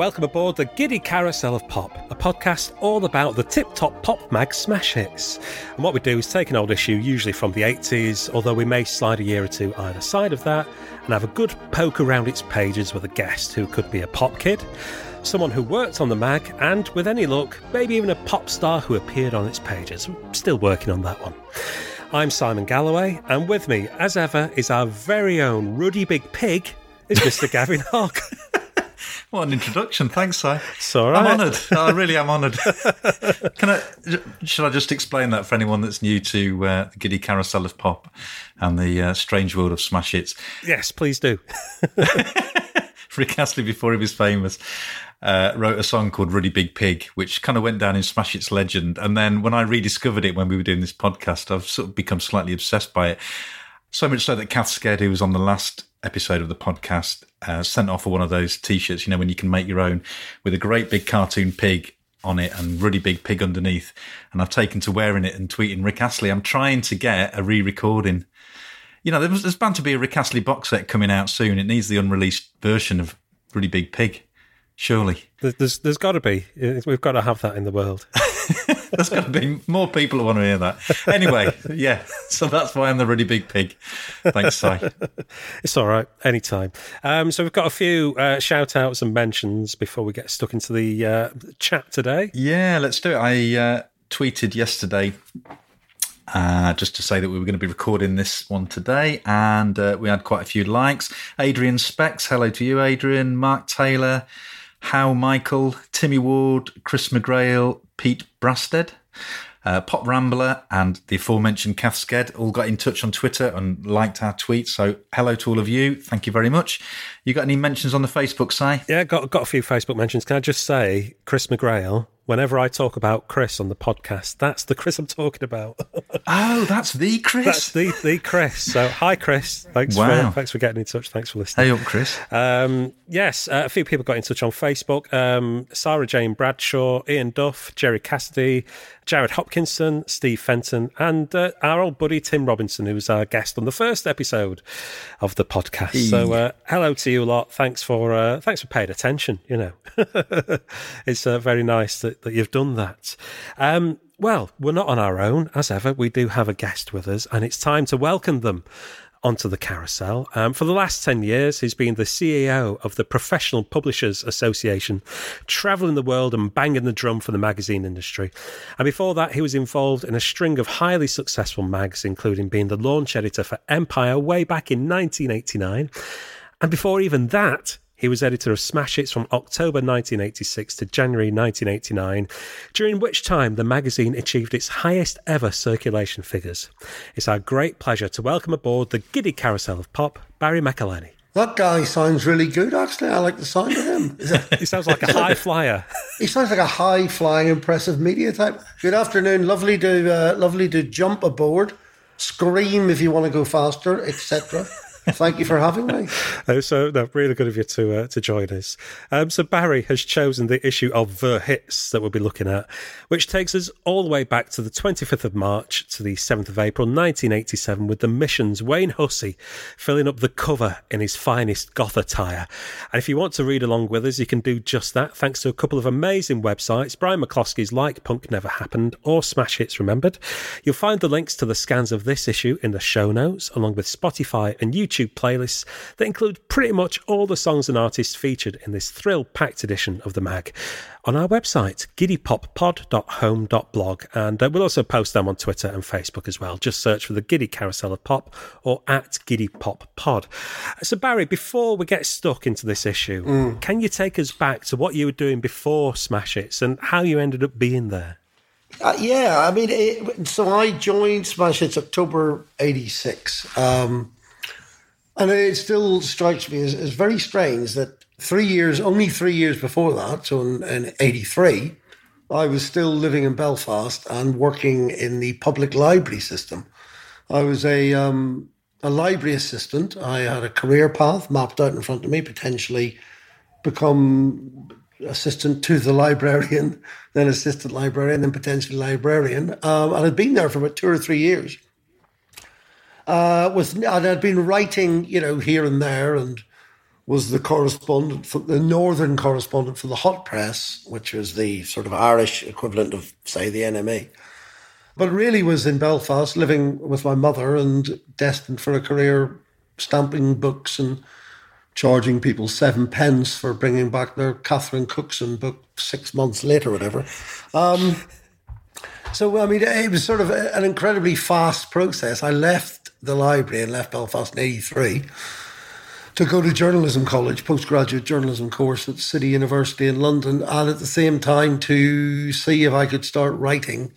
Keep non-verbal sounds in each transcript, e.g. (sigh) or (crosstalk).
welcome aboard the Giddy Carousel of Pop, a podcast all about the tip top pop mag smash hits. And what we do is take an old issue, usually from the 80s, although we may slide a year or two either side of that, and have a good poke around its pages with a guest who could be a pop kid, someone who worked on the mag, and with any luck, maybe even a pop star who appeared on its pages. Still working on that one. I'm Simon Galloway, and with me, as ever, is our very own Ruddy Big Pig, is Mr. (laughs) Gavin Hogg. (laughs) What an introduction! Thanks, Si. It's all right. I'm honoured. (laughs) I really am honoured. (laughs) Can I? Should I just explain that for anyone that's new to uh, the Giddy Carousel of Pop and the uh, strange world of smash hits? Yes, please do. Rick Astley, before he was famous, uh, wrote a song called "Really Big Pig," which kind of went down in Smash Hits legend. And then when I rediscovered it when we were doing this podcast, I've sort of become slightly obsessed by it. So much so that Kath Sked, who was on the last episode of the podcast, uh, sent off for one of those T-shirts. You know, when you can make your own with a great big cartoon pig on it and really big pig underneath. And I've taken to wearing it and tweeting Rick Astley. I'm trying to get a re-recording. You know, there's, there's bound to be a Rick Astley box set coming out soon. It needs the unreleased version of Really Big Pig. Surely. There's, there's got to be. We've got to have that in the world. (laughs) (laughs) There's got to be more people who want to hear that. Anyway, yeah. So that's why I'm the really big pig. Thanks, Si. (laughs) it's all right. Anytime. Um, so we've got a few uh, shout outs and mentions before we get stuck into the uh, chat today. Yeah, let's do it. I uh, tweeted yesterday uh, just to say that we were going to be recording this one today, and uh, we had quite a few likes. Adrian Specs, hello to you, Adrian. Mark Taylor, How Michael, Timmy Ward, Chris McGrail, Pete Brasted. Uh, Pop Rambler and the aforementioned Kath Sked all got in touch on Twitter and liked our tweet. So hello to all of you. Thank you very much. You got any mentions on the Facebook site? Yeah, got got a few Facebook mentions. Can I just say, Chris McGrail, whenever I talk about Chris on the podcast, that's the Chris I'm talking about. (laughs) oh, that's the Chris. That's the the Chris. So hi, Chris. Thanks wow. for thanks for getting in touch. Thanks for listening. Hey up, Chris. Um, yes, uh, a few people got in touch on Facebook. Um, Sarah Jane Bradshaw, Ian Duff, Jerry Cassidy, Jared Hopkinson, Steve Fenton, and uh, our old buddy Tim Robinson, who was our guest on the first episode of the podcast. So uh, hello to you a lot. Thanks for uh, thanks for paying attention. You know, (laughs) it's uh, very nice that, that you've done that. Um, well, we're not on our own, as ever. We do have a guest with us, and it's time to welcome them onto the carousel. Um, for the last 10 years, he's been the CEO of the Professional Publishers Association, traveling the world and banging the drum for the magazine industry. And before that, he was involved in a string of highly successful mags, including being the launch editor for Empire way back in 1989. And before even that, he was editor of Smash Hits from October 1986 to January 1989, during which time the magazine achieved its highest ever circulation figures. It's our great pleasure to welcome aboard the giddy carousel of pop, Barry McIlheney. That guy sounds really good, actually. I like the sound of him. (laughs) he sounds like a high flyer. he sounds like a high flying, impressive media type. Good afternoon. Lovely to, uh, lovely to jump aboard, scream if you want to go faster, etc. Thank you for having me. Uh, (laughs) so, no, really good of you to uh, to join us. Um, so, Barry has chosen the issue of The Hits that we'll be looking at, which takes us all the way back to the 25th of March to the 7th of April 1987, with the Mission's Wayne Hussey filling up the cover in his finest goth attire. And if you want to read along with us, you can do just that thanks to a couple of amazing websites Brian McCloskey's Like Punk Never Happened or Smash Hits Remembered. You'll find the links to the scans of this issue in the show notes, along with Spotify and YouTube YouTube playlists that include pretty much all the songs and artists featured in this thrill packed edition of the mag on our website, giddypoppod.home.blog. And uh, we'll also post them on Twitter and Facebook as well. Just search for the Giddy Carousel of Pop or at Giddy Pop Pod. So, Barry, before we get stuck into this issue, mm. can you take us back to what you were doing before Smash Hits and how you ended up being there? Uh, yeah, I mean, it, so I joined Smash Hits October 86. Um, and it still strikes me as, as very strange that three years, only three years before that, so in, in 83, I was still living in Belfast and working in the public library system. I was a, um, a library assistant. I had a career path mapped out in front of me, potentially become assistant to the librarian, (laughs) then assistant librarian, then potentially librarian. Um, and I'd been there for about two or three years uh, was and I'd been writing, you know, here and there, and was the correspondent for the northern correspondent for the Hot Press, which was the sort of Irish equivalent of, say, the NME. But really was in Belfast, living with my mother and destined for a career stamping books and charging people seven pence for bringing back their Catherine Cookson book six months later, whatever. Um, so, I mean, it was sort of an incredibly fast process. I left the library and left Belfast in 83 to go to journalism college, postgraduate journalism course at City University in London, and at the same time to see if I could start writing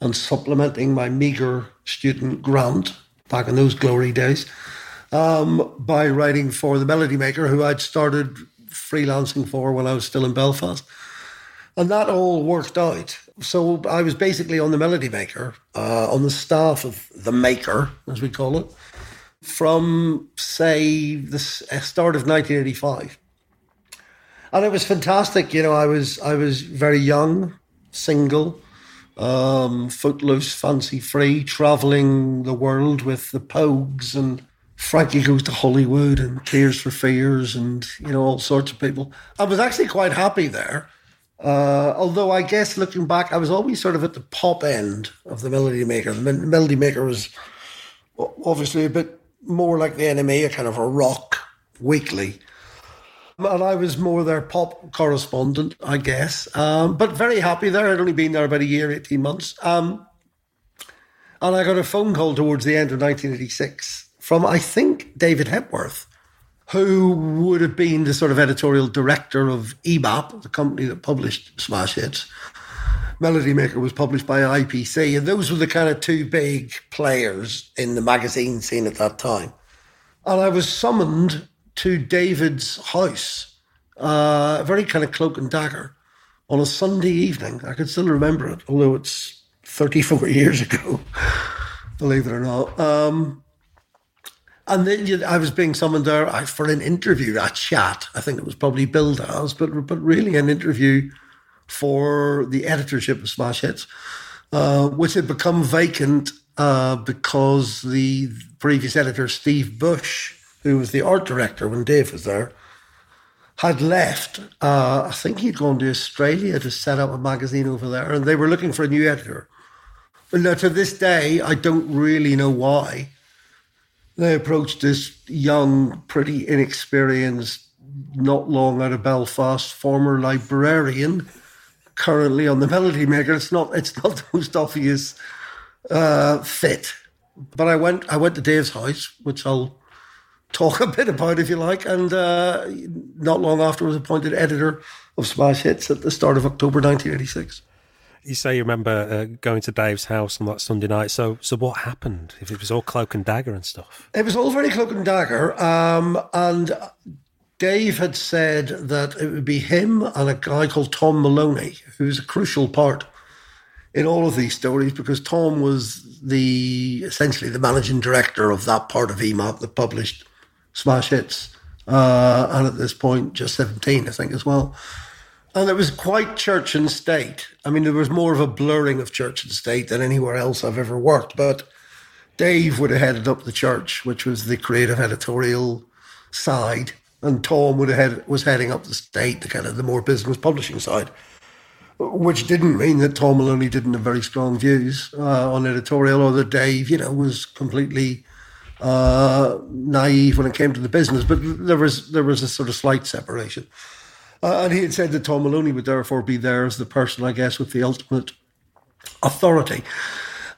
and supplementing my meagre student grant back in those glory days um, by writing for the Melody Maker, who I'd started freelancing for when I was still in Belfast. And that all worked out. So I was basically on the Melody Maker, uh, on the staff of the Maker, as we call it, from, say, the uh, start of 1985. And it was fantastic. You know, I was I was very young, single, um, footloose, fancy free, traveling the world with the Pogues and Frankie Goes to Hollywood and Tears for Fears and, you know, all sorts of people. I was actually quite happy there. Uh, although I guess looking back, I was always sort of at the pop end of the Melody Maker. The Melody Maker was obviously a bit more like the NME, a kind of a rock weekly. And I was more their pop correspondent, I guess. Um, but very happy there. I'd only been there about a year, 18 months. Um, and I got a phone call towards the end of 1986 from, I think, David Hepworth, who would have been the sort of editorial director of EMAP, the company that published Smash Hits. Melody Maker was published by IPC, and those were the kind of two big players in the magazine scene at that time. And I was summoned to David's house, uh, a very kind of cloak and dagger, on a Sunday evening. I can still remember it, although it's 34 (laughs) years ago, believe it or not. Um, and then I was being summoned there for an interview, a chat. I think it was probably billed as, but but really an interview for the editorship of Smash Hits, uh, which had become vacant uh, because the previous editor, Steve Bush, who was the art director when Dave was there, had left. Uh, I think he'd gone to Australia to set up a magazine over there, and they were looking for a new editor. But now, to this day, I don't really know why they approached this young, pretty inexperienced, not long out of Belfast, former librarian, currently on the Melody Maker. It's not. It's not the most obvious uh, fit. But I went. I went to Dave's house, which I'll talk a bit about if you like. And uh, not long after, was appointed editor of Smash Hits at the start of October 1986 you say you remember uh, going to Dave's house on that Sunday night. So, so what happened? If it was all cloak and dagger and stuff, it was all very cloak and dagger. Um, and Dave had said that it would be him and a guy called Tom Maloney, who's a crucial part in all of these stories because Tom was the essentially the managing director of that part of EMAP that published Smash Hits, uh, and at this point just seventeen, I think, as well. And it was quite church and state. I mean, there was more of a blurring of church and state than anywhere else I've ever worked. But Dave would have headed up the church, which was the creative editorial side, and Tom would have head, was heading up the state, the kind of the more business publishing side. Which didn't mean that Tom Maloney didn't have very strong views uh, on editorial, or that Dave, you know, was completely uh, naive when it came to the business. But there was there was a sort of slight separation. Uh, and he had said that Tom Maloney would therefore be there as the person, I guess, with the ultimate authority.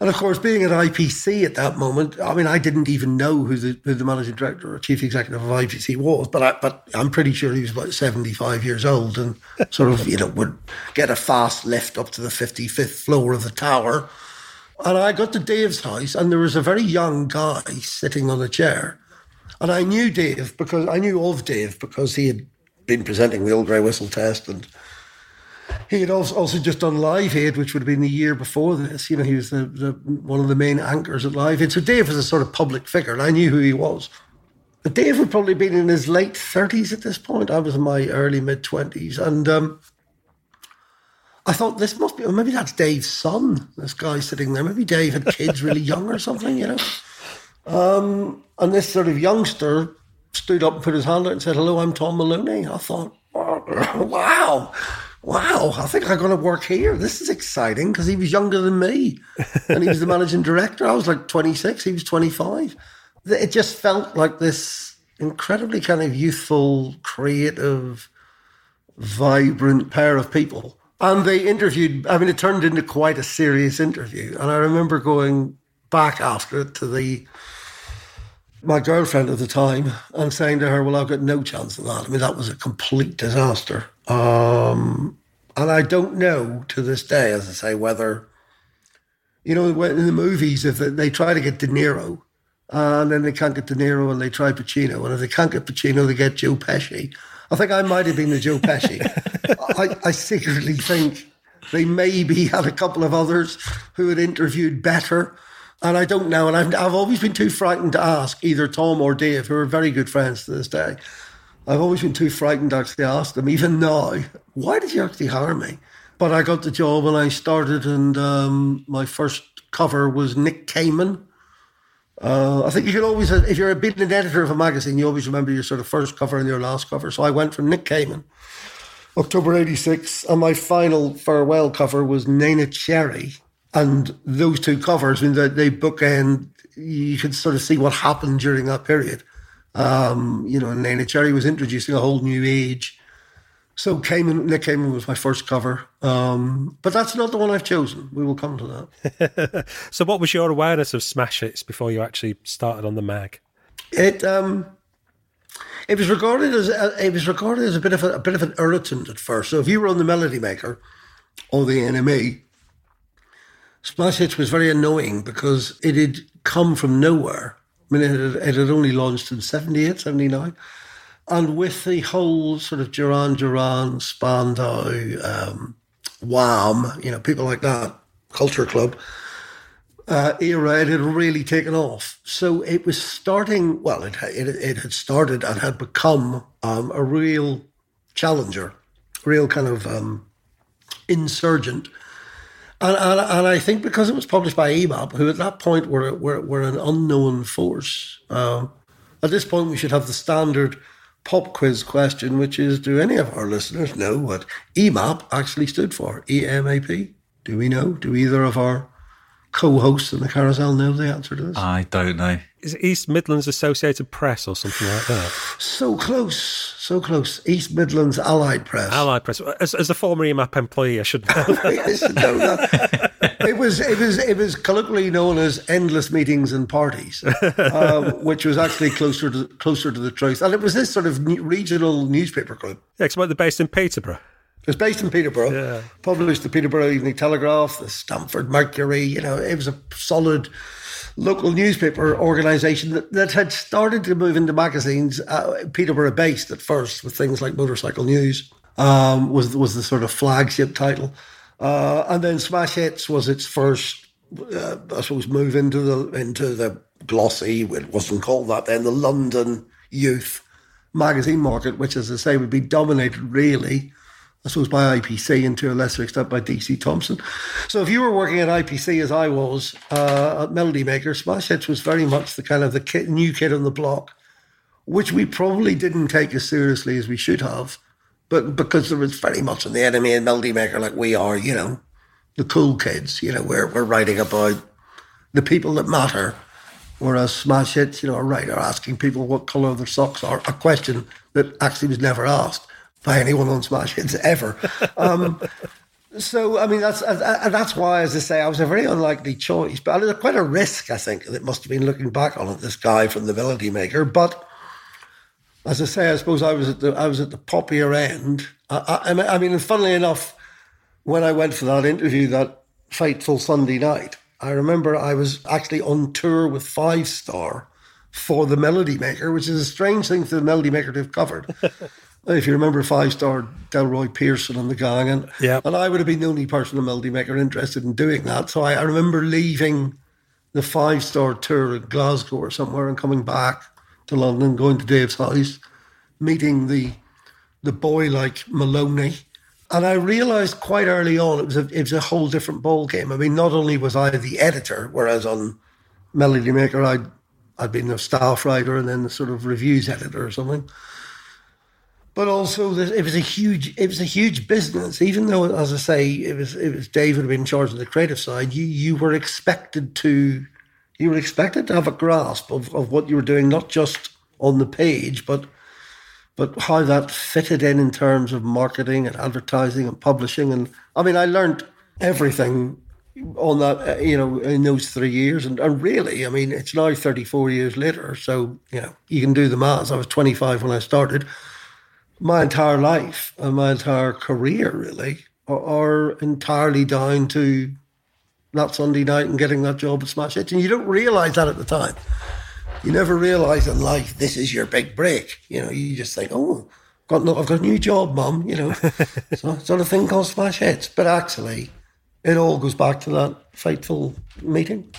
And of course, being at IPC at that moment, I mean, I didn't even know who the, who the managing director or chief executive of IPC was, but I, but I'm pretty sure he was about 75 years old and sort of, you know, would get a fast lift up to the 55th floor of the tower. And I got to Dave's house, and there was a very young guy sitting on a chair. And I knew Dave because I knew of Dave because he had been presenting the old grey whistle test, and he had also, also just done Live Aid, which would have been the year before this. You know, he was the, the one of the main anchors at Live Aid. So Dave was a sort of public figure, and I knew who he was. But Dave would probably been in his late thirties at this point. I was in my early mid twenties, and um, I thought this must be, or maybe that's Dave's son. This guy sitting there. Maybe Dave had kids really young or something, you know. (laughs) Um, and this sort of youngster stood up and put his hand out and said, Hello, I'm Tom Maloney. I thought, Wow, wow, I think I'm going to work here. This is exciting because he was younger than me and he was the managing director. I was like 26, he was 25. It just felt like this incredibly kind of youthful, creative, vibrant pair of people. And they interviewed, I mean, it turned into quite a serious interview. And I remember going back after it to the my girlfriend at the time and saying to her, Well, I've got no chance of that. I mean, that was a complete disaster. Um, and I don't know to this day, as I say, whether, you know, in the movies, if they try to get De Niro and then they can't get De Niro and they try Pacino, and if they can't get Pacino, they get Joe Pesci. I think I might have been the Joe Pesci. (laughs) I, I secretly think they maybe had a couple of others who had interviewed better. And I don't know. And I've, I've always been too frightened to ask either Tom or Dave, who are very good friends to this day. I've always been too frightened to actually ask them, even now, why did you actually hire me? But I got the job and I started, and um, my first cover was Nick Kamen. Uh, I think you can always, if you're a been an editor of a magazine, you always remember your sort of first cover and your last cover. So I went from Nick Kamen, October 86, and my final farewell cover was Neneh Cherry. And those two covers, I mean, they, they bookend, you could sort of see what happened during that period. Um, you know, Neneh Cherry was introducing a whole new age. So Kamen, Nick Kamen was my first cover. Um, but that's not the one I've chosen. We will come to that. (laughs) so what was your awareness of smash hits before you actually started on the mag? It um it was regarded as a, it was regarded as a bit of a, a, bit of an irritant at first. So if you were on the Melody Maker or the NME, Smash Hits was very annoying because it had come from nowhere. I mean, it had, it had only launched in 78, 79. And with the whole sort of Duran Duran, Spandau, um, Wham, you know, people like that, Culture Club uh, era, it had really taken off. So it was starting, well, it, it, it had started and had become um, a real challenger, real kind of um, insurgent. And, and, and, I think because it was published by EMAP, who at that point were, were, were an unknown force, um, at this point we should have the standard pop quiz question, which is Do any of our listeners know what EMAP actually stood for? EMAP? Do we know? Do either of our co-hosts in the carousel know the answer to this? I don't know. Is it East Midlands Associated Press or something like that? So close, so close. East Midlands Allied Press. Allied Press. As, as a former EMAP employee, I should know. (laughs) I should know that. (laughs) it was it was it was colloquially known as endless meetings and parties, (laughs) um, which was actually closer to closer to the truth. And it was this sort of regional newspaper group. Yeah, because they're based in Peterborough. It was based in Peterborough. Yeah. Published the Peterborough Evening Telegraph, the Stamford Mercury. You know, it was a solid local newspaper organisation that, that had started to move into magazines, uh, Peterborough based at first, with things like Motorcycle News. Um, was was the sort of flagship title, uh, and then Smash Hits was its first, uh, I suppose, move into the into the glossy. It wasn't called that then. The London youth magazine market, which, as I say, would be dominated really I suppose by IPC and to a lesser extent by DC Thomson. So if you were working at IPC as I was uh, at Melody Maker, Smash Hits was very much the kind of the kid, new kid on the block, which we probably didn't take as seriously as we should have, but because there was very much an enemy in Melody Maker like we are, you know, the cool kids, you know, we're, we're writing about the people that matter. Whereas Smash Hits, you know, a writer asking people what colour their socks are, a question that actually was never asked by anyone on Smash Hits (laughs) ever. Um, so I mean that's uh, that's why, as I say, I was a very unlikely choice, but it was quite a risk. I think it must have been looking back on it. This guy from the Melody Maker, but as I say, I suppose I was at the I was at the poppier end. I, I, I mean, funnily enough, when I went for that interview that fateful Sunday night, I remember I was actually on tour with Five Star for the Melody Maker, which is a strange thing for the Melody Maker to have covered. (laughs) if you remember five star Delroy Pearson and the gang, and yep. and I would have been the only person in Melody Maker interested in doing that. So I, I remember leaving the five star tour in Glasgow or somewhere and coming back to London, going to Dave's house, meeting the the boy like Maloney. And I realised quite early on it was a, it was a whole different ball game. I mean, not only was I the editor, whereas on Melody Maker I'd I'd been a staff writer and then the sort of reviews editor or something. But also, it was a huge, it was a huge business. Even though, as I say, it was it was David in charge of the creative side. You you were expected to, you were expected to have a grasp of, of what you were doing, not just on the page, but but how that fitted in in terms of marketing and advertising and publishing. And I mean, I learned everything on that, uh, you know, in those three years. And, and really, I mean, it's now 34 years later. So, you know, you can do the maths. I was 25 when I started. My entire life and my entire career, really, are, entirely down to that Sunday night and getting that job at Smash Hits. And you don't realize that at the time you never realize in life this is your big break. You know, you just think, oh, got no, I've got a new job, mum. You know, (laughs) so, sort of thing called smash hits. But actually, it all goes back to that fateful meeting.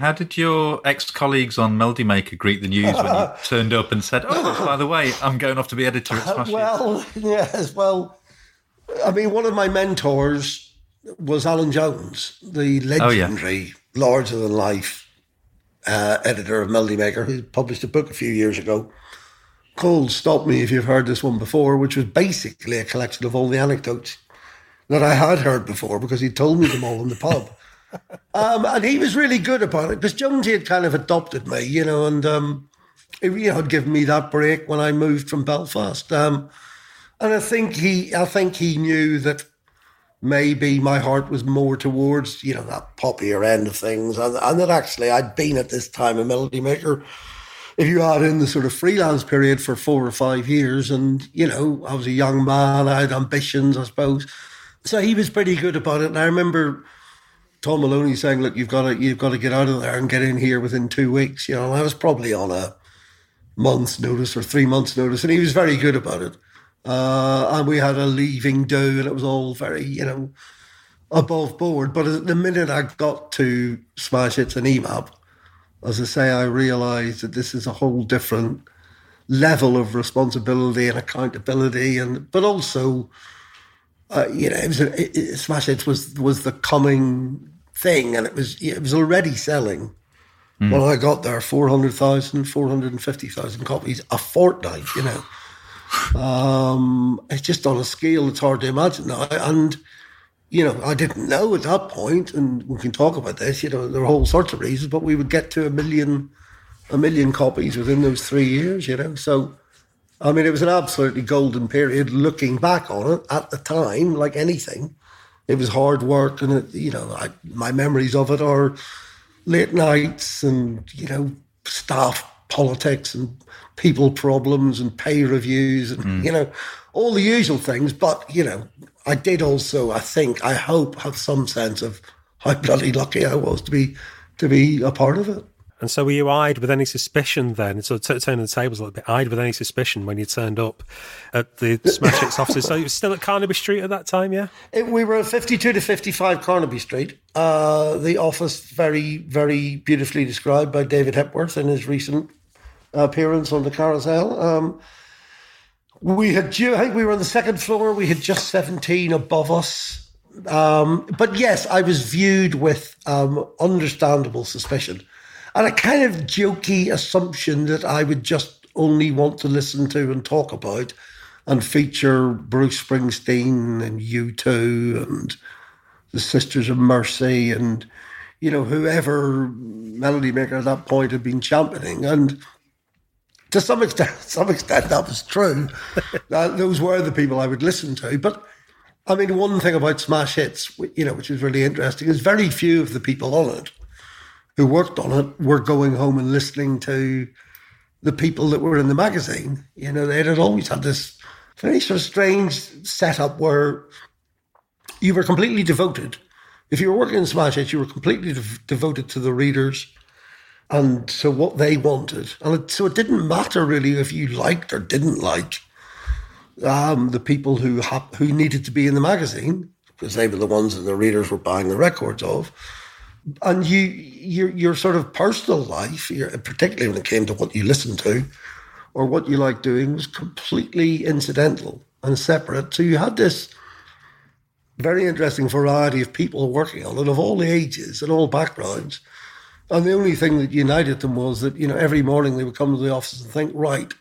How did your ex colleagues on Melody Maker greet the news when you (laughs) turned up and said, "Oh, by the way, I'm going off to be editor at Smash"? well, (laughs) yes, well, I mean, one of my mentors was Alan Jones, the legendary, oh, yeah. larger than life uh, editor of Melody Maker, who published a book a few years ago called Stop Me If You've Heard This One Before, which was basically a collection of all the anecdotes that I had heard before because he told me them all in the pub. (laughs) Um, and he was really good about it because Jonesy had kind of adopted me, you know, and um, he you know, had given me that break when I moved from Belfast. Um, and I think he, I think he knew that maybe my heart was more towards, you know, that poppier end of things. And, and that actually I'd been at this time a melody maker. If you add in the sort of freelance period for four or five years, and, you know, I was a young man, I had ambitions, I suppose. So he was pretty good about it. And I remember Tom Maloney saying, look, you've got to, you've got to get out of there and get in here within two weeks. You know, I was probably on a month's notice or three months' notice. And he was very good about it. Uh, and we had a leaving do, and it was all very, you know, above board. But the minute I got to Smash Hits and EMAP, as I say, I realised that this is a whole different level of responsibility and accountability, and but also, uh, you know, it was a, it, Smash Hits was was the coming thing, and it was it was already selling. Mm. When I got there, 400,000, 450,000 copies a fortnight, you know. Um, it's just on a scale that's hard to imagine now. And, you know, I didn't know at that point, and we can talk about this, you know, there are all sorts of reasons, but we would get to a million, a million copies within those three years, you know. So, I mean, it was an absolutely golden period looking back on it at the time, like anything. It was hard work, and, it, you know, I, my memories of it are late nights and, you know, staff politics and people problems and pay reviews and mm. you know all the usual things. But you know, I did also, I think, I hope, have some sense of how bloody lucky I was to be to be a part of it. And so, were you eyed with any suspicion then? So, t- turning the tables a little bit, eyed with any suspicion when you turned up at the Smash Hits (laughs) offices? So, you were still at Carnaby Street at that time, yeah? It, we were at 52 to 55 Carnaby Street. Uh, the office, very, very beautifully described by David Hepworth in his recent appearance on the carousel. Um, we had, I think we were on the second floor. We had just 17 above us. Um, but yes, I was viewed with um, understandable suspicion and a kind of jokey assumption that I would just only want to listen to and talk about and feature Bruce Springsteen and U2 and the Sisters of Mercy and, you know, whoever Melody Maker at that point had been championing. And to some extent, (laughs) some extent that was true. (laughs) uh, those were the people I would listen to. But I mean, one thing about Smash Hits, you know, which is really interesting, is very few of the people on it who worked on it were going home and listening to the people that were in the magazine. You know, they had always had this very sort of strange setup where you were completely devoted. If you were working in Smash Hits, you were completely de- devoted to the readers and to what they wanted. And it, so it didn't matter really if you liked or didn't like um, the people who ha- who needed to be in the magazine because they were the ones that the readers were buying the records of. And you, your your sort of personal life, your, particularly when it came to what you listened to or what you liked doing, was completely incidental and separate. So you had this very interesting variety of people working on it of all ages and all backgrounds And the only thing that united them was that, you know, every morning they would come to the office and think, right,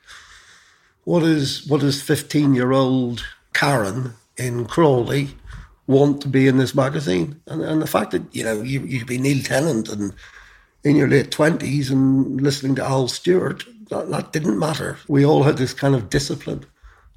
what is what is 15 year old Karen in Crawley want to be in this magazine? And, and the fact that, you know, you, you could be Neil Tennant and in your late 20s and listening to Al Stewart, that, that didn't matter. We all had this kind of discipline,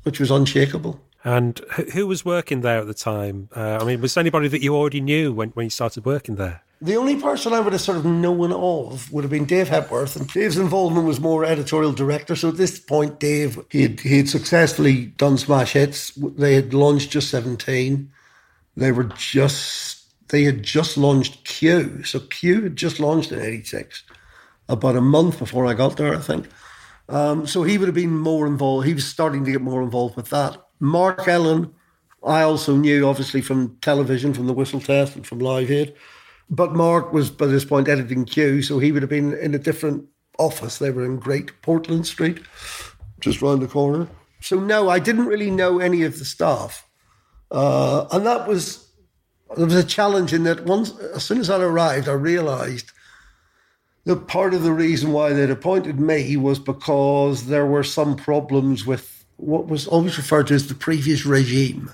which was unshakable. And who was working there at the time? Uh, I mean, was there anybody that you already knew when, when you started working there? The only person I would have sort of known of would have been Dave Hepworth, and Dave's involvement was more editorial director. So at this point, Dave he had, he had successfully done smash hits. They had launched just seventeen. They were just they had just launched Q. So Q had just launched in '86, about a month before I got there, I think. Um, so he would have been more involved. He was starting to get more involved with that. Mark Ellen, I also knew obviously from television, from the Whistle Test, and from Live Aid. But Mark was by this point editing Q, so he would have been in a different office. They were in Great Portland Street, just round the corner. So no, I didn't really know any of the staff, uh, and that was there was a challenge in that once as soon as I arrived, I realised that part of the reason why they'd appointed me was because there were some problems with what was always referred to as the previous regime.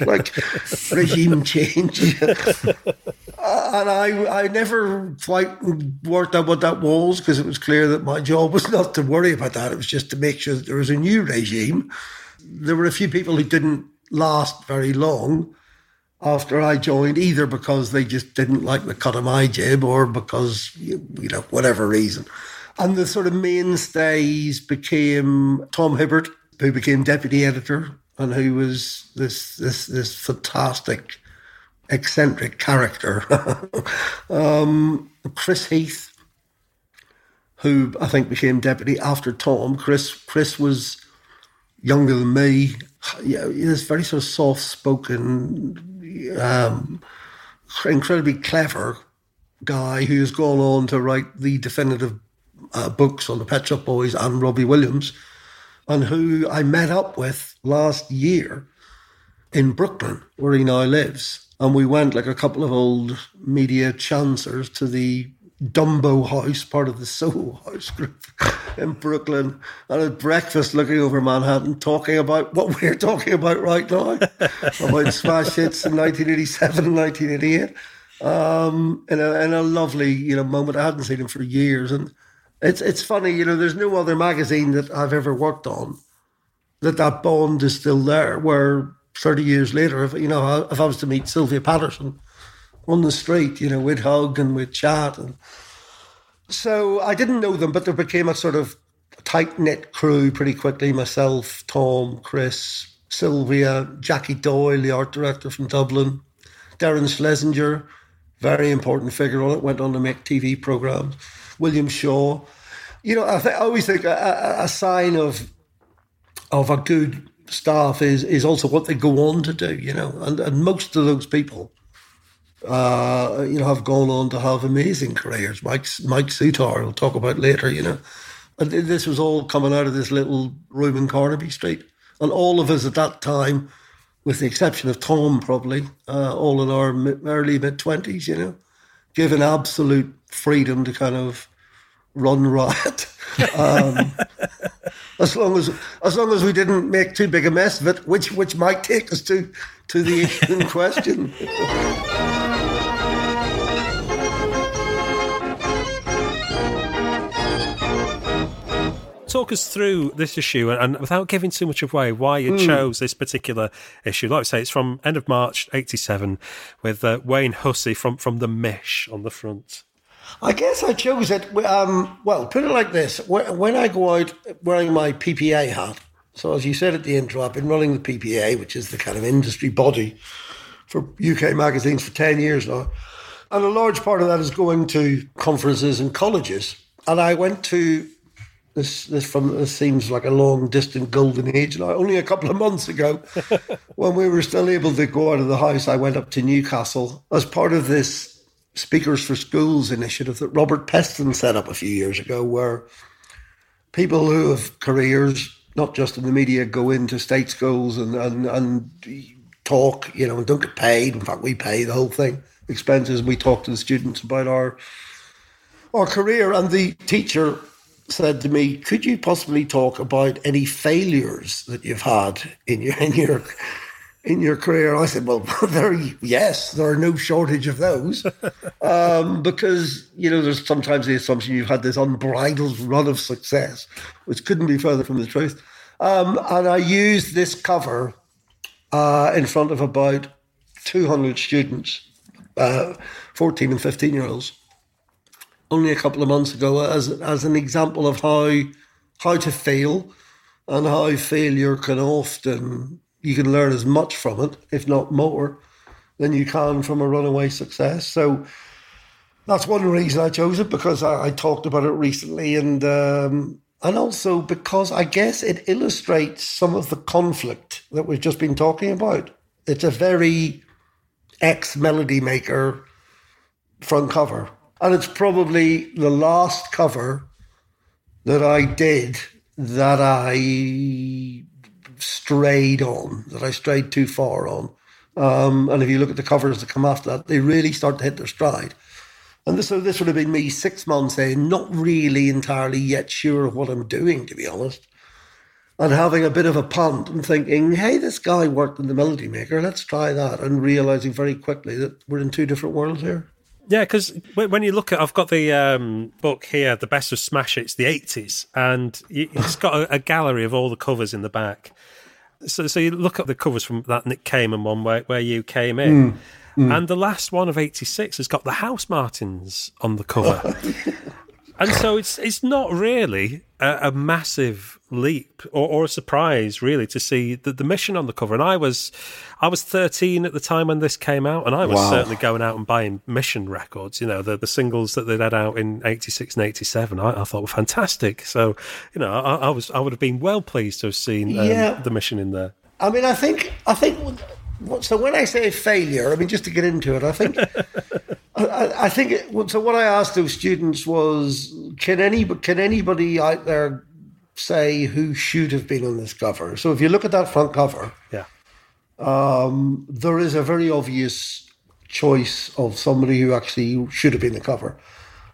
Like (laughs) regime change. (laughs) and I, I never quite worked out what that was because it was clear that my job was not to worry about that. It was just to make sure that there was a new regime. There were a few people who didn't last very long after I joined, either because they just didn't like the cut of my jib or because, you know, whatever reason. And the sort of mainstays became Tom Hibbert, who became deputy editor and who was this this this fantastic eccentric character. (laughs) um, Chris Heath, who I think became deputy after Tom. Chris Chris was younger than me. This very sort of soft spoken, um, incredibly clever guy who has gone on to write the definitive uh, books on the Pet Shop Boys and Robbie Williams, and who I met up with last year in Brooklyn, where he now lives and we went like a couple of old media chancers to the Dumbo House, part of the (laughs) Soho House group in Brooklyn, and at breakfast looking over Manhattan, talking about what we're talking about right now, (laughs) about smash hits in 1987 and 1988. Um, in a, in a lovely, you know, moment. I hadn't seen him for years, and it's it's funny, you know. There's no other magazine that I've ever worked on that that bond is still there. Where 30 years later, if, you know, if I was to meet Sylvia Patterson on the street, you know, we'd hug and we'd chat. And so I didn't know them, but there became a sort of tight knit crew pretty quickly. Myself, Tom, Chris, Sylvia, Jackie Doyle, the art director from Dublin, Darren Schlesinger, very important figure on it, went on to make TV programs, William Shaw. You know, I, th- I always think a, a, sign of of a good staff is is also what they go on to do, you know, and, and most of those people, uh, you know, have gone on to have amazing careers. Mike Mike Soutar, we'll talk about later, you know, and this was all coming out of this little room in Carnaby Street, and all of us at that time, with the exception of Tom, probably uh, all in our early mid twenties, you know, given absolute freedom to kind of run (laughs) riot. Um, as long as as long as we didn't make too big a mess of it, which which might take us to to the in (laughs) question. (laughs) Talk us through this issue and, without giving too much away, why you mm. chose this particular issue. Like I say, it's from end of March '87 with uh, Wayne Hussey from from the Mish on the front. I guess I chose it. Um, well, put it like this: when I go out wearing my PPA hat, so as you said at the intro, I've been running the PPA, which is the kind of industry body for UK magazines for ten years now, and a large part of that is going to conferences and colleges. And I went to this. This from this seems like a long distant golden age now. Only a couple of months ago, (laughs) when we were still able to go out of the house, I went up to Newcastle as part of this Speakers for Schools initiative that Robert Peston set up a few years ago, where people who have careers, not just in the media, go into state schools and, and, and talk, you know, and don't get paid. In fact, we pay the whole thing, expenses. We talk to the students about our our career. And the teacher said to me, "Could you possibly talk about any failures that you've had in your in your in your career?" And I said, "Well, (laughs) there, yes, there are no shortage of those, (laughs) um, because you know there's sometimes the assumption you've had this unbridled run of success, which couldn't be further from the truth." Um, and I used this cover uh, in front of about 200 students, uh, 14 and 15 year olds only a couple of months ago as as an example of how how to fail and how failure can often you can learn as much from it, if not more, than you can from a runaway success. So that's one reason I chose it because I, I talked about it recently, and um, and also because I guess it illustrates some of the conflict that we've just been talking about. It's a very ex melody maker front cover and it's probably the last cover that I did that I strayed on, that I strayed too far on. Um, and if you look at the covers that come after that, they really start to hit their stride. And this, so this would have been me six months in, not really entirely yet sure of what I'm doing, to be honest. And having a bit of a punt and thinking, hey, this guy worked in the Melody Maker, let's try that. And realizing very quickly that we're in two different worlds here. Yeah, because when you look at, I've got the um, book here, the best of Smash Hits, the '80s, and (laughs) it's got a, a, gallery of all the covers in the back. So, so you look at the covers from that Nick Kamen one where, where you came in, mm, mm. and the last one of '86 has got the Housemartins on the cover. (laughs) and so it's it's not really a, a massive leap or, or, a surprise really to see the, the mission on the cover. And I was I was 13 at the time when this came out, and I was wow. certainly going out and buying mission records. You know, the the singles that they'd had out in '86 and '87, I, I, thought were fantastic. So you know, I, I, was I would have been well pleased to have seen um, yeah. the mission in there. I mean, I think I think. So when I say failure, I mean just to get into it, I think (laughs) I, I, think it, so. What I asked those students was, can any can anybody out there say who should have been on this cover. So if you look at that front cover, yeah, um, there is a very obvious choice of somebody who actually should have been the cover.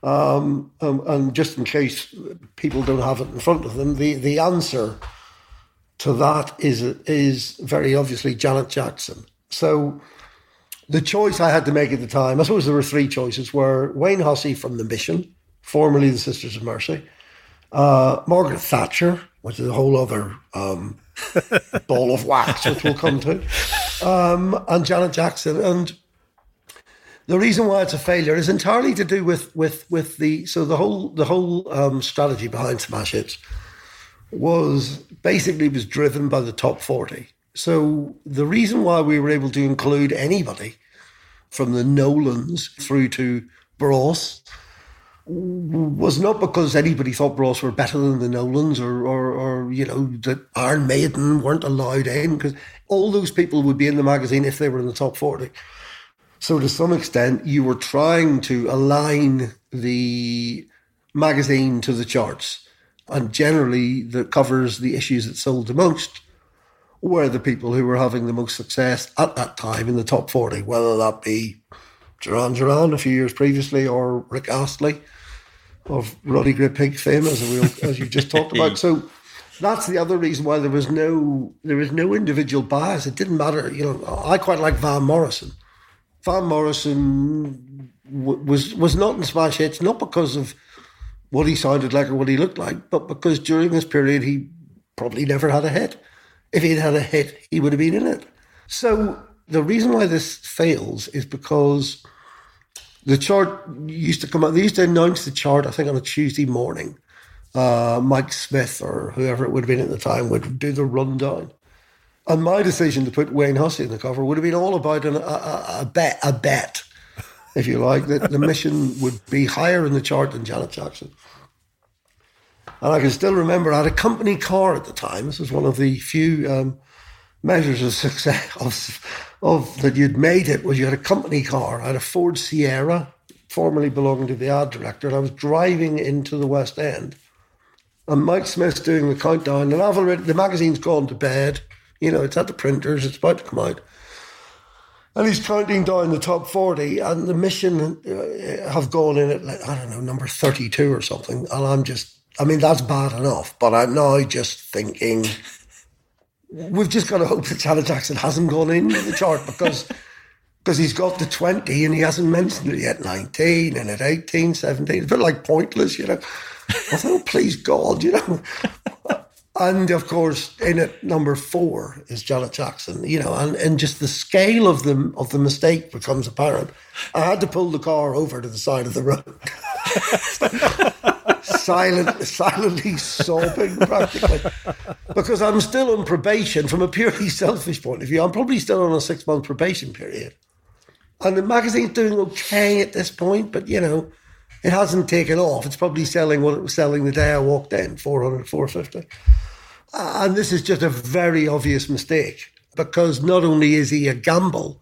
Um, um, and just in case people don't have it in front of them, the, the answer to that is is very obviously Janet Jackson. So the choice I had to make at the time, I suppose there were three choices, were Wayne Hussey from The Mission, formerly the Sisters of Mercy, uh, Margaret Thatcher, which is a whole other um, (laughs) ball of wax, which we'll come to, um, and Janet Jackson. And the reason why it's a failure is entirely to do with with with the so the whole the whole um, strategy behind Smash Hits was basically was driven by the top forty. So the reason why we were able to include anybody from the Nolans through to Bros was not because anybody thought Bros were better than the Nolans or, or, or you know, that Iron Maiden weren't allowed in because all those people would be in the magazine if they were in the top 40. So to some extent, you were trying to align the magazine to the charts. And generally, that covers, the issues that sold the most were the people who were having the most success at that time in the top 40, whether that be Duran Duran a few years previously, or Rick Astley of Roddy Great Pig fame, as, we, as you just talked about. (laughs) So that's the other reason why there was no there was no individual bias. It didn't matter. You know, I quite like Van Morrison. Van Morrison w- was was not in Smash Hits not because of what he sounded like or what he looked like, but because during this period he probably never had a hit. If he'd had a hit, he would have been in it. So the reason why this fails is because the chart used to come out. They used to announce the chart, I think, on a Tuesday morning. Uh, Mike Smith or whoever it would have been at the time would do the rundown. And my decision to put Wayne Hussey in the cover would have been all about an, a, a, bet, a bet, if you like, that the mission would be higher in the chart than Janet Jackson. And I can still remember I had a company car at the time. This was one of the few um, measures of success (laughs) of of that you'd made it was you had a company car. I had a Ford Sierra, formerly belonging to the ad director, and I was driving into the West End. And Mike Smith's doing the countdown, and I've already the magazine's gone to bed. You know, it's at the printers, it's about to come out. And he's counting down the top 40, and the mission, uh, have gone in at, like, I don't know, number 32 or something. And I'm just, I mean, that's bad enough. But I'm now just thinking, we've just got to hope that Janet Jackson hasn't gone into the chart because. Because he's got the 20 and he hasn't mentioned it yet 19 and at 18, 17. It's a bit like pointless, you know. Although, please God, you know. And of course, in at number four is Janet Jackson, you know, and, and just the scale of the of the mistake becomes apparent. I had to pull the car over to the side of the road, (laughs) silent, silently sobbing practically, because I'm still on probation from a purely selfish point of view. I'm probably still on a six month probation period, and the magazine's doing okay at this point, but you know, it hasn't taken off. It's probably selling what it was selling the day I walked in, 400, 450. Uh, and this is just a very obvious mistake because not only is he a gamble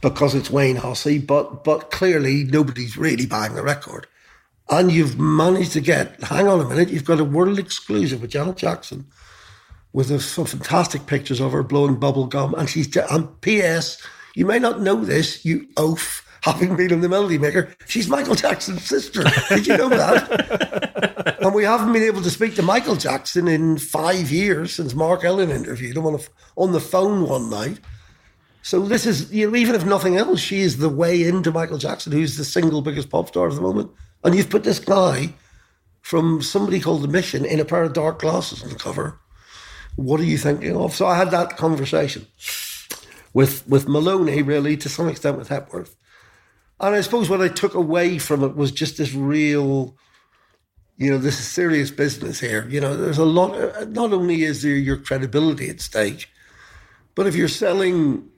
because it's Wayne Hussey, but but clearly nobody's really buying the record. And you've managed to get, hang on a minute, you've got a world exclusive with Janet Jackson with some fantastic pictures of her blowing bubble gum. And she's, and P.S., you may not know this, you oaf, having been on the Melody Maker, she's Michael Jackson's sister. Did you know that? (laughs) and we haven't been able to speak to Michael Jackson in five years since Mark Ellen interviewed him on, a, on the phone one night. So this is, you know, even if nothing else, she is the way into Michael Jackson, who's the single biggest pop star of the moment. And you've put this guy from somebody called The Mission in a pair of dark glasses on the cover. What are you thinking of? So I had that conversation with with Maloney, really, to some extent with Hepworth. And I suppose what I took away from it was just this real, you know, this is serious business here. You know, there's a lot, not only is there your credibility at stake, but if you're selling,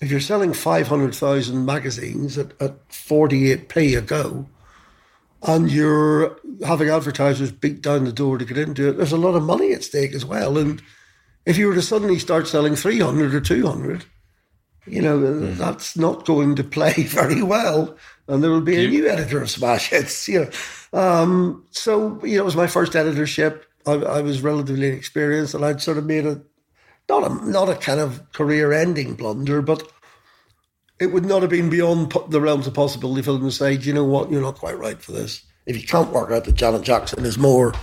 if you're selling 500,000 magazines at, at 48p a go, and you're having advertisers beat down the door to get into it, there's a lot of money at stake as well. And if you were to suddenly start selling 300 or 200, you know, mm. that's not going to play (laughs) very well. And there will be a new editor of Smash Hits, you know. Um, so, you know, it was my first editorship. I, I, was relatively inexperienced and I'd sort of made a, not a, not a kind of career ending blunder, but it would not have been beyond the realms of possibility for them to say, you know what, you're not quite right for this. If you can't work out that Janet Jackson is more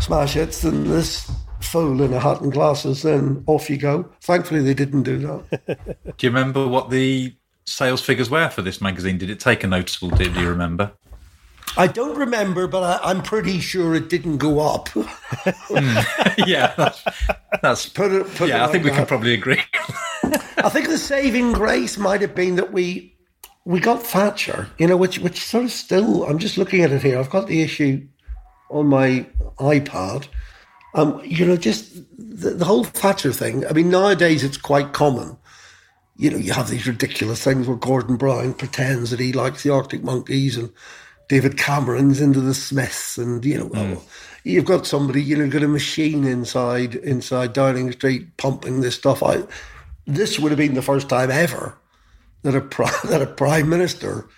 smash hits than this, fool in a hat and glasses, then off you go. Thankfully, they didn't do that. (laughs) do you remember what the sales figures were for this magazine? Did it take a noticeable dip? Do you remember? I don't remember, but I, am pretty sure it didn't go up. (laughs) mm. (laughs) Yeah, that's, that's put it, put yeah. It I think we that. can probably agree. I think the saving grace might have been that we we got Thatcher, you know, which which sort of still. I'm just looking at it here. I've got the issue on my iPad, um, you know, just the, the, whole Thatcher thing. I mean, nowadays it's quite common. You know, you have these ridiculous things where Gordon Brown pretends that he likes the Arctic Monkeys and David Cameron's into the Smiths, and you know, mm. you've got somebody, you know, got a machine inside inside Downing Street pumping this stuff out. This would have been the first time ever that a (laughs) that a prime minister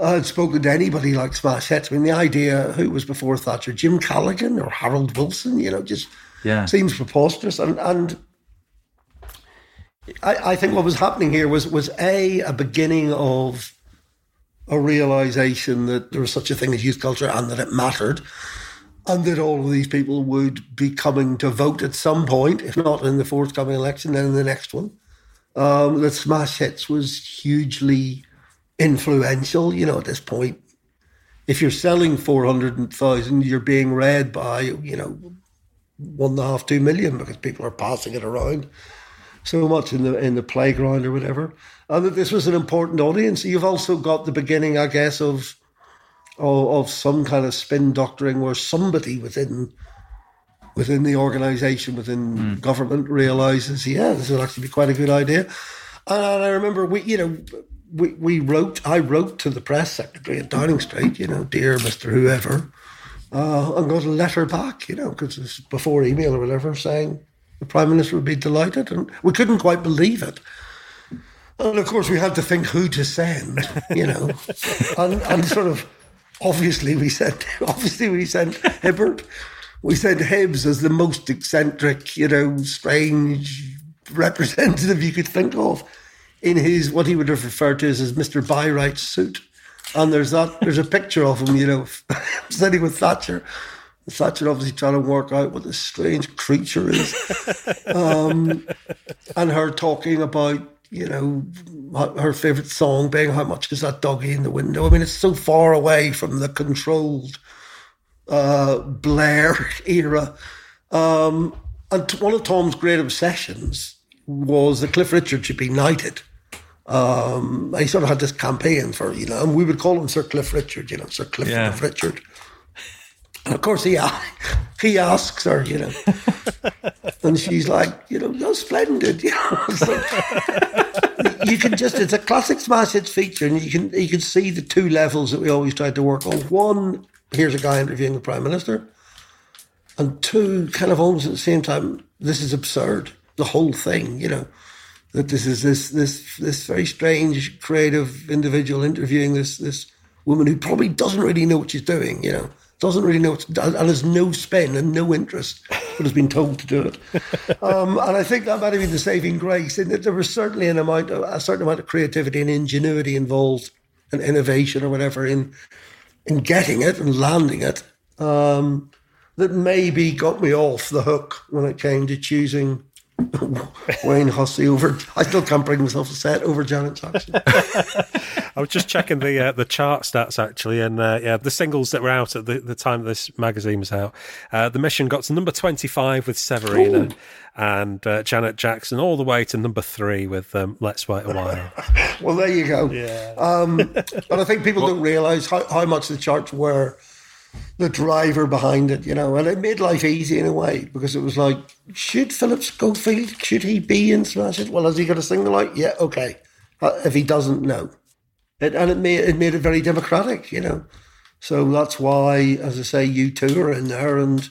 I had spoken to anybody like Smash Hits. I mean, the idea who was before Thatcher, Jim Callaghan or Harold Wilson, you know, just yeah. seems preposterous. And and I, I think what was happening here was was a a beginning of a realization that there was such a thing as youth culture and that it mattered, and that all of these people would be coming to vote at some point, if not in the forthcoming election, then in the next one. Um, that Smash Hits was hugely influential, you know, at this point. If you're selling 400,000, you're being read by, you know, one and a half, two million because people are passing it around so much in the in the playground or whatever. And that this was an important audience. You've also got the beginning, I guess, of of, of some kind of spin doctoring where somebody within within the organization, within mm. government realizes, yeah, this would actually be quite a good idea. And I remember we, you know, we, we wrote, I wrote to the press secretary at Downing Street, you know, dear Mr. Whoever, uh, and got a letter back, you know, because it's before email or whatever, saying the Prime Minister would be delighted. And we couldn't quite believe it. And of course, we had to think who to send, you know, (laughs) and, and sort of obviously we sent, obviously we sent Hibbert. We sent Hibbs as the most eccentric, you know, strange representative you could think of in his what he would have referred to as his Mr. Byrite suit. and there's that. There's a picture of him, you know, (laughs) sitting with Thatcher. Thatcher obviously trying to work out what this strange creature is, (laughs) um, and her talking about you know her favorite song being "How much is that doggy in the window?" I mean, it's so far away from the controlled uh, Blair (laughs) era. Um, and one of Tom's great obsessions was that Cliff Richard should be knighted. Um, he sort of had this campaign for, you know, and we would call him Sir Cliff Richard, you know, Sir Cliff yeah. Richard. And of course, he he asks her, you know, (laughs) and she's like, you know, you're splendid, you know. (laughs) you can just—it's a classic smash hits feature, and you can you can see the two levels that we always tried to work on. One, here's a guy interviewing the prime minister, and two, kind of almost at the same time, this is absurd. The whole thing, you know, that this is this this this very strange creative individual interviewing this this woman who probably doesn't really know what she's doing, you know doesn't really know what and has no spin and no interest, but has been told to do it. (laughs) Um, and I think that might have been the saving grace. In that there was certainly an amount, of, a certain amount of creativity and ingenuity involved, and innovation or whatever in in getting it and landing it. Um, that maybe got me off the hook when it came to choosing (laughs) Wayne Hussey over. I still can't bring myself to say it over Janet Jackson. (laughs) I was just checking the uh, the chart stats actually, and uh, yeah, the singles that were out at the, the time this magazine was out. Uh, the Mission got to number twenty five with Severina, Ooh. and uh, Janet Jackson all the way to number three with um, Let's Wait a While. (laughs) well, there you go. Yeah. Um, but I think people well, don't realise how, how much the charts were the driver behind it, you know, and it made life easy in a way because it was like, should Philip Schofield, should he be in Smash It? Well, has he got a single out? Yeah, okay. Uh, if he doesn't, no. It, and it made, it made it very democratic, you know. So that's why, as I say, U2 are in there and,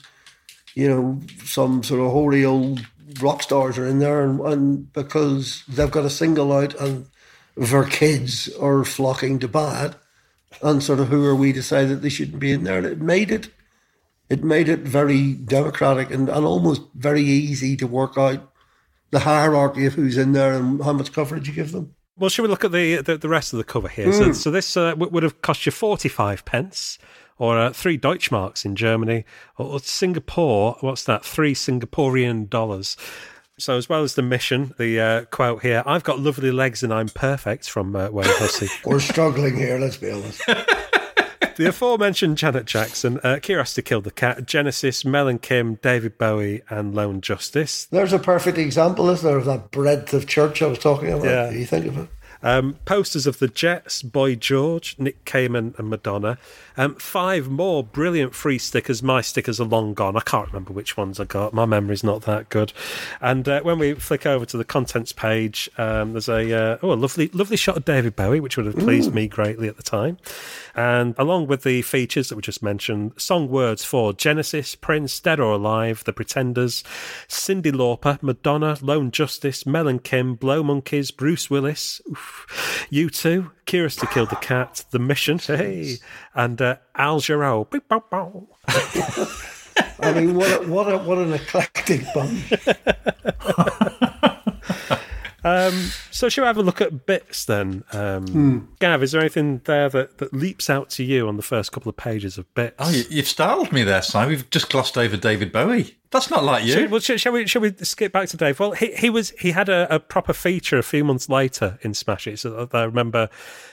you know, some sort of hoary old rock stars are in there and, and because they've got a single out and their kids are flocking to buy it, and sort of who are we to say that they shouldn't be in there? And it made it, it made it very democratic and, and almost very easy to work out the hierarchy of who's in there and how much coverage you give them. Well, should we look at the the, the rest of the cover here? Mm. So, hmm. so this uh, would have cost you forty five pence, or uh, three Deutschmarks in Germany, or, or Singapore. What's that? Three Singaporean dollars. So, as well as the mission, the uh, quote here I've got lovely legs and I'm perfect from uh, Wayne Hussey. (laughs) We're struggling here, let's be honest. (laughs) the aforementioned Janet Jackson, uh, Killed the Cat, Genesis, Mel and Kim, David Bowie, and Lone Justice. There's a perfect example, isn't there, of that breadth of church I was talking about? Yeah. You think of it? Um, posters of the Jets, Boy George, Nick Kamen, and Madonna. Um, five more brilliant free stickers. My stickers are long gone. I can't remember which ones I got. My memory's not that good. And uh, when we flick over to the contents page, um, there's a uh, oh a lovely lovely shot of David Bowie, which would have pleased Ooh. me greatly at the time. And along with the features that we just mentioned, song words for Genesis, Prince, Dead or Alive, The Pretenders, Cyndi Lauper, Madonna, Lone Justice, Mel and Kim, Blow Monkeys, Bruce Willis, oof, U2, Curiosity Killed the Cat, The Mission, hey, and uh, Al Jarreau. I mean, what a, what a, what an eclectic bunch. (laughs) Um, so, shall we have a look at bits then? Um, hmm. Gav, is there anything there that, that leaps out to you on the first couple of pages of bits? Oh, you, have startled me there, Si. We've just glossed over David Bowie. That's not like you. Shall, well, shall, shall we? Shall we skip back to Dave? Well, he, he was he had a, a proper feature a few months later in Smash It, so I remember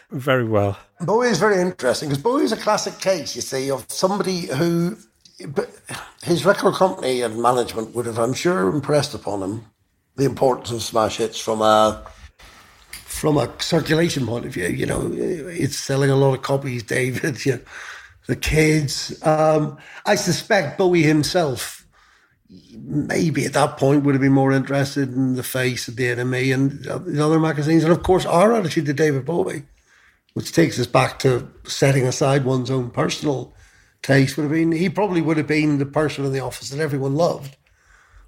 very well. Bowie is very interesting because Bowie is a classic case, you see, of somebody who, his record company and management would have, I'm sure, impressed upon him the importance of smash hits from a from a circulation point of view. You know, it's selling a lot of copies, (laughs) David. You know, the kids. Um, I suspect Bowie himself, maybe at that point, would have been more interested in the face of the NME and the other magazines, and of course, our attitude to David Bowie, which takes us back to setting aside one's own personal taste, would have been he probably would have been the person in the office that everyone loved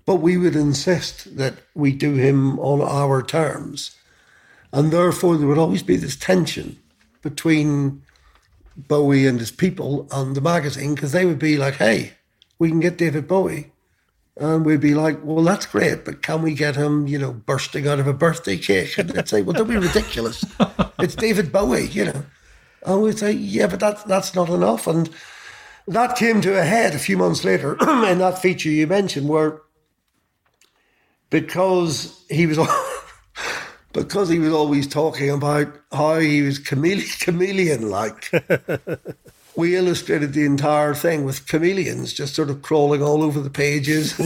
but we would insist that we do him on our terms. And therefore, there would always be this tension between Bowie and his people and the magazine because they would be like, hey, we can get David Bowie. And we'd be like, well, that's great, but can we get him, you know, bursting out of a birthday cake? And they'd say, well, don't be ridiculous. it's David Bowie, you know. And we'd say, yeah, but that, that's not enough. And that came to a head a few months later (clears throat) in that feature you mentioned, where because he was (laughs) because he was always talking about how he was (laughs) chameleon like. (laughs) we illustrated the entire thing with chameleons just sort of crawling all over the pages.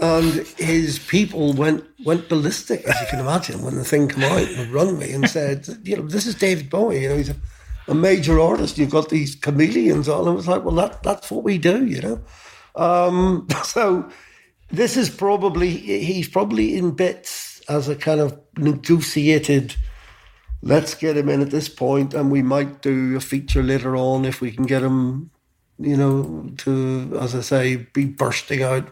and his people went went ballistic, as you can imagine, when the thing came out and rung me and said, you know, this is David Bowie, you know, he's a, a major artist. You've got these chameleons on. I was like, well, that, that's what we do, you know. Um, so this is probably, he's probably in bits as a kind of negotiated let's get him in at this point and we might do a feature later on if we can get him you know to as i say be bursting out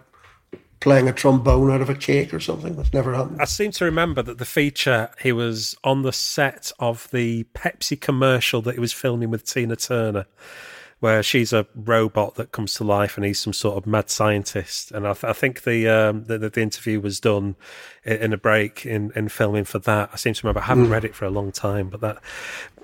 playing a trombone out of a cake or something. That's never happened. I seem to remember that the feature he was on the set of the pepsi commercial that he was filming with tina turner where she's a robot that comes to life and he's some sort of mad scientist. And I, th- I think the, um, the, the interview was done in, in, a break in, in filming for that. I seem to remember I haven't mm. read it for a long time, but that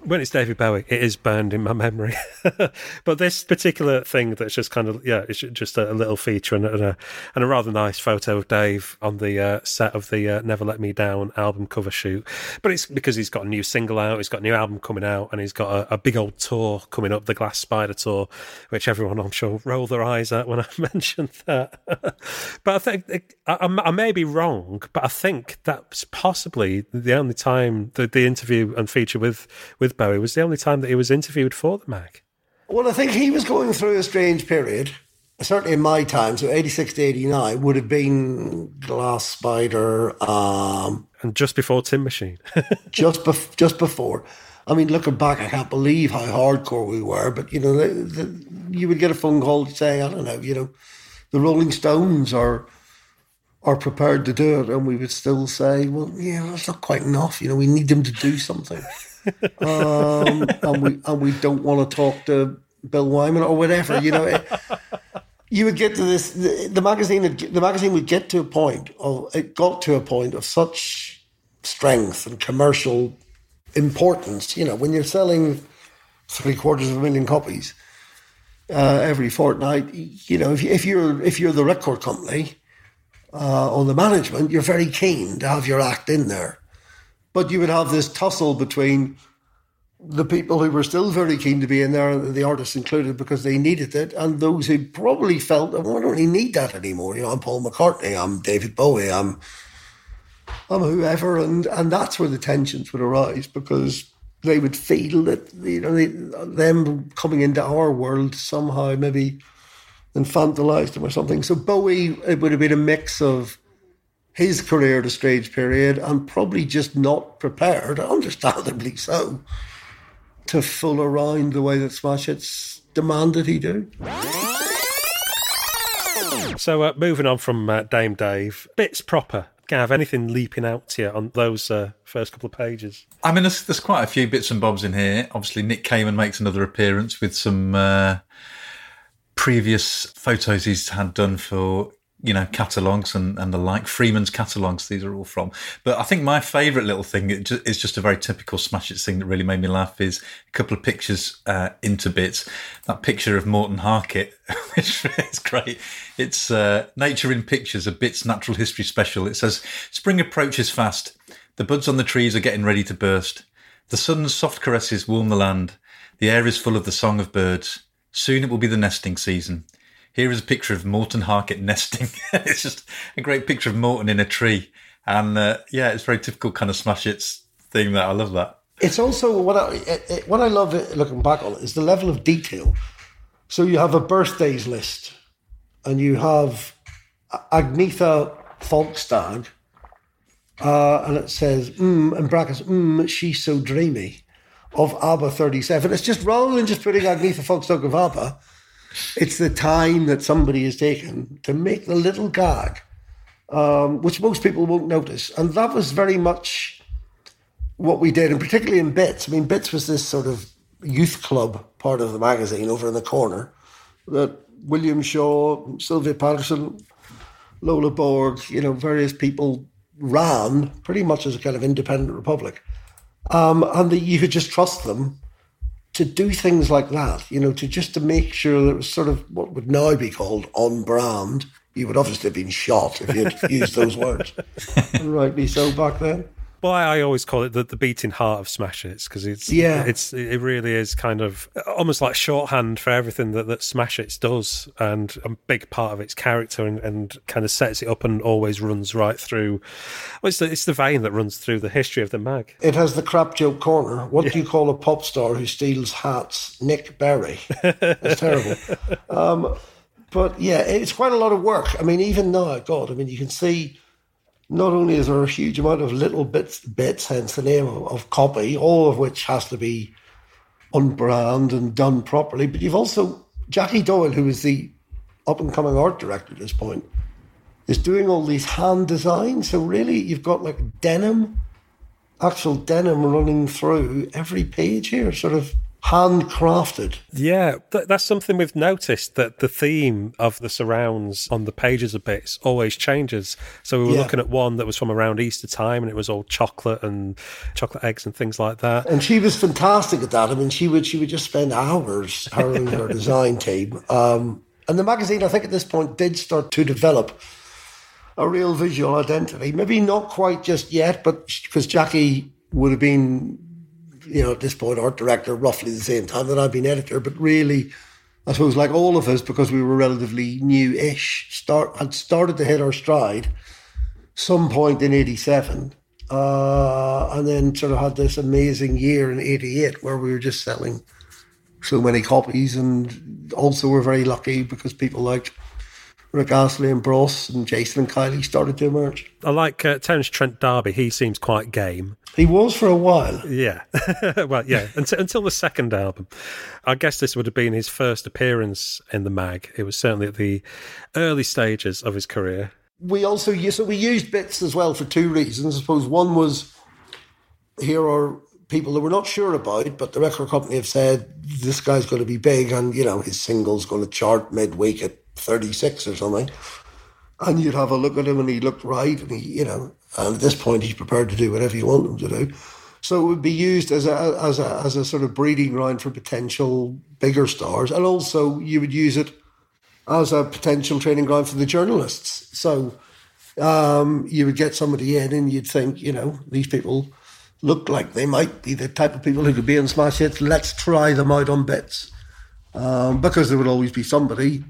when it's David Bowie, it is burned in my memory. (laughs) but this particular thing that's just kind of yeah, it's just a, little feature and, a and a rather nice photo of Dave on the uh, set of the uh, Never Let Me Down album cover shoot. But it's because he's got a new single out, he's got a new album coming out, and he's got a, a big old tour coming up, the Glass Spider tour, which everyone I'm sure roll their eyes at when I (laughs) mentioned that. (laughs) but I think I, I, may be wrong, but I think that's possibly the only time the, the interview and feature with with Bowie was the only time that he was interviewed for the mag. Well, I think he was going through a strange period. Certainly in my time, so 86 to 89 would have been Glass Spider. Um, and just before Tin Machine. (laughs) just, bef- just before. I mean, looking back, I can't believe how hardcore we were. But, you know, the, the, you would get a phone call saying, I don't know, you know, the Rolling Stones are are prepared to do it, and we would still say, well, yeah, that's not quite enough. You know, we need them to do something (laughs) um, and we and we don't want to talk to Bill Wyman or whatever. You know, it, (laughs) you would get to this. The, the magazine, the magazine would get to a point of it got to a point of such strength and commercial importance. You know, when you're selling three quarters of a million copies uh, every fortnight, you know, if, if you're if you're the record company uh, or the management, you're very keen to have your act in there. But you would have this tussle between the people who were still very keen to be in there, the artists included, because they needed it, and those who probably felt, oh, I don't really need that anymore. You know, I'm Paul McCartney, I'm David Bowie, I'm I'm whoever, and and that's where the tensions would arise because they would feel that you know they, them coming into our world somehow maybe infantilized him or something. So Bowie, it would have been a mix of his career at a strange period and probably just not prepared, (laughs) understandably so, to fool around the way that Smash Hits demanded he do. So, uh, moving on from uh, Dame Dave, bits proper. Gav, anything leaping out to you on those uh, first couple of pages? I mean, there's, there's, quite a few bits and bobs in here. Obviously, Nick Kamen makes another appearance with some uh, previous photos he's had done for you know, catalogues and, and the like. Freeman's catalogues, these are all from. But I think my favourite little thing is just a very typical Smash It thing that really made me laugh is a couple of pictures uh, into bits. That picture of Morten Harket, (laughs) which is great. It's uh, Nature in Pictures, a Bits Natural History special. It says, Spring approaches fast. The buds on the trees are getting ready to burst. The sun's soft caresses warm the land. The air is full of the song of birds. Soon it will be the nesting season. Here is a picture of Morten Harket nesting. (laughs) it's just a great picture of Morten in a tree. And uh, yeah, it's very typical kind of smash hits thing that I love that. It's also what I it, what I love looking back on it is the level of detail. So you have a birthdays list, and you have Agnetha Fältskog, uh, and it says mm, in brackets, mm, she's so dreamy, of ABBA 37. It's just rather than just putting Agnetha Fältskog of ABBA, it's the time that somebody has taken to make the little gag, um, which most people won't notice. And that was very much what we did, and particularly in Bits. I mean, Bits was this sort of youth club part of the magazine over in the corner that William Shaw, Sylvia Patterson, Lola Borg, you know, various people ran pretty much as a kind of independent republic. Um, and that you could just trust them to do things like that, you know, to just to make sure that it was sort of what would now be called on brand. You would obviously have been shot if you'd used those words. (laughs) and rightly so back then. Well, I always call it the, the beating heart of Smash Hits because it's Yeah. it's it really is kind of almost like shorthand for everything that, that Smash Hits does, and a big part of its character and, and kind of sets it up and always runs right through. Well, it's the, it's the vein that runs through the history of the mag. It has the crap joke corner. What do you call a pop star who steals hats? Nick Berry. That's terrible. (laughs) Um, but yeah, it's quite a lot of work. I mean, even now, God, I mean, you can see not only is there a huge amount of little bits, bits, hence the name of, of copy, all of which has to be on brand and done properly, but you've also Jackie Doyle, who is the up and coming art director at this point, is doing all these hand designs. So really, you've got like denim actual denim running through every page here, sort of handcrafted. Yeah, th- that's something we've noticed that the theme of the surrounds on the pages of bits always changes. So we were Yeah. looking at one that was from around Easter time, and it was all chocolate and chocolate eggs and things like that. And she was fantastic at that. I mean, she would she would just spend hours harrowing her (laughs) design team. Um, and the magazine, I think, at this point, did start to develop a real visual identity. Maybe not quite just yet, but because Jackie would have been, you know, at this point, art director roughly the same time that I'd been editor. But really, I suppose, like all of us, because we were relatively new-ish, start had started to hit our stride some point in '87, uh, and then sort of had this amazing year in '88 where we were just selling so many copies, and also we're very lucky because people like Rick Astley and Bros and Jason and Kylie started to emerge. I like uh, Terence Trent D'Arby. He seems quite game. He was for a while. Yeah. (laughs) well, yeah, until, until the second album. I guess this would have been his first appearance in the mag. It was certainly at the early stages of his career. We also used, so we used bits as well for two reasons. I suppose one was here are people that we're not sure about, but the record company have said this guy's going to be big, and you know his single's going to chart midweek at 36 or something. And you'd have a look at him, and he looked right, and he, you know, and at this point he's prepared to do whatever you want him to do. So it would be used as a as a as a sort of breeding ground for potential bigger stars, and also you would use it as a potential training ground for the journalists. So um, you would get somebody in, and you'd think, you know, these people look like they might be the type of people who could be in smash hits. Let's try them out on bits, um, because there would always be somebody,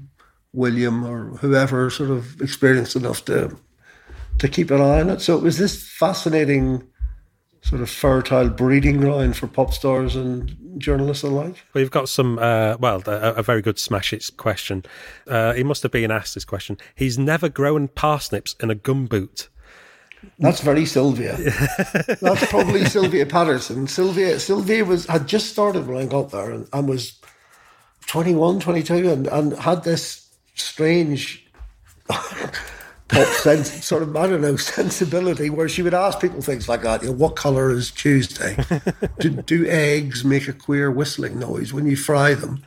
William or whoever, sort of experienced enough to to keep an eye on it. So it was this fascinating sort of fertile breeding ground for pop stars and journalists alike. We've got some, uh, well, a, a very good Smash Hits question. Uh, he must have been asked this question. He's never grown parsnips in a gumboot. That's very Sylvia. (laughs) That's probably Sylvia Patterson. Sylvia Sylvia was had just started when I got there and, and was 21, 22 and, and had this strange (laughs) pop sense sort of I don't know sensibility where she would ask people things like that, you know, what colour is Tuesday? (laughs) do, do eggs make a queer whistling noise when you fry them?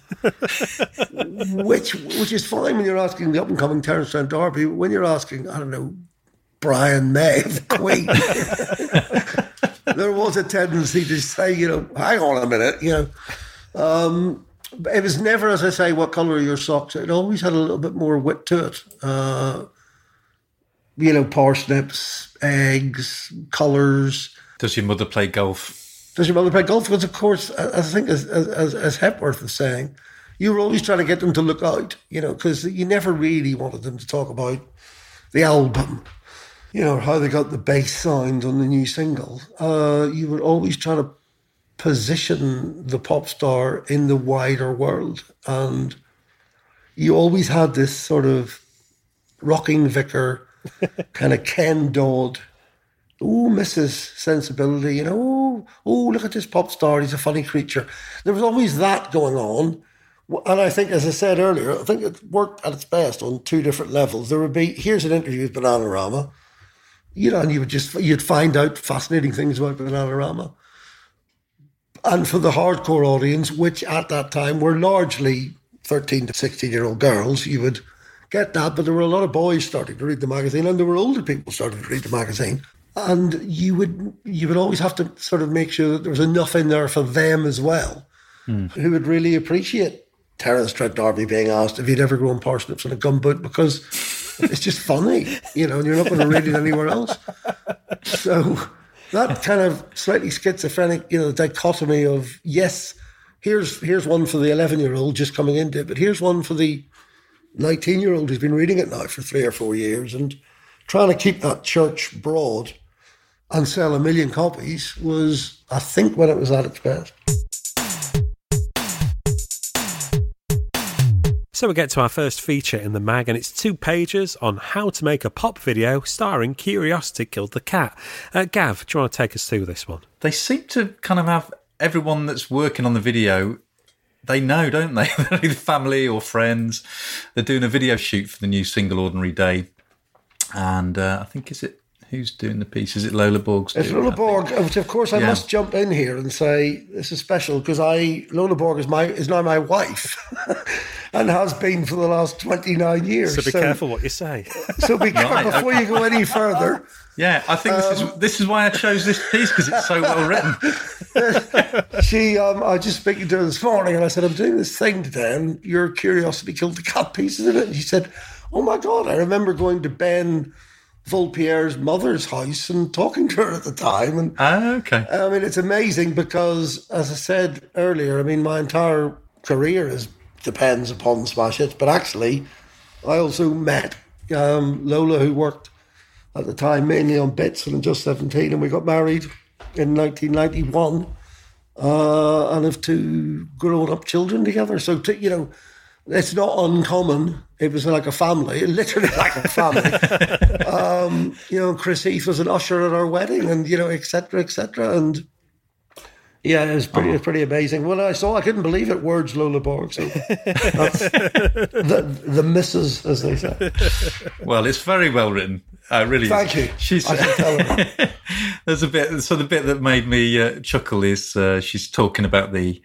which which is fine when you're asking the up and coming Terence Trent D'Arby, when you're asking, I don't know, Brian May, the Queen. (laughs) there was a tendency to say, you know, hang on a minute, you know. Um, it was never, as I say, what colour are your socks? It always had a little bit more wit to it. Uh, you know, parsnips, eggs, colours. Does your mother play golf? Does your mother play golf? Because, of course, I I think, as, as, as Hepworth was saying, you were always trying to get them to look out, you know, because you never really wanted them to talk about the album, you know, how they got the bass sound on the new single. Uh, you were always trying to position the pop star in the wider world. And you always had this sort of rocking vicar, (laughs) kind of Ken Dodd oh, Mrs. Sensibility, you know, oh, oh, look at this pop star, he's a funny creature. There was always that going on. And I think, as I said earlier, I think it worked at its best on two different levels. There would be, here's an interview with Bananarama, you know, and you would just, you'd find out fascinating things about Bananarama. And for the hardcore audience, which at that time were largely 13 to 16 year old girls, you would get that. But there were a lot of boys starting to read the magazine, and there were older people starting to read the magazine. and you would you would always have to sort of make sure that there was enough in there for them as well, hmm. who would really appreciate Terence Trent D'Arby being asked if he'd ever grown parsnips in a gumboot because it's just funny, you know, and you're not going to read it anywhere else. So that kind of slightly schizophrenic, you know, dichotomy of yes, here's here's one for the eleven year old just coming into it, but here's one for the nineteen year old who's been reading it now for three or four years and trying to keep that church broad and sell a million copies was, I think, when it was at its best. So we get to our first feature in the mag, and it's two pages on how to make a pop video starring Curiosity Killed the Cat. Uh, Gav, do you want to take us through this one? They seem to kind of have everyone that's working on the video. They know, don't they? (laughs) Either family or friends. They're doing a video shoot for the new single "Ordinary Day," and uh, I think is it who's doing the piece? Is it Lola Borg's? It's doing Lola it, I think? Borg, which of course I Yeah. must jump in here and say this is special because I Lola Borg is my is now my wife (laughs) and has been for the last twenty nine years. So be careful what you say. So be careful Right, before you go any further. Yeah, I think this Um, is this is why I chose this piece because it's so well written. (laughs) She, um, I was just speaking to her this morning, and I said, "I'm doing this thing today, and your curiosity killed the cat pieces in it." And she said, "Oh my god, I remember going to Ben Volpierre's mother's house and talking to her at the time." And Ah, okay. I mean, it's amazing because, as I said earlier, I mean, my entire career is depends upon Smash Hits, but actually, I also met um, Lola, who worked at the time mainly on bits and just 17, and we got married in 1991 uh, and have two grown up children together. So, to, you know, it's not uncommon. It was like a family, (laughs) literally like a family. (laughs) um, you know, Chris Heath was an usher at our wedding, and you know, etc., cetera, et cetera. And yeah, it was pretty, it was pretty amazing. When I saw, I couldn't believe it. Words Lola Borg. So (laughs) the the missus, as they say. Well, it's very well written. Uh, really, Thank you. She's I there's a bit. So the bit that made me uh, chuckle is uh, she's talking about the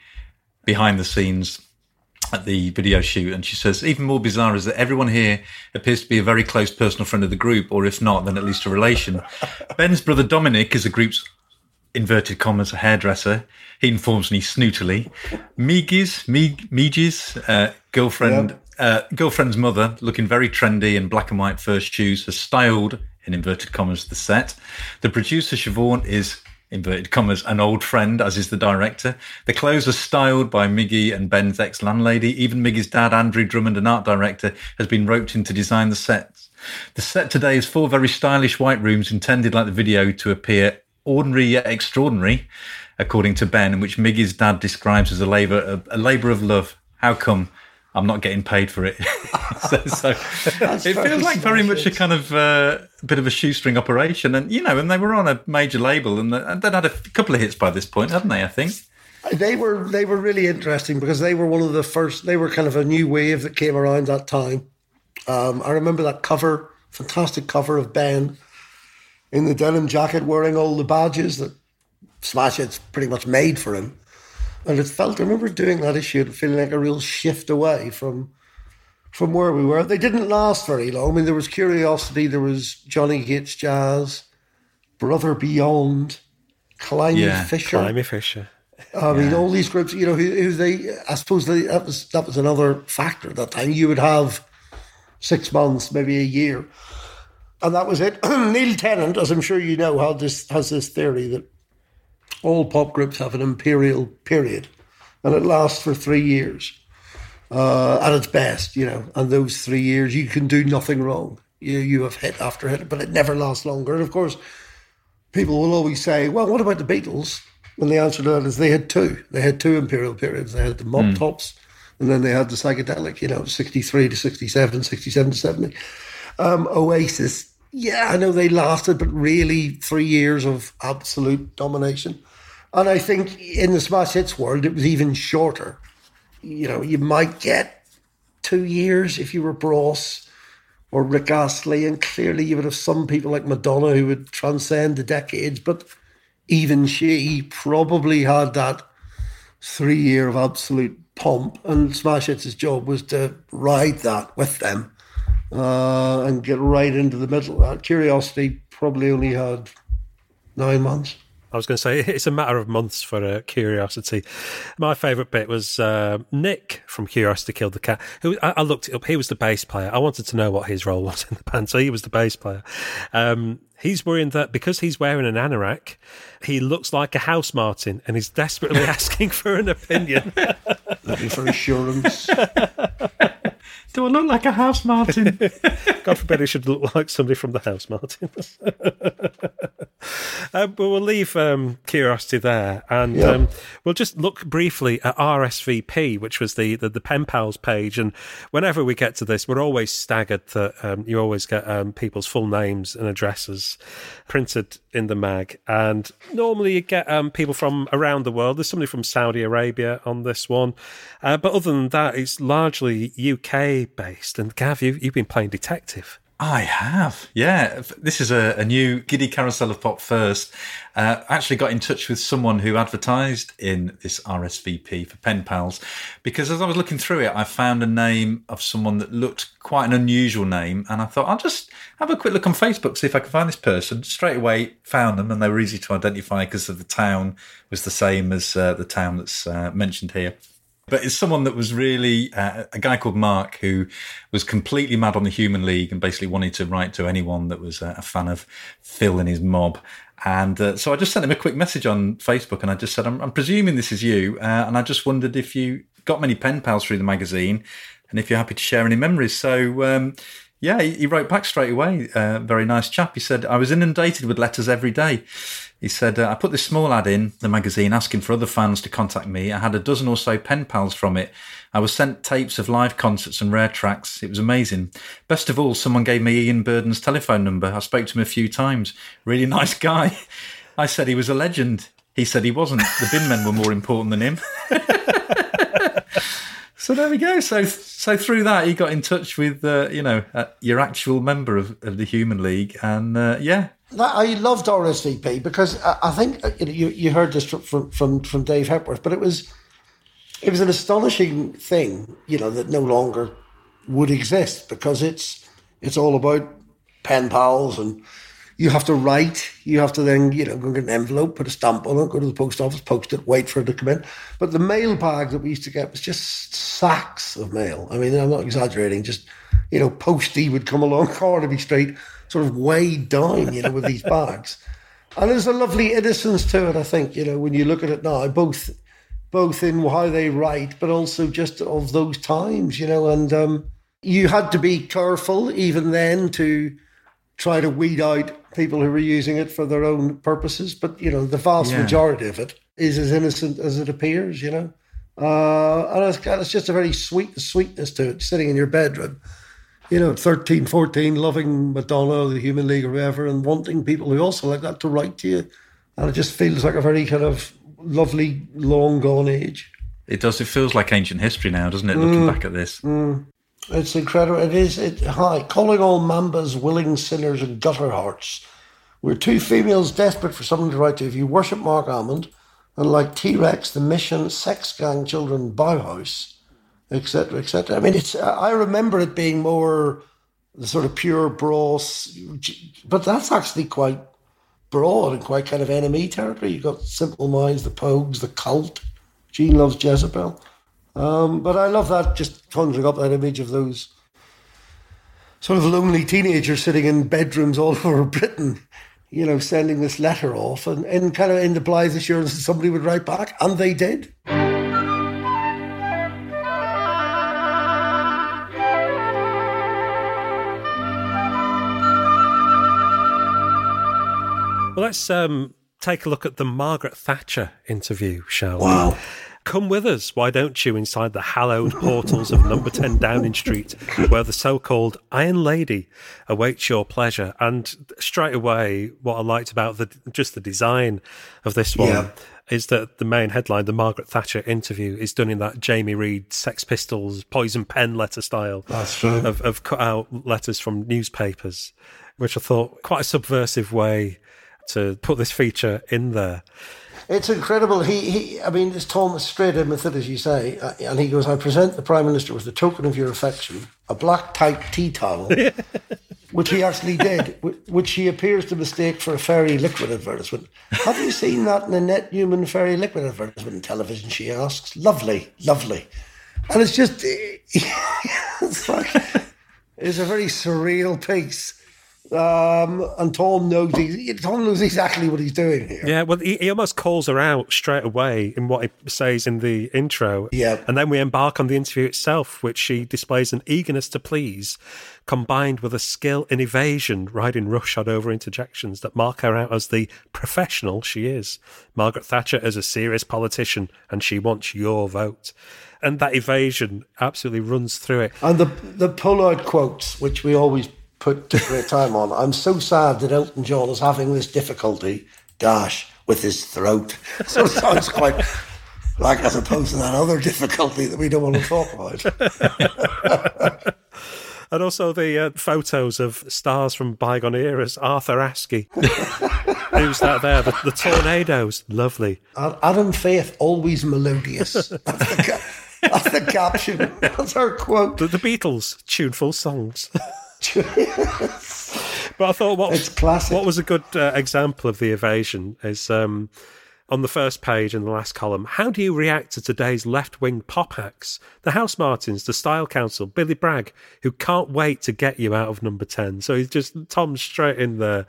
behind the scenes at the video shoot, and she says even more bizarre is that everyone here appears to be a very close personal friend of the group, or if not, then at least a relation. (laughs) Ben's brother Dominic is the group's inverted commas hairdresser. He informs me snootily. Miggy's, Mig, Miggy's uh, girlfriend, uh, girlfriend's mother, looking very trendy in black and white first shoes, has styled in inverted commas the set. The producer Siobhan is inverted commas an old friend, as is the director. The clothes are styled by Miggy and Ben's ex landlady. Even Miggy's dad, Andrew Drummond, an art director, has been roped in to design the sets. The set today is four very stylish white rooms intended like the video to appear ordinary yet extraordinary, according to Ben, which Miggy's dad describes as a labor a, labor of love. How come I'm not getting paid for it? (laughs) so, so it feels like very much a kind of uh, bit of a shoestring operation, and you know, and they were on a major label, and, and they'd had a couple of hits by this point, hadn't they? I think. They were they were really interesting because they were one of the first. They were kind of a new wave that came around that time. Um, I remember that cover, fantastic cover of Ben in the denim jacket, wearing all the badges that Smash Hits pretty much made for him. And it felt. I remember doing that issue and feeling like a real shift away from from where we were. They didn't last very long. I mean, there was Curiosity, there was Johnny Hates Jazz, Brother Beyond, Climie Yeah, Fisher. Climie Fisher. I mean, all these groups, you know, who, who they, I suppose they, that was that was another factor at that time. You would have six months, maybe a year, and that was it. (clears throat) Neil Tennant, as I'm sure you know, had this has this theory that all pop groups have an imperial period, and it lasts for three years uh, at its best, you know. And those three years, you can do nothing wrong. You you have hit after hit, but it never lasts longer. And of course, people will always say, "Well, what about the Beatles?" And the answer to that is they had two. They had two imperial periods. They had the mop tops, and then they had the psychedelic. You know, sixty three to 67, 67 to seventy. Um, Oasis, yeah, I know they lasted, but really three years of absolute domination. And I think in the smash hits world, it was even shorter. You know, you might get two years if you were Bros or Rick Astley, and clearly you would have some people like Madonna who would transcend the decades, but even she probably had that three year of absolute pomp, and Smash Hits' job was to ride that with them uh, and get right into the middle. Uh, Curiosity probably only had nine months. I was going to say (laughs) it's a matter of months for uh, Curiosity. My favourite bit was uh, Nick from Curiosity Killed the Cat. Who I, I, looked it up. He was the bass player. I wanted to know what his role (laughs) was in the band, so he was the bass player. Um, he's worrying that because he's wearing an anorak, he looks like a house martin, and he's desperately (laughs) asking for an opinion, looking for assurance. Do I look like a house Martin? (laughs) God forbid he should look like somebody from the Housemartins. (laughs) um, but we'll leave um, curiosity there, and yep. um, we'll just look briefly at RSVP, which was the, the, the pen pals page. And whenever we get to this, we're always staggered that um, you always get um, people's full names and addresses printed in the mag. And normally you get um, people from around the world. There's somebody from Saudi Arabia on this one, uh, but other than that, it's largely UK based. And Gav, you, you've been playing detective. I have, yeah. This is a, a new Giddy Carousel of Pop first. Uh, actually got in touch with someone who advertised in this RSVP for Pen Pals because as I was looking through it, I found a name of someone that looked quite an unusual name. And I thought, I'll just have a quick look on Facebook, see if I can find this person. Straight away found them and they were easy to identify because the town was the same as uh, the town that's uh, mentioned here. But it's someone that was really uh, a guy called Mark who was completely mad on the Human League and basically wanted to write to anyone that was a fan of Phil and his mob. And uh, so I just sent him a quick message on Facebook and I just said, I'm, I'm presuming this is you. Uh, and I just wondered if you got many pen pals through the magazine and if you're happy to share any memories. So, um, yeah, he, he, wrote back straight away. Uh, very nice chap. He said, I was inundated with letters every day. He said, uh, I put this small ad in the magazine asking for other fans to contact me. I had a dozen or so pen pals from it. I was sent tapes of live concerts and rare tracks. It was amazing. Best of all, someone gave me Ian Burden's telephone number. I spoke to him a few times. Really (laughs) nice guy. I said he was a legend. He said he wasn't. The bin men were more important than him. (laughs) so there we go. So so through that, he got in touch with uh, you know uh, your actual member of, of the Human League, and uh, yeah, I loved RSVP because I think uh, you you heard this from from from Dave Hepworth, but it was it was an astonishing thing, you know, that no longer would exist because it's it's all about pen pals and you have to write. You have to then, you know, go get an envelope, put a stamp on it, go to the post office, post it, wait for it to come in. But the mail bag that we used to get was just sacks of mail. I mean, I'm not exaggerating. Just, you know, postie would come along, (laughs) Carnaby Street sort of weighed down, you know, with these bags. And there's a lovely innocence to it, I think, you know, when you look at it now, both both in how they write, but also just of those times, you know, and um, you had to be careful even then to try to weed out people who were using it for their own purposes. But, you know, the vast yeah. majority of it is as innocent as it appears, you know. Uh, and it's, it's just a very sweet sweetness to it, sitting in your bedroom you know, 13, 14, loving Madonna, the Human League, or whatever, and wanting people who also like that to write to you. And it just feels like a very kind of lovely, long gone age. It does. It feels like ancient history now, doesn't it? Looking mm, back at this, mm. it's incredible. It is. It hi, calling all mambas willing sinners and gutter hearts. We're two females desperate for someone to write to. If you worship Marc Almond, and like T Rex, the Mission, Sex Gang Children, Bauhaus, etc., etc. I mean, it's. I remember it being more the sort of pure bros, but that's actually quite broad and quite kind of enemy territory. You've got Simple Minds, the Pogues, the Cult. Gene loves Jezebel. Um, but I love that, just conjuring up that image of those sort of lonely teenagers sitting in bedrooms all (laughs) over Britain, you know, sending this letter off and, and kind of in the blithe assurance that somebody would write back. And they did. Well, let's um, take a look at the Margaret Thatcher interview, shall wow. we? Come with us, why don't you, inside the hallowed portals of number 10 Downing Street, where the so called Iron Lady awaits your pleasure. And straight away, what I liked about the just the design of this one yeah. is that the main headline, the Margaret Thatcher interview, is done in that Jamie Reid Sex Pistols poison pen letter style. That's true. Of, of cut out letters from newspapers, which I thought quite a subversive way to put this feature in there. It's incredible. He, he I mean, it's Thomas straight in with it, as you say. Uh, and he goes, I present the Prime Minister with the token of your affection, a black tight tea towel, (laughs) which he actually did, which he appears to mistake for a fairy liquid advertisement. Have you seen that in Nanette Newman fairy liquid advertisement in television? She asks. Lovely, lovely. And it's just, (laughs) it's like, it's a very surreal piece. Um, and Tom knows he, Tom knows exactly what he's doing here. Yeah, well, he, he, almost calls her out straight away in what he says in the intro. Yeah, and then we embark on the interview itself, which she displays an eagerness to please, combined with a skill in evasion, riding roughshod over interjections that mark her out as the professional she is. Margaret Thatcher is a serious politician, and she wants your vote. And that evasion absolutely runs through it. And the the Pollard quotes, which we always put great time on. I'm so sad that Elton John is having this difficulty, dash, with his throat. (laughs) So it sounds quite like as opposed to that other difficulty that we don't want to talk about. (laughs) and also the uh, photos of stars from bygone eras. Arthur Askey. (laughs) Who's that there? The, the, Tornados. Lovely. Adam Faith, always melodious. That's the, that's the caption. That's our quote. The, the Beatles, tuneful songs. But I thought what it's classic. What was a good uh, example of the evasion is um, on the first page in the last column. How do you react to today's left wing pop acts? The Housemartins, the Style Council, Billy Bragg, who can't wait to get you out of number 10. So he's just Tom's straight in there,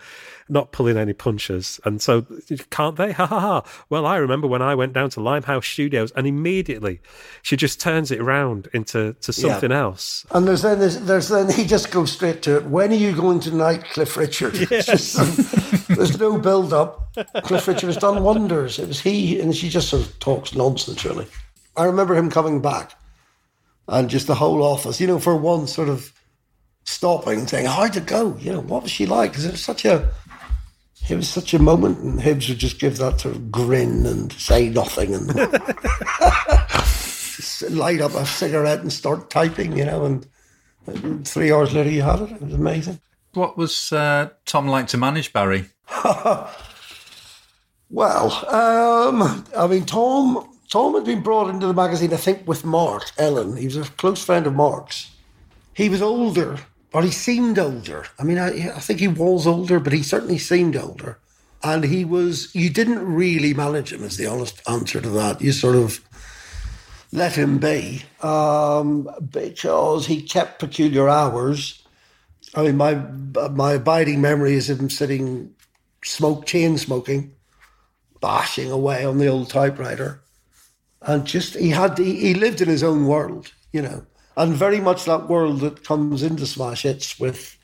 not pulling any punches. And so, can't they? (laughs) Ha ha ha. Well, I remember when I went down to Limehouse Studios and immediately she just turns it around into to something yeah. else. And there's then, there's, there's, then he just goes straight to it. When are you going tonight, Cliff Richard? (laughs) Yes. There's no build up. Cliff Richard has done wonders. It was he, and she just sort of talks nonsense, really. I remember him coming back and just the whole office, you know, for one sort of stopping, and saying, How'd it go? You know, what was she like? Because it was such a it was such a moment, and Hibs would just give that sort of grin and say nothing and (laughs) light up a cigarette and start typing, you know, and three hours later you had it. It was amazing. What was uh, Tom like to manage, Barry? (laughs) well, um, I mean, Tom Tom had been brought into the magazine, I think, with Mark Ellen. He was a close friend of Mark's. He was older, or he seemed older. I mean, I, I think he was older, but he certainly seemed older. And he was, you didn't really manage him, is the honest answer to that. You sort of let him be um, because he kept peculiar hours. I mean, my my abiding memory is of him sitting, smoke chain smoking, bashing away on the old typewriter and just he had he, he lived in his own world, you know, and very much that world that comes into smash hits with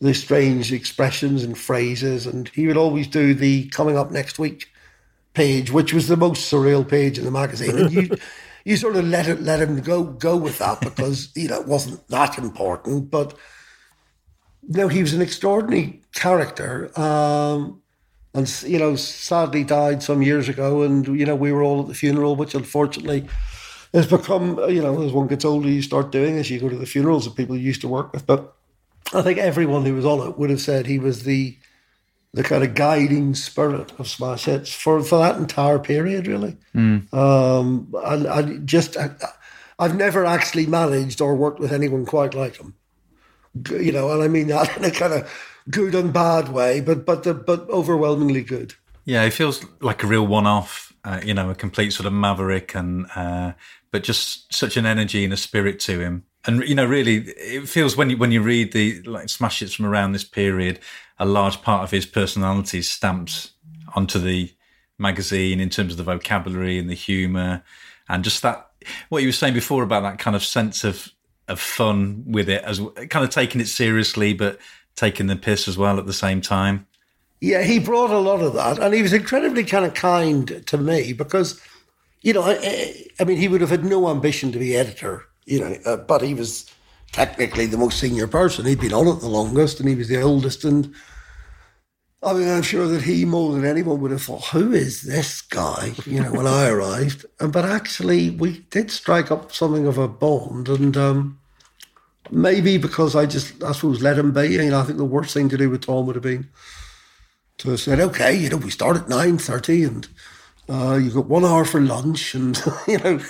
the strange expressions and phrases, and he would always do the coming up next week page, which was the most surreal page in the magazine, and you. (laughs) you sort of let it let him go go with that because you know it wasn't that important. But you know he was an extraordinary character, um, and you know sadly died some years ago and you know we were all at the funeral which unfortunately has become you know as one gets older you start doing as you go to the funerals of people you used to work with. But i think everyone who was on it would have said he was the the kind of guiding spirit of smash hits for for that entire period really. Mm. um and i just I, i've never actually managed or worked with anyone quite like him. You know and i mean that (laughs) in a kind of good and bad way, but but the, but overwhelmingly good. Yeah, it feels like a real one-off. Uh, you know, a complete sort of maverick, and uh, but just such an energy and a spirit to him. And you know, really, it feels when you when you read the like smash hits from around this period, a large part of his personality is stamped onto the magazine in terms of the vocabulary and the humour, and just that what you were saying before about that kind of sense of of fun with it, as kind of taking it seriously, but taking the piss as well at the same time. Yeah, he brought a lot of that, and he was incredibly kind of kind to me because, you know, I, I mean, he would have had no ambition to be editor, you know, uh, but he was technically the most senior person. He'd been on it the longest, and he was the oldest, and I mean, I'm sure that he more than anyone would have thought, "Who is this guy?" You know, when I (laughs) arrived, and but actually, we did strike up something of a bond, and. um maybe because I just, I suppose, let him be. You know, I think the worst thing to do with Tom would have been to have said, okay, you know, we start at 9.30 and uh, you've got one hour for lunch and, (laughs) you know,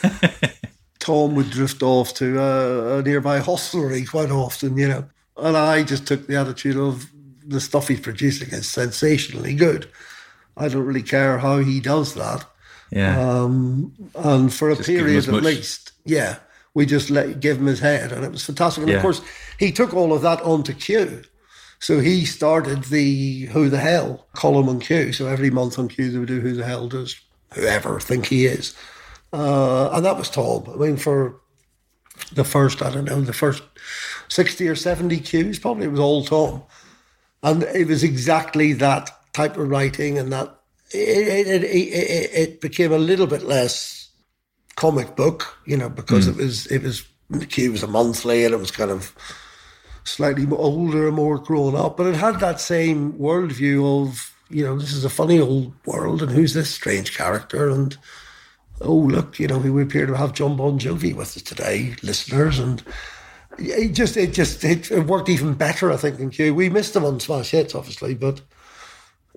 (laughs) Tom would drift off to uh, a nearby hostelry quite often, you know. And I just took the attitude of the stuff he's producing is sensationally good. I don't really care how he does that. Yeah. Um, and for a Just period at much- least, yeah, we just let give him his head, and it was fantastic. And Yeah. of course, he took all of that onto Q. So he started the Who the Hell column on Q. So every month on Q, they would do Who the Hell does whoever think he is. Uh, and that was Tom. I mean, for the first, I don't know, the first 60 or 70 Qs, probably it was all Tom. And it was exactly that type of writing and that it, it, it, it, it became a little bit less comic book, you know, because hmm. it was, it was, Q was a monthly and it was kind of slightly older and more grown up, but it had that same worldview of, you know, this is a funny old world and who's this strange character? And oh, look, you know, we appear to have Jon Bon Jovi with us today, listeners. And it just, it just, it, it worked even better, I think, than Q. We missed him on Smash Hits, obviously, but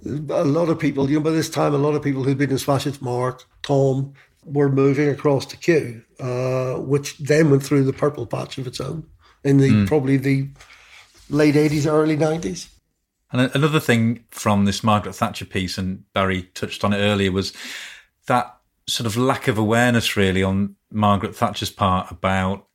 a lot of people, you know, by this time, a lot of people who'd been in Smash Hits, Mark, Tom, were moving across the Q, uh, which then went through the purple patch of its own in the probably the late 80s, early 90s. And another thing from this Margaret Thatcher piece, and Barry touched on it earlier, was that sort of lack of awareness, really, on Margaret Thatcher's part about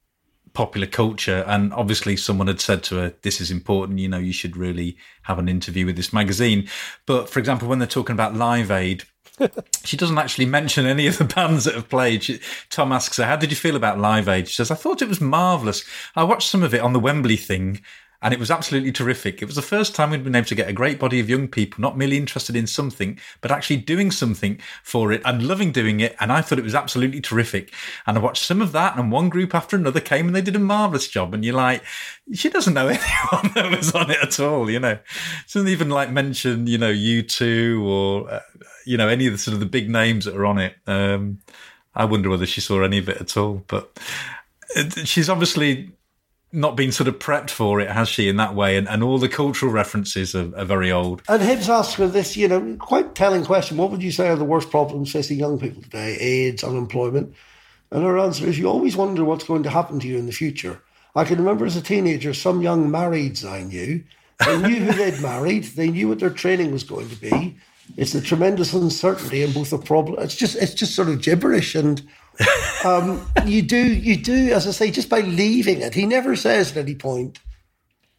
popular culture. And obviously, someone had said to her, This is important, you know, you should really have an interview with this magazine. But for example, when they're talking about Live Aid, (laughs) she doesn't actually mention any of the bands that have played. She, Tom asks her, How did you feel about Live Aid? She says, I thought it was marvellous. I watched some of it on the Wembley thing. And it was absolutely terrific. It was the first time we'd been able to get a great body of young people, not merely interested in something, but actually doing something for it and loving doing it. And I thought it was absolutely terrific. And I watched some of that, and one group after another came and they did a marvelous job. And you're like, she doesn't know (laughs) anyone that was on it at all, you know. She doesn't even like mention, you know, U2 or, uh, you know, any of the sort of the big names that are on it. Um, I wonder whether she saw any of it at all. But she's obviously not been sort of prepped for it, has she, in that way? And, and all the cultural references are, are very old. And Hibbs asked her this, you know, quite telling question. What would you say are the worst problems facing young people today? AIDS, unemployment. And her answer is, you always wonder what's going to happen to you in the future. I can remember as a teenager, some young marrieds I knew. They knew who they'd (laughs) married. They knew what their training was going to be. It's a tremendous uncertainty and both the problem. It's just, it's just sort of gibberish. And um, (laughs) you do, you do, as I say, just by leaving it. He never says at any point,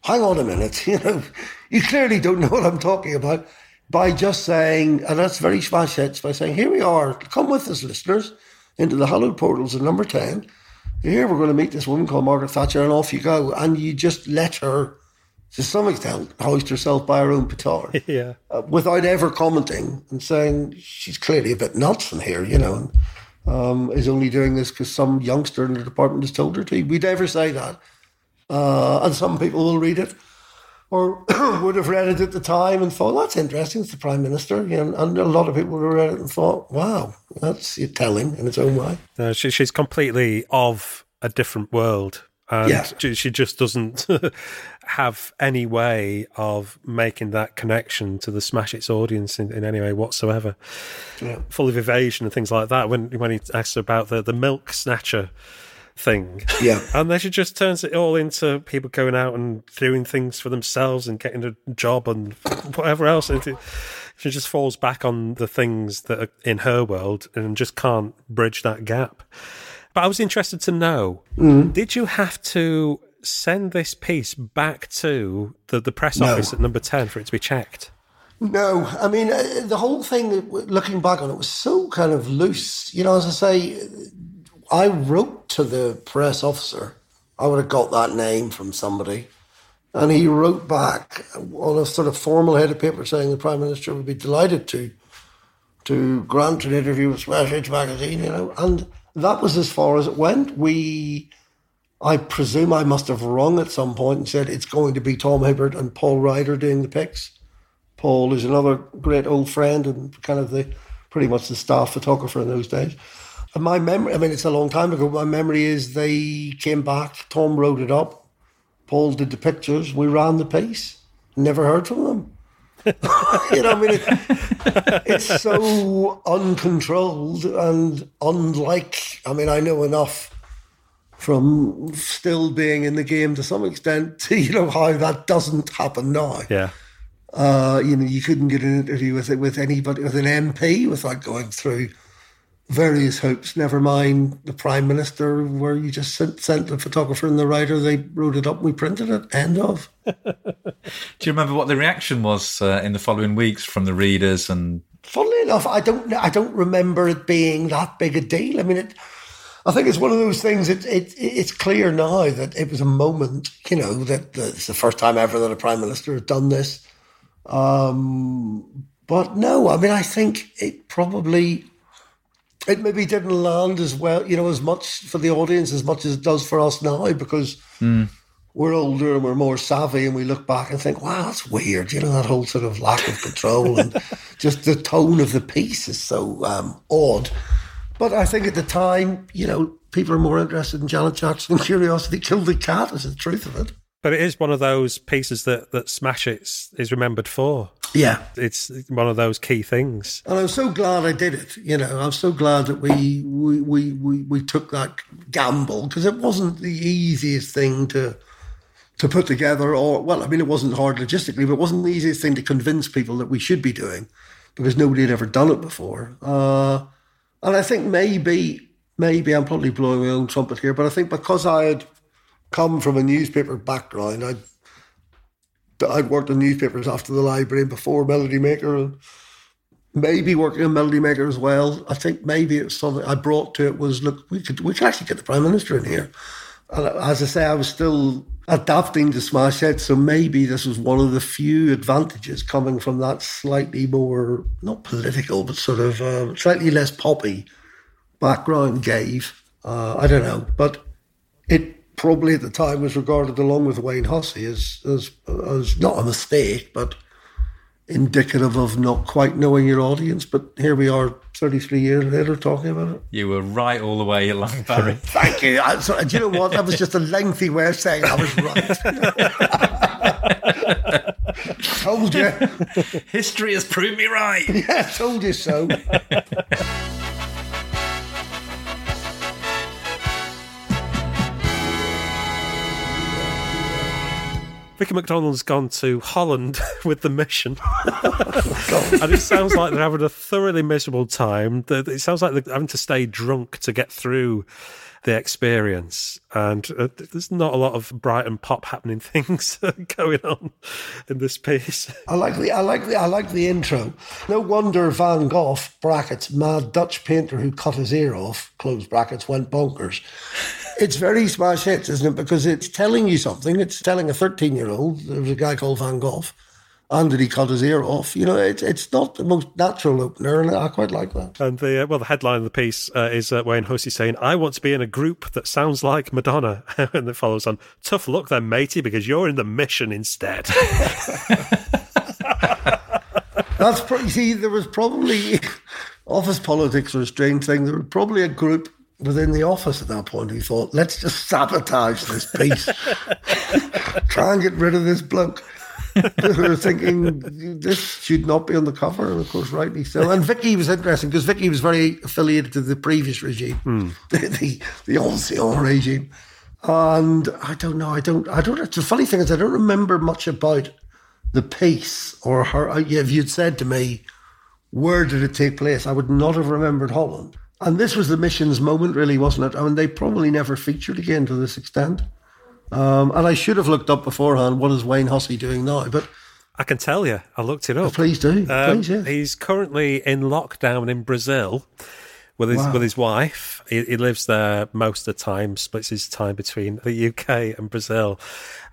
hang on a minute, (laughs) you know, you clearly don't know what I'm talking about by just saying, and that's Ver Hits, by saying, here we are, come with us, listeners, into the hallowed portals of number 10. Here we're going to meet this woman called Margaret Thatcher, and off you go. And you just let her, to some extent, hoist herself by her own petard (laughs) Yeah. uh, without ever commenting and saying she's clearly a bit nuts in here, you know, and um, is only doing this because some youngster in the department has told her to. We'd never say that. Uh, and some people will read it or (clears throat) would have read it at the time and thought, that's interesting, it's the Prime Minister. You know, and a lot of people would have read it and thought, wow, that's telling in its own way. No, she, she's completely of a different world. And Yeah. she, she just doesn't (laughs) have any way of making that connection to the Smash Hits audience in, in any way whatsoever. Yeah. Full of evasion and things like that. When when he asks about the, the milk snatcher thing. Yeah. (laughs) And then she just turns it all into people going out and doing things for themselves and getting a job and whatever else. And She just falls back on the things that are in her world and just can't bridge that gap. But I was interested to know mm. did you have to send this piece back to the, the press No. office at number 10 for it to be checked? No, I mean uh, the whole thing. Looking back on it, was so kind of loose. You know, as I say, I wrote to the press officer. I would have got that name from somebody, and he wrote back on a sort of formal head of paper saying the prime minister would be delighted to to grant an interview with Smash Hits magazine. You know, and that was as far as it went. We. I presume I must have rung at some point and said it's going to be Tom Hibbert and Paul Rider doing the picks. Paul is another great old friend and kind of the pretty much the staff photographer in those days. And my memory, I mean, it's a long time ago. My memory is they came back. Tom wrote it up. Paul did the pictures. We ran the piece. Never heard from them. (laughs) you know, I mean, it, it's so uncontrolled and unlike. I mean, I know enough from still being in the game to some extent to (laughs) you know how that doesn't happen now. Yeah. Uh, you know, you couldn't get an interview with it with anybody with an MP without going through various hoops. Never mind the prime minister, where you just sent, sent the photographer and the writer. They wrote it up, we printed it. End of. (laughs) Do you remember what the reaction was uh, in the following weeks from the readers and? Funnily enough, I don't. I don't remember it being that big a deal. I mean, it. I think it's one of those things. It, it it's clear now that it was a moment. You know that it's the first time ever that a prime minister has done this. Um, but no, I mean, I think it probably it maybe didn't land as well, you know, as much for the audience as much as it does for us now because mm. we're older and we're more savvy and we look back and think, wow, that's weird. You know, that whole sort of lack of control and (laughs) just the tone of the piece is so um, odd. But I think at the time, you know, people are more interested in Janet Jackson. Curiosity killed the cat, is the truth of it. But it is one of those pieces that, that Smash Hits is remembered for. Yeah. It's one of those key things. And I'm so glad I did it. You know, I'm so glad that we we we we, we took that gamble because it wasn't the easiest thing to to put together or well, I mean it wasn't hard logistically, but it wasn't the easiest thing to convince people that we should be doing because nobody had ever done it before. Uh, and I think maybe maybe I'm probably blowing my own trumpet here, but I think because I had come from a newspaper background. I'd I'd worked in newspapers after the library before Melody Maker and maybe working in Melody Maker as well. I think maybe it's something I brought to it was look we could we could actually get the Prime Minister in here. And as I say, I was still adapting to Smash Hit, so maybe this was one of the few advantages coming from that slightly more not political but sort of uh, slightly less poppy background gave. Uh, I don't know, but it probably at the time was regarded along with Wayne Hussey as, as, as not a mistake, but indicative of not quite knowing your audience. But here we are 33 years later talking about it. You were right all the way along, Barry. (laughs) Thank you. I, so, do you know what? That was just a lengthy way of saying I was right. (laughs) told you. History has proved me right. (laughs) Yeah, told you so. Vici MacDonald's gone to Holland (laughs) with the mission. (laughs) Oh, and it sounds like they're having a thoroughly miserable time. It sounds like they're having to stay drunk to get through the experience. And uh, there's not a lot of bright and pop happening (laughs) things going on in this piece. (laughs) I like the I like the I like the intro. No wonder Van Gogh brackets mad Dutch painter who cut his ear off close brackets went bonkers. It's very smash hits, isn't it? Because it's telling you something. It's telling a 13 year old there was a guy called Van Gogh and did he cut his ear off? You know, it's it's not the most natural opener, and I quite like that. And the uh, well, the headline of the piece uh, is uh, Wayne Hussey saying, "I want to be in a group that sounds like Madonna," (laughs) and it follows on, "Tough luck then, matey, because you're in the mission instead." (laughs) That's pro- see, there was probably office politics are a strange thing. There was probably a group within the office at that point who thought, let's just sabotage this piece, (laughs) try and get rid of this bloke. Were thinking this should not be on the cover, and of course, rightly so. And Vicky was interesting because Vicky was very affiliated to the previous regime, mm. (laughs) the, the the ancien regime. And I don't know, I don't, I don't. The funny thing is, I don't remember much about the piece or her. If you'd said to me, "Where did it take place?" I would not have remembered Holland. And this was the mission's moment, really, wasn't it? I mean, they probably never featured again to this extent. Um, and I should have looked up beforehand what is Wayne Hussey doing now, but I can tell you. I looked it up. Please do. Um, Please, yeah. He's currently in lockdown in Brazil with his wow. with his wife. He, he, lives there most of the time, splits his time between the UK and Brazil.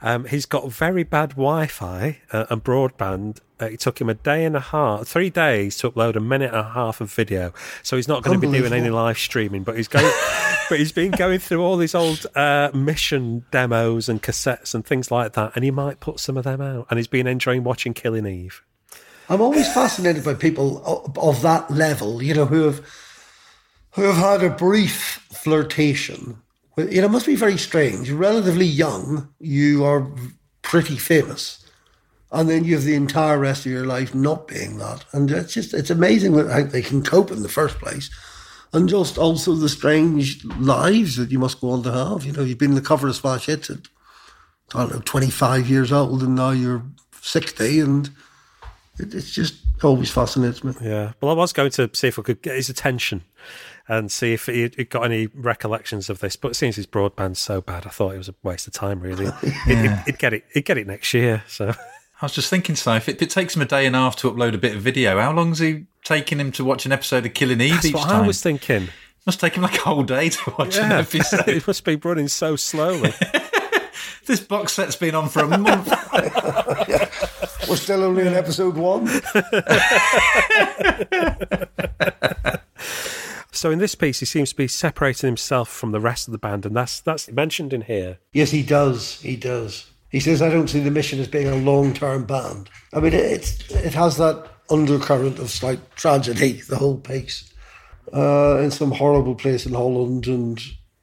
Um, he's got very bad Wi-Fi uh, and broadband. Uh, it took him a day and a half, three days to upload a minute and a half of video. So he's not going to be doing any live streaming, but he's going. (laughs) but he's been going through all these old uh, mission demos and cassettes and things like that, and he might put some of them out. And he's been enjoying watching Killing Eve. I'm always fascinated by people of that level, you know, who have who have had a brief flirtation. With, you know, it must be very strange. You're relatively young, you are pretty famous, and then you have the entire rest of your life not being that. And it's just, it's amazing how they can cope in the first place. and just also the strange lives that you must go on to have. You know, you've been the cover of Smash Hits at, I don't know, 25 years old, and now you're 60, and it, it's just always fascinates me. Yeah. Well, I was going to see if I could get his attention and see if he got any recollections of this, but since his broadband's so bad, I thought it was a waste of time, really. (laughs) he'd, he'd get it, he'd get it next year, so. (laughs) I was just thinking, so if it, if it takes him a day and a half to upload a bit of video, how long's he taking him to watch an episode of Killing Eve That's each what time? I was thinking. Must take him like a whole day to watch an Yeah, (laughs) episode. it must be running so slowly. (laughs) this box set's been on for a month. (laughs) We're still only in episode one. so in this piece, he seems to be separating himself from the rest of the band, and that's that's mentioned in here. Yes, he does. He does. He says, "I don't see the mission as being a long-term band." I mean, it, it's it has that undercurrent of slight tragedy. The whole piece, uh, in some horrible place in Holland, and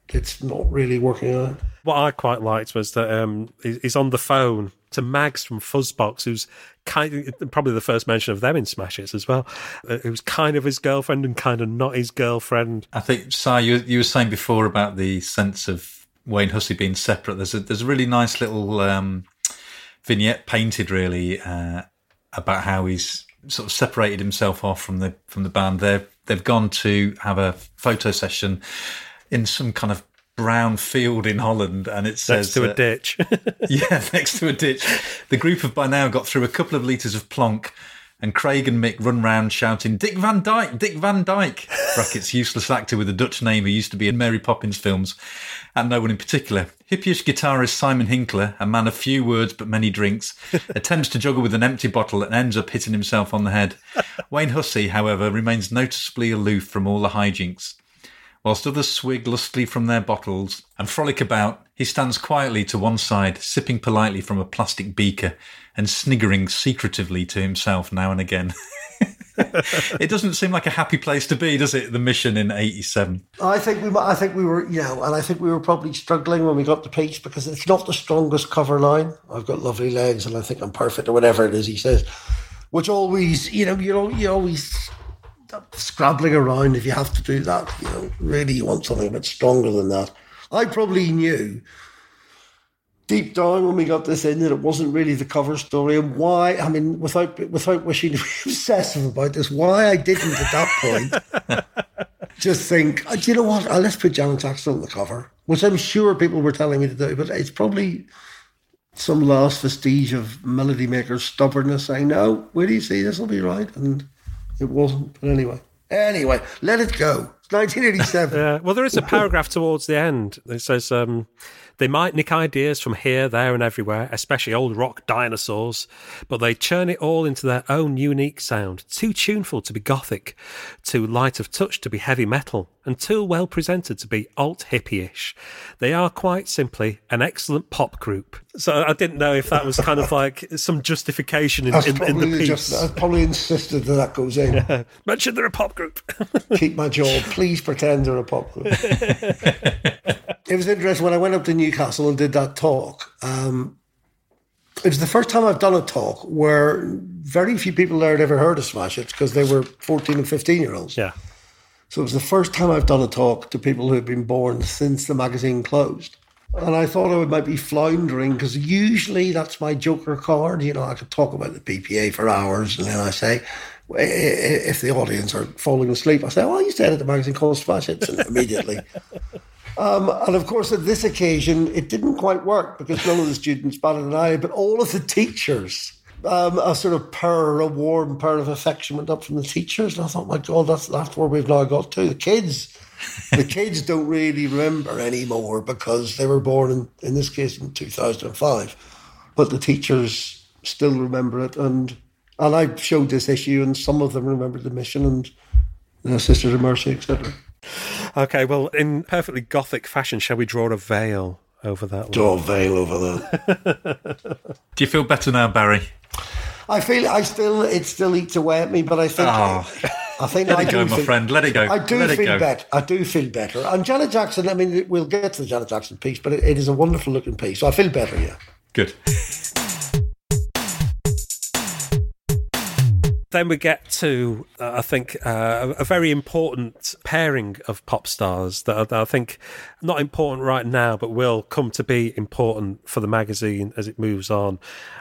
it's not really working out. What I quite liked was that um, he's on the phone to Mags from Fuzzbox, who's kind of, probably the first mention of them in Smash Hits as well. Uh, who's kind of his girlfriend and kind of not his girlfriend. I think, Si, you, you were saying before about the sense of Wayne Hussey being separate. There's a, there's a really nice little um, vignette painted, really, uh, about how he's sort of separated himself off from the from the band. They've they've gone to have a photo session in some kind of brown field in Holland, and it says Next to a uh, ditch. (laughs) yeah, next to a ditch. The group have by now got through a couple of litres of plonk, and Craig and Mick run round shouting, Dick Van Dyke, Dick Van Dyke, (laughs) brackets, useless actor with a Dutch name who used to be in Mary Poppins films, and no one in particular. Hippyish guitarist Simon Hinkler, a man of few words but many drinks, (laughs) attempts to juggle with an empty bottle and ends up hitting himself on the head. (laughs) Wayne Hussey, however, remains noticeably aloof from all the hijinks. Whilst others swig lustily from their bottles and frolic about, he stands quietly to one side, sipping politely from a plastic beaker and sniggering secretively to himself now and again. (laughs) it doesn't seem like a happy place to be, does it? The mission in '87. I think we, I think we were, you know, and I think we were probably struggling when we got the piece because it's not the strongest cover line. I've got lovely legs, and I think I'm perfect, or whatever it is he says, which always, you know, you you always scrabbling around if you have to do that. You know, really, you want something a bit stronger than that. I probably knew deep down when we got this in that it wasn't really the cover story and why I mean without without wishing to be (laughs) obsessive about this why I didn't at that point (laughs) just think "Oh, do you know what? Oh, let's put Janet Jackson on the cover which I'm sure people were telling me to do but it's probably some last vestige of Melody Maker's stubbornness saying no where do you see? This will be right and it wasn't but anyway. Anyway let it go 1987 Yeah. Well, there is a paragraph towards the end that says um, they might nick ideas from here, there, and everywhere, especially old rock dinosaurs, but they churn it all into their own unique sound. Too tuneful to be gothic, too light of touch to be heavy metal, and too well presented to be alt hippie-ish. They are quite simply an excellent pop group. So I didn't know if that was kind of (laughs) like some justification in, in, in the piece. just, I probably insisted that that goes in. Mention they're a pop group. Keep my job. Please pretend they're a pop group. (laughs) it was interesting when I went up to Newcastle and did that talk. Um, it was the first time I've done a talk where very few people there had ever heard of Smash Hits because they were 14 and 15 year olds. yeah. So it was the first time I've done a talk to people who had been born since the magazine closed. And I thought I might be floundering because usually that's my joker card. You know, I could talk about the PPA for hours and then I say, if the audience are falling asleep, I say, well, you said at the magazine called Smash Hits and immediately. (laughs) Um, and of course, at this occasion, it didn't quite work because none of the students batted an eye, but all of the teachers, um, a sort of purr, a warm purr of affection went up from the teachers. And I thought, my God, that's, that's where we've now got to. The kids, the (laughs) kids don't really remember anymore because they were born, in, in this case, in 2005. But the teachers still remember it. And, and I showed this issue, and some of them remembered the mission and the Sisters of Mercy, etc. Okay, well, in perfectly gothic fashion, shall we draw a veil over that one? Draw a veil over that. (laughs) Do you feel better now, Barry? I feel I still it still eats away at me, but I think Oh. I think Let I it go, do my feel- friend. Let it go. I do Let feel better. I do feel better. And Janet Jackson. I mean, we'll get to the Janet Jackson piece, but it, it is a wonderful looking piece. So I feel better. Yeah. Good. Then we get to, uh, I think, uh, a very important pairing of pop stars that, are, that I think not important right now, but will come to be important for the magazine as it moves on.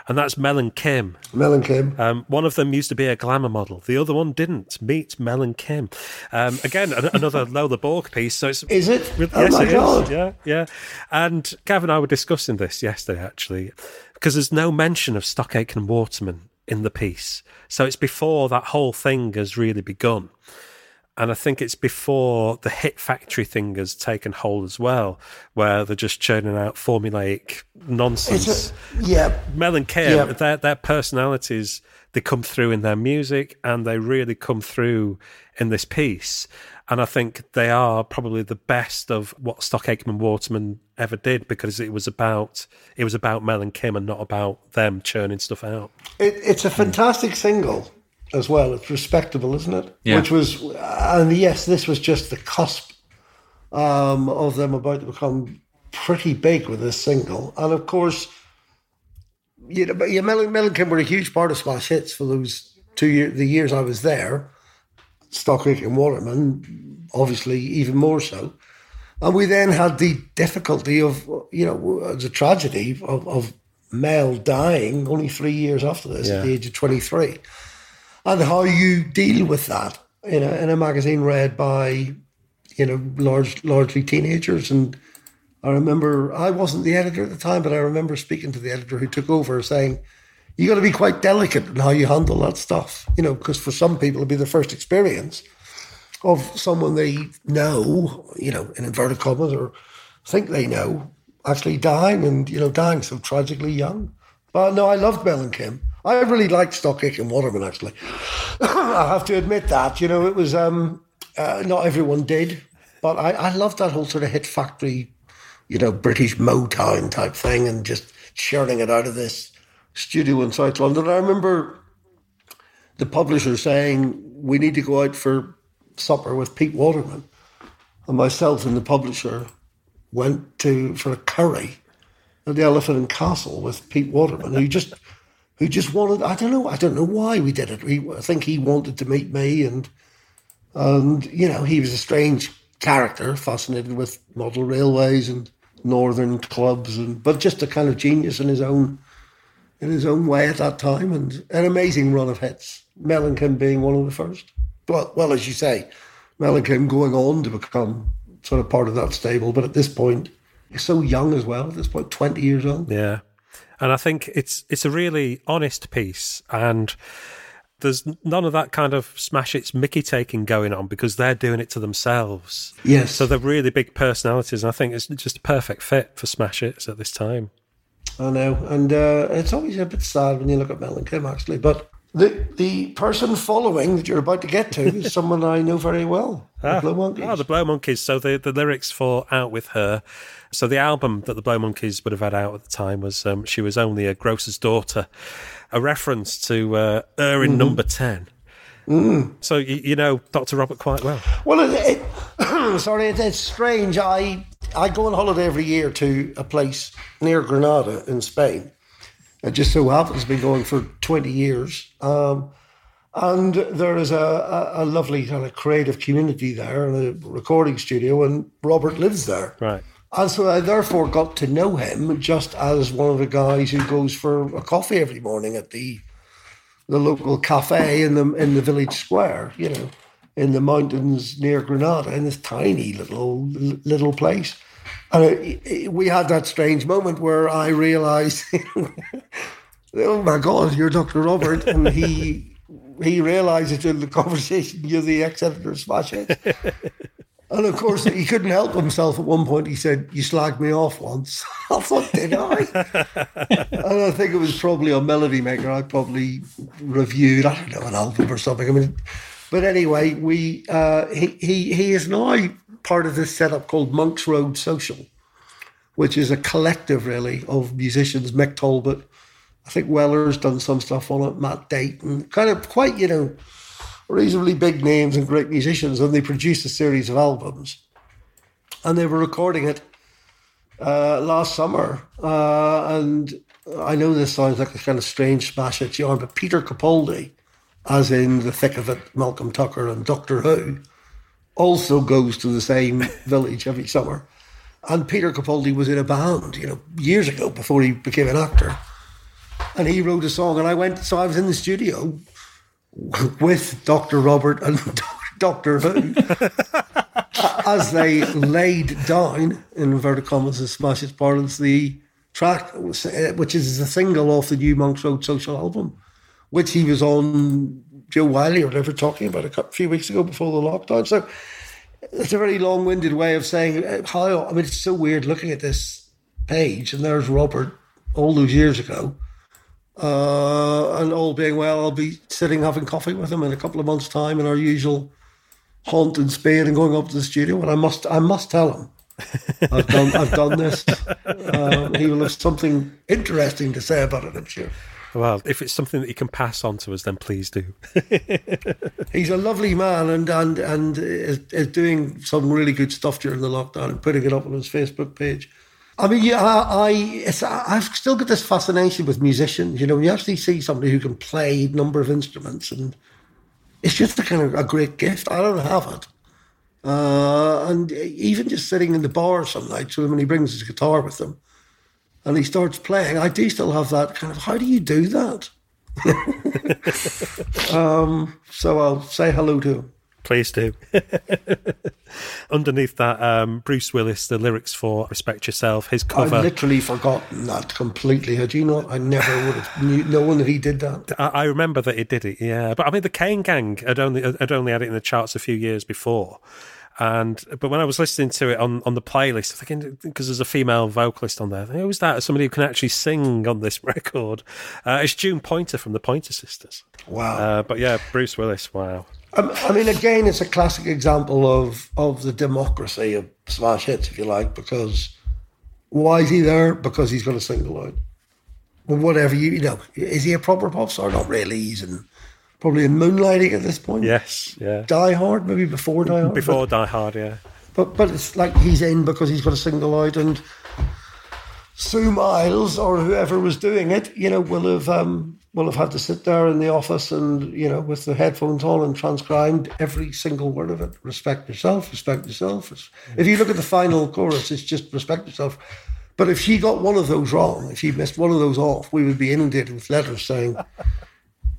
And that's Mel and Kim. Mel and Kim. Um, one of them used to be a glamour model. The other one didn't. Meet Mel and Kim. Um, again, an- another (laughs) Lola Borg piece. So it's Is it? Yes, oh my it is. God. Yeah, yeah. And Gavin and I were discussing this yesterday, actually, because there's no mention of Stock Aitken and Waterman in the piece. So it's before that whole thing has really begun. And I think it's before the hit factory thing has taken hold as well, where they're just churning out formulaic nonsense. A, yeah. Mel and Kim, Yeah. their their personalities, they come through in their music, and they really come through in this piece. And I think they are probably the best of what Stock Aitken and Waterman ever did because it was about it was about Mel and Kim and not about them churning stuff out. It, it's a fantastic single as well. It's respectable, isn't it? Yeah. Which was, and yes, this was just the cusp um, of them about to become pretty big with this single. And of course, you know, but yeah, Mel, and- Mel and Kim were a huge part of Smash Hits for those two years, the years I was there. Stock Aitken and Waterman, obviously, even more so. And we then had the difficulty of, you know, the tragedy of, of Mel dying only three years after this at the age of 23. And how you deal with that in a, in a magazine read by, you know, large, largely teenagers. And I remember, I wasn't the editor at the time, but I remember speaking to the editor who took over saying, you got to be quite delicate in how you handle that stuff, you know, because for some people it'll be their first experience of someone they know, you know, in inverted commas, or think they know, actually dying and, you know, dying so tragically young. But no, I loved Mel and Kim. I really liked Stock Aitken and Waterman, actually. (coughs) I have to admit that, you know, it was, um, uh, not everyone did, but I, I loved that whole sort of hit factory, you know, British Motown type thing and just churning it out of this studio in South London. I remember the publisher saying, we need to go out for supper with Pete Waterman. And myself and the publisher went to for a curry at the Elephant and Castle with Pete Waterman, who just who just wanted I don't know I don't know why we did it. I think he wanted to meet me and and you know, he was a strange character, fascinated with model railways and northern clubs and but just a kind of genius in his own in his own way at that time and an amazing run of hits. Mel and Kim being one of the first. Well, well, as you say, Mel and Kim going on to become sort of part of that stable, but at this point, he's so young as well. At this point, twenty years old. Yeah, and I think it's it's a really honest piece, and there's none of that kind of smash hits Mickey taking going on because they're doing it to themselves. Yes. So they're really big personalities, and I think it's just a perfect fit for smash hits at this time. I know, and uh, it's always a bit sad when you look at Mel and Kim, actually. But the the person following that you're about to get to is someone I know very well. the Blow Monkeys. Oh, the Blow Monkeys. So the, the lyrics for Out With Her. So the album that the Blow Monkeys would have had out at the time was um, She Was Only a Grocer's Daughter, a reference to uh, her in number 10. So you, you know Dr. Robert quite well. Well, it, it, (clears throat) sorry, it, it's strange. I I go on holiday every year to a place near Granada in Spain. It just so happens been going for twenty years, um, and there is a, a, a lovely kind of creative community there and a recording studio, and Robert lives there. Right. And so I therefore got to know him just as one of the guys who goes for a coffee every morning at the the local cafe in the in the village square, you know, in the mountains near Granada, in this tiny little little place. And it, it- we had that strange moment where I realised, (laughs) oh my God, you're Dr. Robert, and he (laughs) he realises in the conversation you're the ex-editor of Smash Hits. (laughs) And of course, he couldn't help himself. At one point, he said, "You slagged me off once." I thought, did I? and I think it was probably on Melody Maker. I probably reviewed, I don't know, an album or something. I mean, but anyway, we uh, he he he is now part of this setup called Monks Road Social, which is a collective really of musicians. Mick Talbot, I think Weller's done some stuff on it. Matt Deighton, kind of quite you know reasonably big names and great musicians, and they produced a series of albums. And they were recording it uh, last summer. Uh, and I know this sounds like a kind of strange smash hits yarn, but Peter Capaldi as in the thick of it, Malcolm Tucker and Doctor Who, also goes to the same (laughs) village every summer. And Peter Capaldi was in a band, you know, years ago before he became an actor. And he wrote a song, and I went, so I was in the studio (laughs) with Dr. Robert and (laughs) Doctor Who as they laid down, in inverted commas, as Smash Hits parlance, the track, which is a single off the new Monks Road Social album, which he was on Jo Whiley or whatever talking about a few weeks ago before the lockdown. So it's a very long winded way of saying uh, how, I mean, it's so weird looking at this page, and there's Robert all those years ago. Uh, and all being well, I'll be sitting having coffee with him in a couple of months' time in our usual haunt in Spain and going up to the studio. And I must, I must tell him I've done, I've done this. (laughs) Um, he will have something interesting to say about it. I'm sure. Well, if it's something that you can pass on to us, then please do. (laughs) He's a lovely man and and and is, is doing some really good stuff during the lockdown and putting it up on his Facebook page. I mean, yeah, I, I I've still got this fascination with musicians. You know, when you actually see somebody who can play a number of instruments, and it's just a kind of a great gift. I don't have it, uh, and even just sitting in the bar some nights when he brings his guitar with him, and he starts playing, I do still have that kind of. How do you do that? (laughs) um, so I'll say hello to him. Please do. (laughs) Underneath that, um, Bruce Willis, the lyrics for "Respect Yourself," his cover. I've literally forgotten that completely. Had you not? I never would have knew, known that he did that. I, I remember that he did it. Yeah, but I mean, the Kane Gang had only had only had it in the charts a few years before. And but when I was listening to it on, on the playlist, thinking because there's a female vocalist on there, who's that? Somebody who can actually sing on this (laughs) record. Uh, it's June Pointer from the Pointer Sisters. Wow. Uh, but yeah, Bruce Willis. Wow. Um, I mean, again, it's a classic example of of the democracy of smash hits, if you like, because why is he there? Because he's going to single out. Well, whatever you you know, is he a proper pop star? Or not really. He's in probably in moonlighting at this point. Yes, yeah. Die Hard, maybe before Die Hard. Before but, Die Hard, yeah. But but it's like he's in because he's got a single out, and Sue Miles or whoever was doing it, you know, will have um, will have had to sit there in the office and you know with the headphones on and transcribed every single word of it. Respect yourself, respect yourself. If you look at the final chorus, it's just respect yourself. But if she got one of those wrong, if she missed one of those off, we would be inundated with letters saying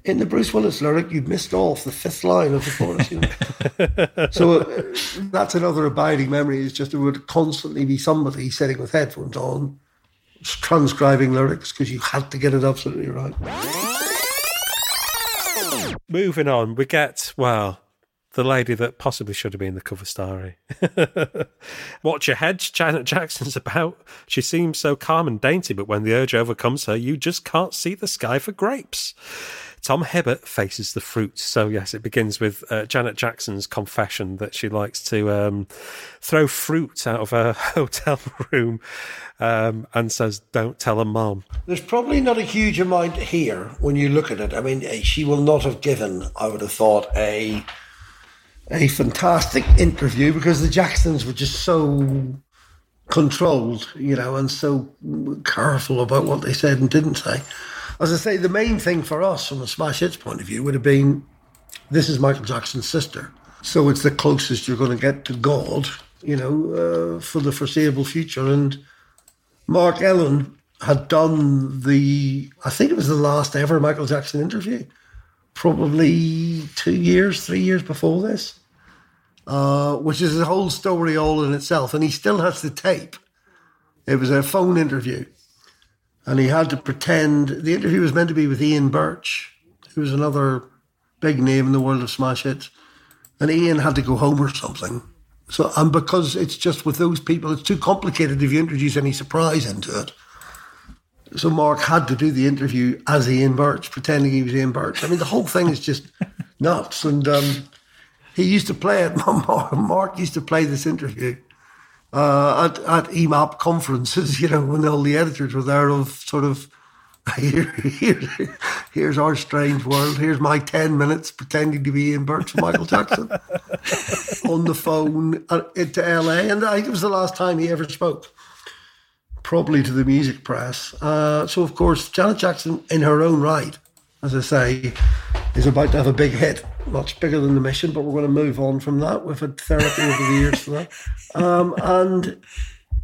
in the Bruce Willis lyric, you've missed off the fifth line of the chorus. You know? (laughs) so uh, that's another abiding memory. Is just there would constantly be somebody sitting with headphones on, transcribing lyrics because you had to get it absolutely right. Moving on, we get well the lady that possibly should have been the cover story. (laughs) Watch your head, Janet Jackson's about. She seems so calm and dainty, but when the urge overcomes her, you just can't see the sky for grapes. Tom Hibbert faces the fruit. So, yes, it begins with uh, Janet Jackson's confession that she likes to um, throw fruit out of her (laughs) hotel room um, and says, Don't tell a mom. There's probably not a huge amount here when you look at it. I mean, she will not have given, I would have thought, a a fantastic interview because the Jacksons were just so controlled, you know, and so careful about what they said and didn't say as I say, the main thing for us from a Smash Hits point of view would have been this is Michael Jackson's sister. So it's the closest you're going to get to God, you know, uh, for the foreseeable future. And Mark Ellen had done the, I think it was the last ever Michael Jackson interview, probably two years, three years before this, uh, which is a whole story all in itself. And he still has the tape. It was a phone interview and he had to pretend. The interview was meant to be with Ian Birch, who was another big name in the world of smash hits, and Ian had to go home or something. So, and because it's just with those people, it's too complicated if you introduce any surprise into it. So Mark had to do the interview as Ian Birch, pretending he was Ian Birch. I mean, the whole thing is just (laughs) nuts. And um, he used to play it. (laughs) Mark used to play this interview uh, at, at EMAP conferences, (laughs) you know, when all the editors were there of sort of, here, here, here's our strange world. Here's my 10 minutes pretending to be Ian Birch and Michael Jackson on the phone into LA. And I think it was the last time he ever spoke, probably to the music press. Uh, so, of course, Janet Jackson, in her own right, as I say, is about to have a big hit, much bigger than the mission, but we're going to move on from that. We've had therapy over the years for that. Um, and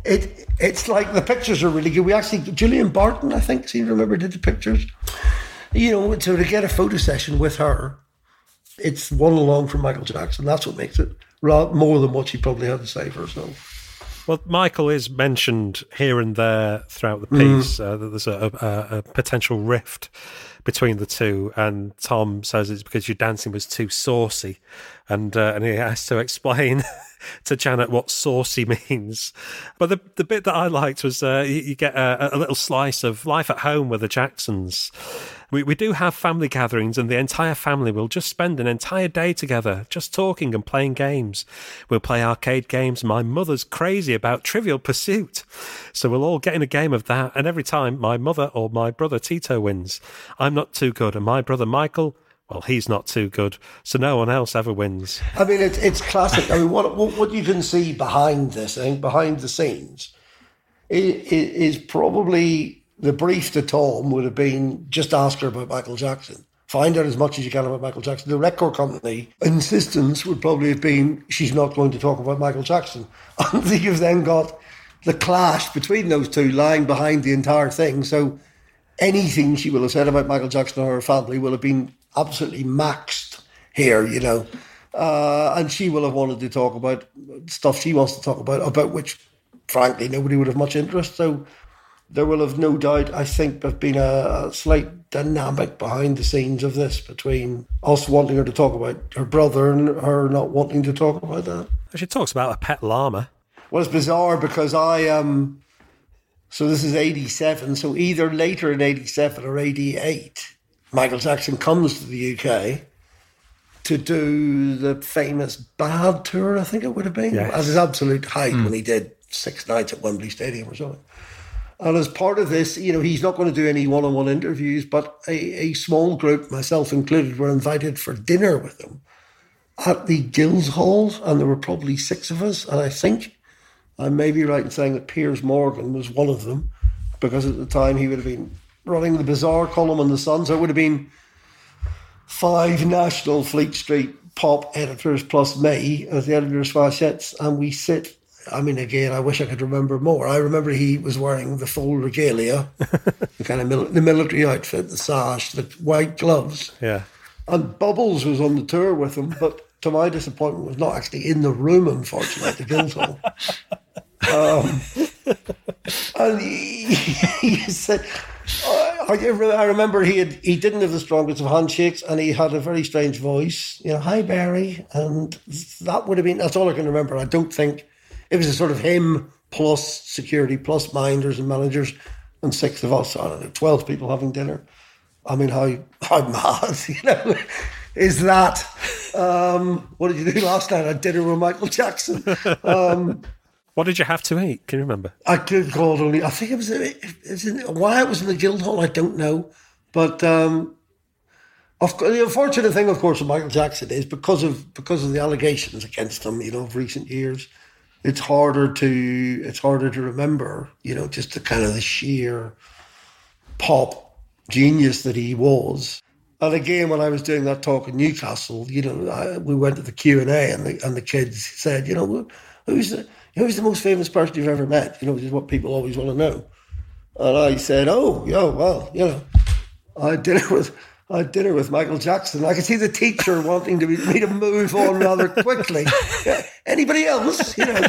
it it's like the pictures are really good. We actually, Julian Barton, I think, seem to remember, did the pictures. You know, so to get a photo session with her, it's one along from Michael Jackson. That's what makes it more than what she probably had to say for herself. Well, Michael is mentioned here and there throughout the piece mm. uh, that there's a, a, a, potential rift between the two, and Tom says it's because your dancing was too saucy, and uh, and he has to explain (laughs) to Janet what saucy (laughs) means. But the the bit that I liked was uh, you, you, get a, a, little slice of life at home with the Jacksons. We, we do have family gatherings, and the entire family will just spend an entire day together, just talking and playing games. We'll play arcade games. My mother's crazy about Trivial Pursuit. So we'll all get in a game of that, and every time my mother or my brother Tito wins, I'm not too good, and my brother Michael well, he's not too good, so no one else ever wins. I mean, it's it's classic. I mean, what what, what you can see behind this, I think, behind the scenes, is, is probably the brief to Tom would have been just ask her about Michael Jackson. Find out as much as you can about Michael Jackson. The record company insistence would probably have been she's not going to talk about Michael Jackson. (laughs) And you've then got the clash between those two lying behind the entire thing. So anything she will have said about Michael Jackson or her family will have been absolutely maxed here, you know. Uh, and she will have wanted to talk about stuff she wants to talk about, about which, frankly, nobody would have much interest. So there will have no doubt, I think, have been a, a slight dynamic behind the scenes of this between us wanting her to talk about her brother and her not wanting to talk about that. She talks about a pet llama. Well, it's bizarre because I um, so this is eighty seven. So either later in eighty seven or eighty eight, Michael Jackson comes to the UK to do the famous Bad tour, I think it would have been, yes. at his absolute height mm. when he did six nights at Wembley Stadium or something. And as part of this, you know, he's not going to do any one on one interviews, but a, a small group, myself included, were invited for dinner with him at the Gills Guildhall, and there were probably six of us. And I think I may be right in saying that Piers Morgan was one of them, because at the time he would have been running the Bizarre column on the Sun. So it would have been five national Fleet Street pop editors plus me as the editor of Smash Hits, and we sit. I mean, again, I wish I could remember more. I remember he was wearing the full regalia, (laughs) the kind of mil- the military outfit, the sash, the white gloves. Yeah. And Bubbles was on the tour with him, but to my disappointment, was not actually in the room, unfortunately, at the Guildhall. (laughs) um, and he, he said, I, I remember he had he didn't have the strongest of handshakes, and he had a very strange voice. You know, hi Barry, and that would have been. That's all I can remember. I don't think it was a sort of him plus security plus minders and managers, and six of us. I don't know, twelve people having dinner. I mean, how how mad, (laughs) you know, is that? Um, what did you do last night? I dinner with Michael Jackson. Um, what did you have to eat? Can you remember? I did God only. I think it was, it was in, why it was in the Guildhall. I don't know, but um, of, the unfortunate thing, of course, with Michael Jackson is because of because of the allegations against him. You know, of recent years, it's harder to it's harder to remember. You know, just the kind of the sheer pop genius that he was. And again, when I was doing that talk in Newcastle, you know, I, we went to the Q and A, and the and the kids said, you know, who's the who's the most famous person you've ever met? You know, which is what people always want to know. And I said, oh, yeah, well, you know, I did it (laughs) with I had dinner with Michael Jackson. I could see the teacher wanting to be, me to move on rather quickly. (laughs) Anybody else? You know,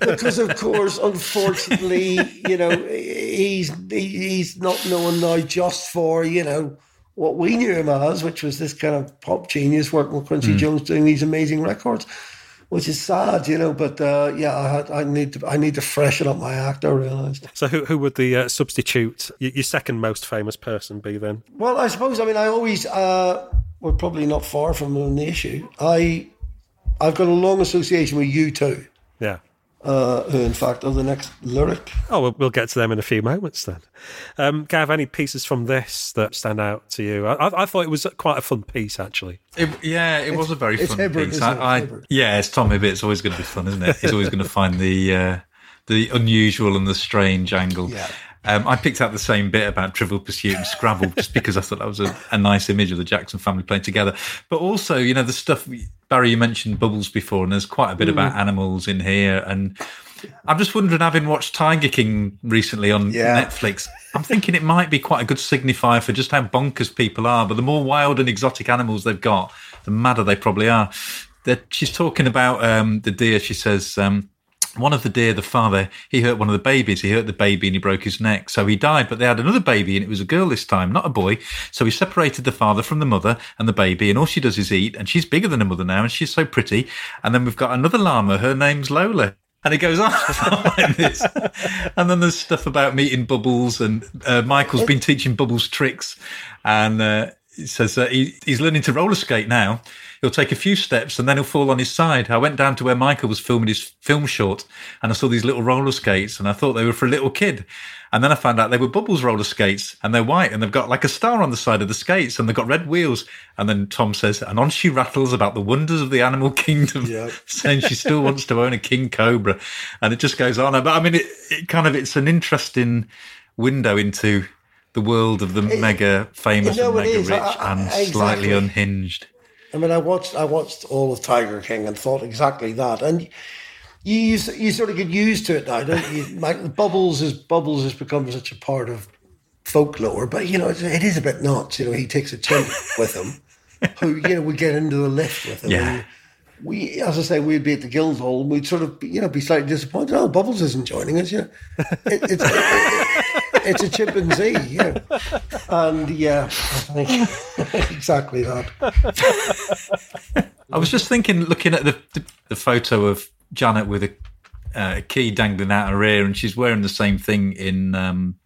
because of course, unfortunately, you know, he's he's not known now just for you know what we knew him as, which was this kind of pop genius working with Quincy mm. Jones doing these amazing records which is sad, you know. But uh, yeah, I, had, I need to I need to freshen up my act. I realised. So who who would the uh, substitute your second most famous person be then? Well, I suppose I mean I always uh, we're probably not far from the issue. I I've got a long association with U2. Yeah uh, who in fact are the next lyric. Oh, we'll, we'll get to them in a few moments then. Um, Gav, any pieces from this that stand out to you? I, I thought it was quite a fun piece, actually. It, yeah, it it's, was a very fun Hibbert, piece. I, I, yeah, it's Tom Hibbert. It's always going to be fun, isn't it? He's always going to find the uh, the unusual and the strange angle. Yeah. Um, I picked out the same bit about Trivial Pursuit and Scrabble just because I thought that was a, a, nice image of the Jackson family playing together. But also, you know, the stuff Barry you mentioned bubbles before, and there's quite a bit mm. about animals in here. And I'm just wondering, having watched Tiger King recently on yeah. Netflix, I'm thinking it might be quite a good signifier for just how bonkers people are. But the more wild and exotic animals they've got, the madder they probably are. That she's talking about um, the deer. She says. Um, one of the deer, the father, he hurt one of the babies. He hurt the baby and he broke his neck. So he died, but they had another baby and it was a girl this time, not a boy. So he separated the father from the mother and the baby and all she does is eat and she's bigger than her mother now and she's so pretty. And then we've got another llama. Her name's Lola. And it goes on (laughs) like this. And then there's stuff about meeting Bubbles and uh, Michael's been teaching Bubbles tricks and uh, he says uh, he, he's learning to roller skate now he'll take a few steps and then he'll fall on his side. I went down to where Michael was filming his film short and I saw these little roller skates and I thought they were for a little kid. And then I found out they were Bubbles roller skates and they're white and they've got like a star on the side of the skates and they've got red wheels. And then Tom says, and on she rattles about the wonders of the animal kingdom, yep. (laughs) saying she still wants to own a king cobra. And it just goes on. But I mean, it, it kind of, it's an interesting window into the world of the it, mega famous you know, and mega rich I, I, and exactly. slightly unhinged. I mean, I watched I watched all of Tiger King and thought exactly that, and you you sort of get used to it now, don't you? (laughs) Like Bubbles is Bubbles has become such a part of folklore, but you know it is a bit nuts. You know, he takes a chimp (laughs) with him, who you know we get into the lift with him. Yeah. we, as I say, we'd be at the Guildhall and we'd sort of, you know, be slightly disappointed. Oh, Bubbles isn't joining us. You know, it, it's, it, it's a chimpanzee, yeah. And yeah, I (laughs) think exactly that. I was just thinking, looking at the, the, the photo of Janet with a, uh, a, key dangling out her ear, and she's wearing the same thing in um,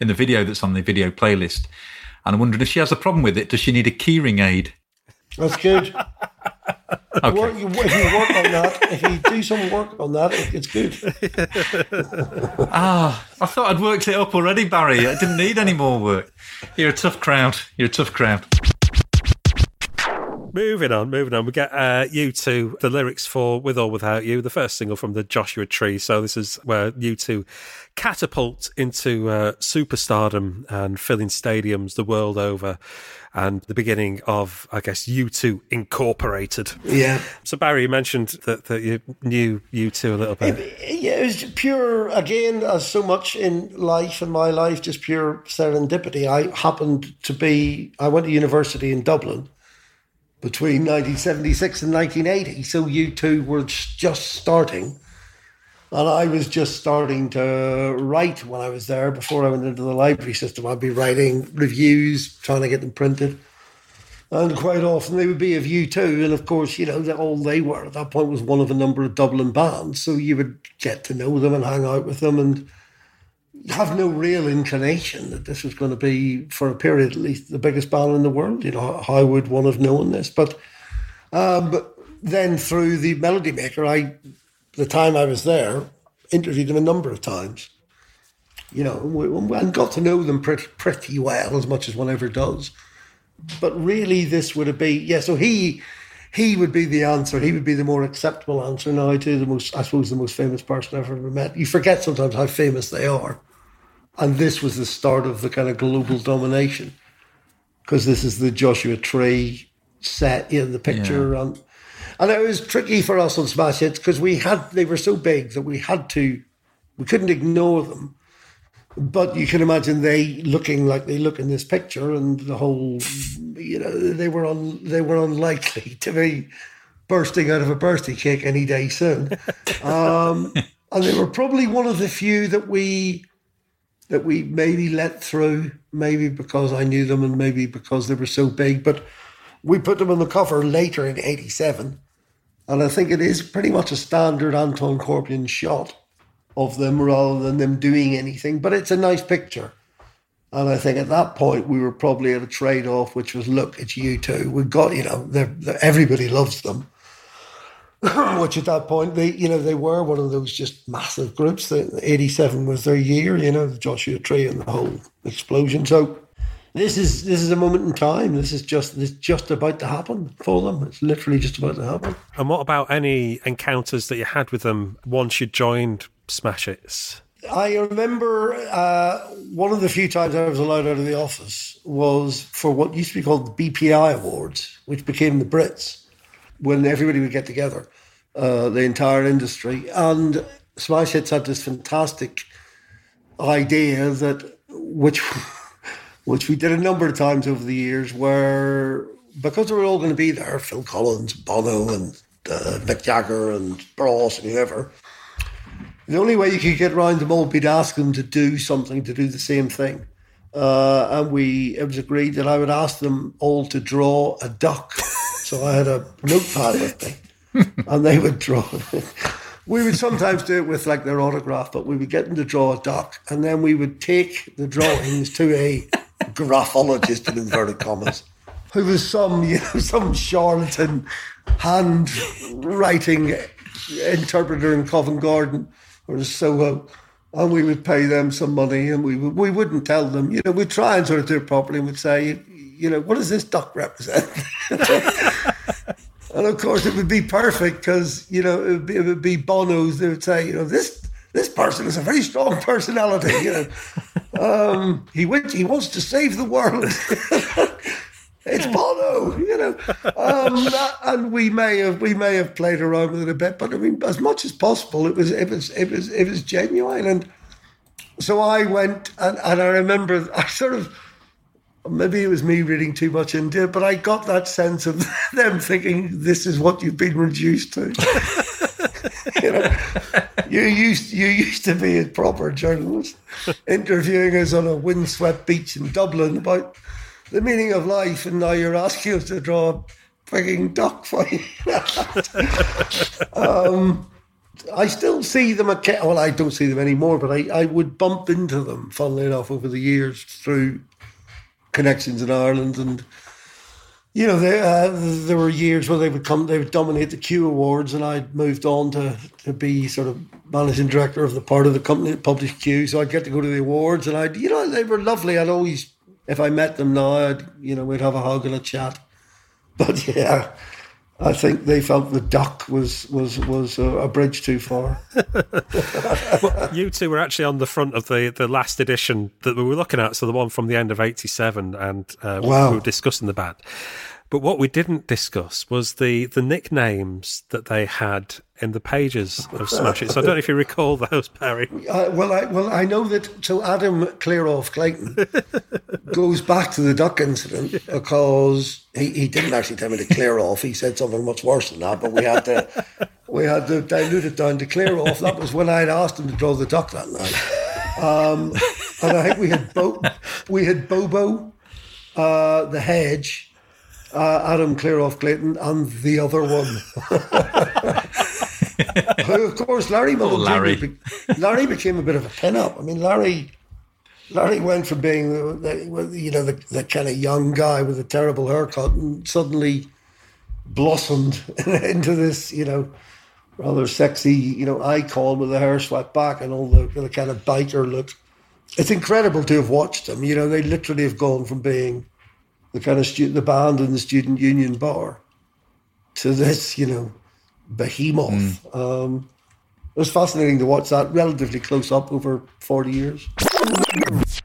in the video that's on the video playlist. And I'm wondering if she has a problem with it. Does she need a keyring aid? That's good. Okay. Work, you, if you work on that, if you do some work on that, it's good. (laughs) ah, I thought I'd worked it up already, Barry. I didn't need any more work. You're a tough crowd. You're a tough crowd. Moving on, moving on. We get uh, U2 the lyrics for With or Without You, the first single from the Joshua Tree. So this is where U2 catapult into uh, superstardom and filling stadiums the world over and the beginning of, I guess, U2 Incorporated. Yeah. So, Barry, you mentioned that, that you knew U2 a little bit. It, yeah, it was pure, again, as so much in life, in my life, just pure serendipity. I happened to be, I went to university in Dublin between 1976 and 1980. So U2 were just starting. And I was just starting to write when I was there before I went into the library system. I'd be writing reviews, trying to get them printed. And quite often they would be of U2. And of course, you know, all they were at that point was one of a number of Dublin bands. So you would get to know them and hang out with them and have no real inclination that this was going to be, for a period at least, the biggest band in the world. You know, how would one have known this? But, um, then through the Melody Maker, I the time I was there, interviewed them a number of times. You know, and got to know them pretty pretty well, as much as one ever does. But really, this would have been yeah. So he he would be the answer. He would be the more acceptable answer now to the most, I suppose, the most famous person I've ever met. You forget sometimes how famous they are, and this was the start of the kind of global domination, because this is the Joshua Tree set in the picture, yeah. and and it was tricky for us on Smash Hits because we had they were so big that we had to we couldn't ignore them. But you can imagine they looking like they look in this picture, and the whole, you know, they were on they were unlikely (laughs) to be bursting out of a birthday cake any day soon. (laughs) Um, and they were probably one of the few that we that we maybe let through, maybe because I knew them and maybe because they were so big. But we put them on the cover later in '87, and I think it is pretty much a standard Anton Corbijn shot of them rather than them doing anything. But it's a nice picture. And I think at that point we were probably at a trade off, which was look, it's U2. We've got, you know, they're, they're, everybody loves them. (clears throat) which at that point they, you know, they were one of those just massive groups. The '87 was their year, you know, the Joshua Tree and the whole explosion. So this is this is a moment in time. This is just this just about to happen for them. It's literally just about to happen. And what about any encounters that you had with them once you joined Smash Hits? I remember uh, one of the few times I was allowed out of the office was for what used to be called the BPI Awards, which became the Brits, when everybody would get together, uh, the entire industry. And Smash Hits had this fantastic idea that, which, (laughs) which we did a number of times over the years, where because we were all going to be there, Phil Collins, Bono, and uh, Mick Jagger, and Bros, and whoever the only way you could get around them all would be to ask them to do something to do the same thing. Uh, and we it was agreed that I would ask them all to draw a duck. so I had a notepad with me, (laughs) and they would draw. we would sometimes do it with like their autograph, but we would get them to draw a duck, and then we would take the drawings to a graphologist in inverted commas, who was some you know some charlatan handwriting interpreter in Covent Garden or Soho, uh, and we would pay them some money, and we we wouldn't tell them. You know, we'd try and sort of do it properly, and we'd say, you know, what does this duck represent? (laughs) and of course, it would be perfect because you know it would be, it would be Bono's. They would say, you know, this this person is a very strong personality. You know, (laughs) um, he went, he wants to save the world. (laughs) it's Bono, you know. Um, (laughs) and we may have we may have played around with it a bit, but I mean, as much as possible, it was it was it was it was genuine. And so I went, and, and I remember I sort of maybe it was me reading too much into it, but I got that sense of them thinking this is what you've been reduced to. You know, you used you used to be a proper journalist, interviewing us on a windswept beach in Dublin about the meaning of life, and now you're asking us to draw a frigging duck for you. (laughs) um, I still see them well, I don't see them anymore, but I, I would bump into them, funnily enough, over the years through connections in Ireland and you know, they, uh, there were years where they would come, they would dominate the Q Awards, and I'd moved on to, to be sort of managing director of the part of the company that published Q. So I'd get to go to the awards, and I'd, you know, they were lovely. I'd always if I met them now, I'd, you know, we'd have a hug and a chat. But yeah, I think they felt the duck was was was a, a bridge too far. (laughs) well, U2 were actually on the front of the the last edition that we were looking at, so the one from the end of '87, and uh, wow. we were discussing the band. But what we didn't discuss was the the nicknames that they had in the pages of Smash Hits. So I don't know if you recall those, Barry. Uh, well, I well I know that. So Adam Clearoff Clayton (laughs) goes back to the duck incident yeah. because he, he didn't actually tell me to clear off. He said something much worse than that, but we had to we had to dilute it down to clear off. That was when I had asked him to draw the duck that night. Um, and I think we had Bo- we had Bobo, uh, the hedge. Uh, Adam Clearoff Clayton and the other one. (laughs) (laughs) of course, Larry Mullen. Oh, Larry. Jr. Larry became a bit of a pin-up. I mean, Larry. Larry went from being uh, the, the you know the, the kind of young guy with a terrible haircut and suddenly blossomed (laughs) into this you know rather sexy you know icon with the hair swept back and all the, the kind of biker look. It's incredible to have watched them. You know, they literally have gone from being the kind of stu- the band in the student union bar to this, you know, behemoth. Mm. Um, it was fascinating to watch that relatively close up over 40 years.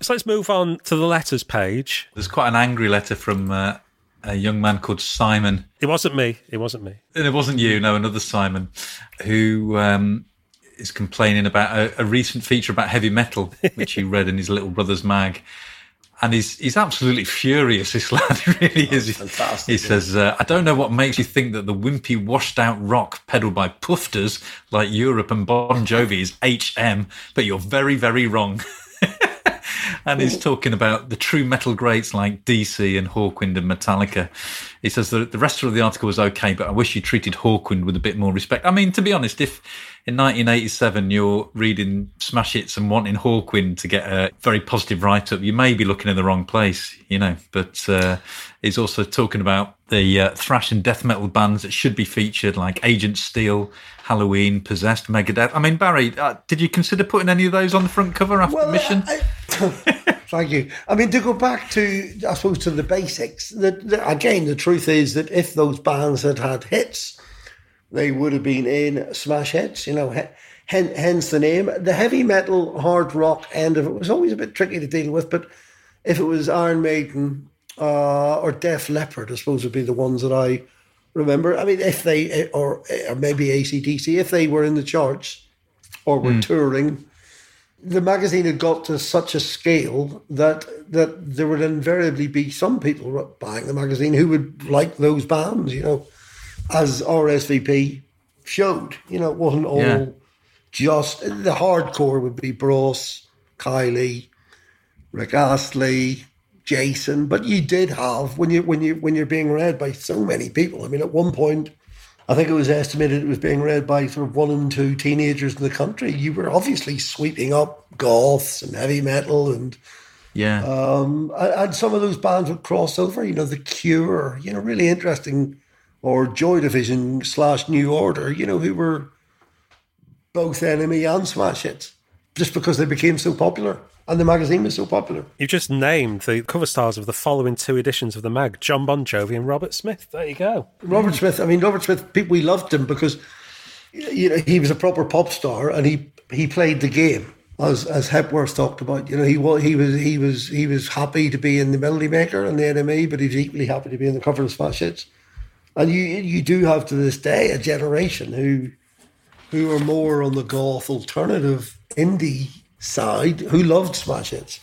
So let's move on to the letters page. There's quite an angry letter from uh, a young man called Simon. It wasn't me. It wasn't me. And it wasn't you, no, another Simon, who um, is complaining about a, a recent feature about heavy metal, (laughs) which he read in his little brother's mag and he's he's absolutely furious. This (laughs) lad he really is. Fantastic. He says, uh, "I don't know what makes you think that the wimpy, washed-out rock peddled by pufters like Europe and Bon Jovi is HM, but you're very, very wrong." (laughs) and he's talking about the true metal greats like DC and Hawkwind and Metallica. He says that the rest of the article was okay, but I wish you treated Hawkwind with a bit more respect. I mean, to be honest, if in 1987 you're reading Smash Hits and wanting Hawkwind to get a very positive write up, you may be looking in the wrong place, you know. But uh, he's also talking about the uh, thrash and death metal bands that should be featured, like Agent Steel, Helloween, Possessed, Megadeth. I mean, Barry, uh, did you consider putting any of those on the front cover after well, Mission? I, (laughs) Thank you. I mean, to go back to, I suppose, to the basics, again, the truth is that if those bands had had hits, they would have been in smash hits. You know, hence the name. The heavy metal, hard rock end of it was always a bit tricky to deal with, but if it was Iron Maiden uh, or Def Leppard, I suppose would be the ones that I remember. I mean, if they, or, or maybe ACDC, if they were in the charts or were mm. touring, the magazine had got to such a scale that that there would invariably be some people buying the magazine who would like those bands, you know, as RSVP showed. You know, it wasn't all yeah. just the hardcore would be Bros, Kylie, Rick Astley, Jason, but you did have when you when you when you're being read by so many people. I mean, at one point I think it was estimated it was being read by sort of one and two teenagers in the country. You were obviously sweeping up goths and heavy metal and yeah, um, and some of those bands would cross over. You know, The Cure. You know, really interesting, or Joy Division slash New Order. You know, who were both NME and smash hits just because they became so popular and the magazine was so popular. You just named the cover stars of the following two editions of the mag: Jon Bon Jovi and Robert Smith. There you go. Robert Smith. I mean, Robert Smith. people, We loved him because you know he was a proper pop star, and he he played the game as as Hepworth talked about. You know, he was he was he was he was happy to be in the Melody Maker and the NME, but he's equally happy to be in the cover of Smash Hits. And you you do have to this day a generation who who are more on the goth alternative indie side who loved smash hits,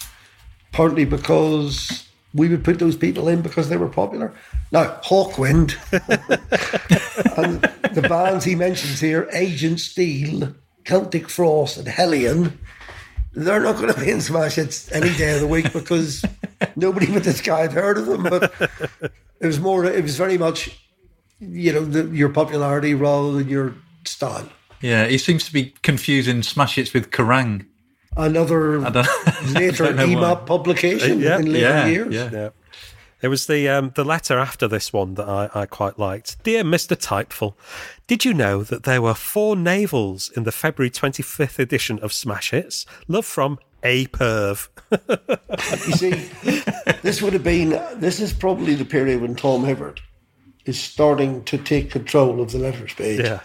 partly because we would put those people in because they were popular. Now, Hawkwind (laughs) and the bands he mentions here, Agent Steel, Celtic Frost, and Hellion, they're not going to be in smash hits any day of the week because (laughs) nobody but this guy had heard of them. But it was more, it was very much, you know, the, your popularity rather than your style. Yeah, he seems to be confusing smash hits with Kerrang another (laughs) later EMAP (laughs) publication yeah, in later yeah, years. Yeah. yeah. It was the um, the letter after this one that I, I quite liked. Dear Mr. Typeful, did you know that there were four navels in the February 25th edition of Smash Hits? Love from A Perv. you see, this would have been, this is probably the period when Tom Hibbert is starting to take control of the letters page. Yeah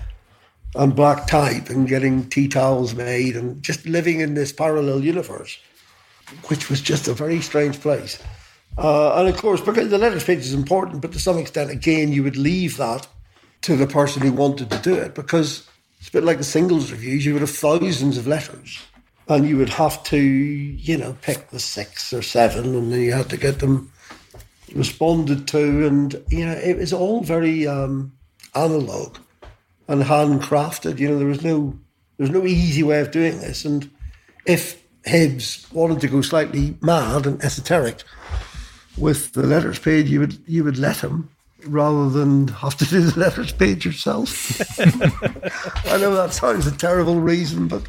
and black type and getting tea towels made and just living in this parallel universe, which was just a very strange place. Uh, and of course, because the letters page is important, but to some extent, again, you would leave that to the person who wanted to do it because it's a bit like the singles reviews. You would have thousands of letters and you would have to, you know, pick the six or seven and then you had to get them responded to. And, you know, it was all very um, analog and handcrafted. You know, there was no there was no easy way of doing this. And if Hibbs wanted to go slightly mad and esoteric with the letters page, you would you would let him rather than have to do the (laughs) letters page yourself. (laughs) I know that sounds a terrible reason, but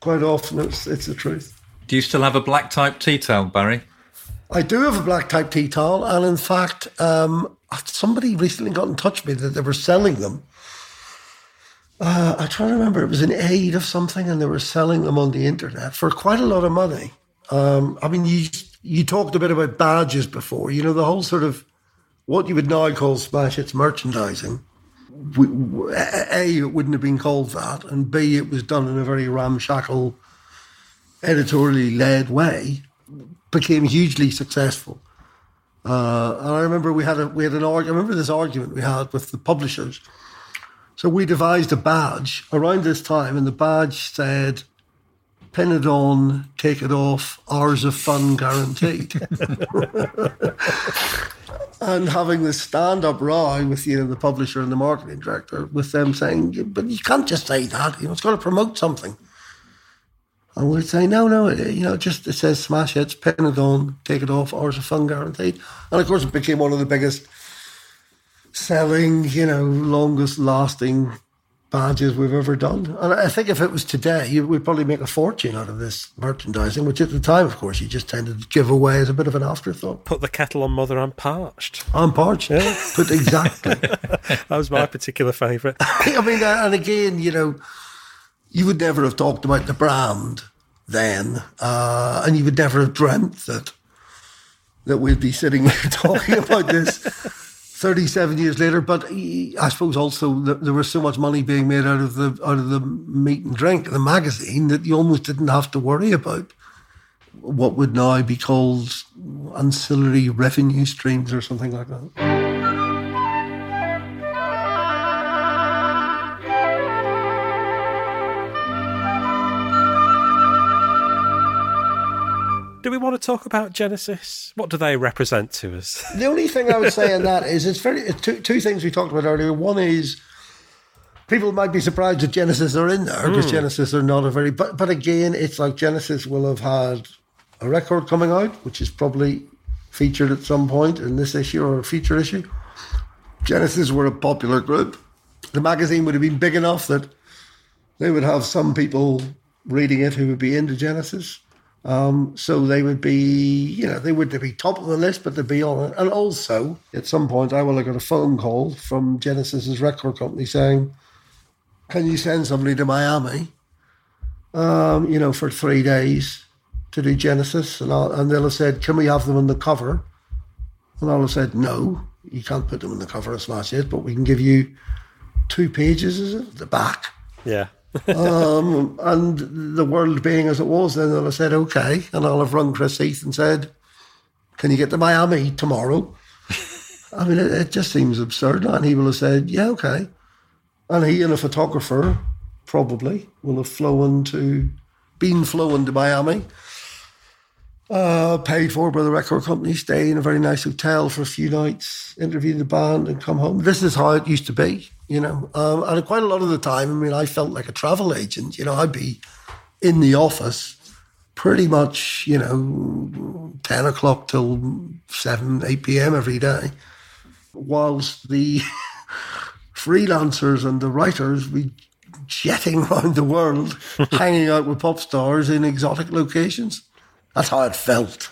quite often it's it's the truth. Do you still have a black type tea towel, Barry? I do have a black type tea towel, and in fact, um, somebody recently got in touch with me that they were selling them uh, I try to remember, it was an aid of something, and they were selling them on the internet for quite a lot of money. Um, I mean, you you talked a bit about badges before. You know, the whole sort of what you would now call smash hits merchandising. A, it wouldn't have been called that, and B, it was done in a very ramshackle, editorially led way. Became hugely successful. Uh, and I remember we had a we had an argument. I remember this argument we had with the publishers so we devised a badge around this time, and the badge said, pin it on, take it off, hours of fun guaranteed. (laughs) and having this stand up row with you know the publisher and the marketing director, with them saying, but you can't just say that, you know, it's got to promote something. And we'd say, no, no, you know, just it says smash hits, pin it on, take it off, hours of fun guaranteed. And of course, it became one of the biggest selling, you know, longest lasting badges we've ever done. And I think if it was today, we'd probably make a fortune out of this merchandising, which at the time, of course, you just tended to give away as a bit of an afterthought. Put the kettle on mother and parched. On parched, yeah. Put exactly. (laughs) that was my particular favourite. (laughs) I mean, uh, and again, you know, you would never have talked about the brand then, uh, and you would never have dreamt that that we'd be sitting here (laughs) talking about this 37 years later, but I suppose also there was so much money being made out of the out of the meat and drink, the magazine, that you almost didn't have to worry about what would now be called ancillary revenue streams or something like that. Do we want to talk about Genesis? What do they represent to us? (laughs) The only thing I would say on that is it's very two, two things we talked about earlier. One is people might be surprised that Genesis are in there because mm. Genesis are not a very but but again, it's like Genesis will have had a record coming out, which is probably featured at some point in this issue or a future issue. Genesis were a popular group. The magazine would have been big enough that they would have some people reading it who would be into Genesis. Um, so they would be, you know, they wouldn't be top of the list, but they'd be on it. And also, at some point, I will have got a phone call from Genesis's record company saying, "Can you send somebody to Miami, um, you know, for three days to do Genesis?" And, I'll, and they'll have said, "Can we have them on the cover?" And I'll have said, "No, you can't put them on the cover of Smash Hits, but we can give you two pages, is it, the back?" Yeah um, and the world being as it was, then I said, okay. And I'll have rung Chris Heath and said, can you get to Miami tomorrow? I mean, it, it, just seems absurd. And he will have said, yeah, okay. And he and a photographer probably will have flown to, been flown to Miami, uh, paid for by the record company, stay in a very nice hotel for a few nights, interview the band and come home. This is how it used to be you know. Um, and quite a lot of the time, I mean, I felt like a travel agent. You know, I'd be in the office pretty much, you know, 10 o'clock till 7, 8 p.m. every day, whilst the (laughs) freelancers and the writers be jetting (laughs) around the world, (laughs) hanging out with pop stars in exotic locations. That's how it felt.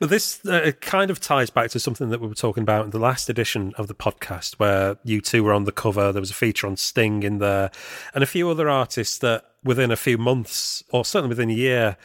This uh, kind of ties back to something that we were talking about in the last edition of the podcast, where U2 were on the cover. There was a feature on Sting in there, and a few other artists that within a few months, or certainly within a year,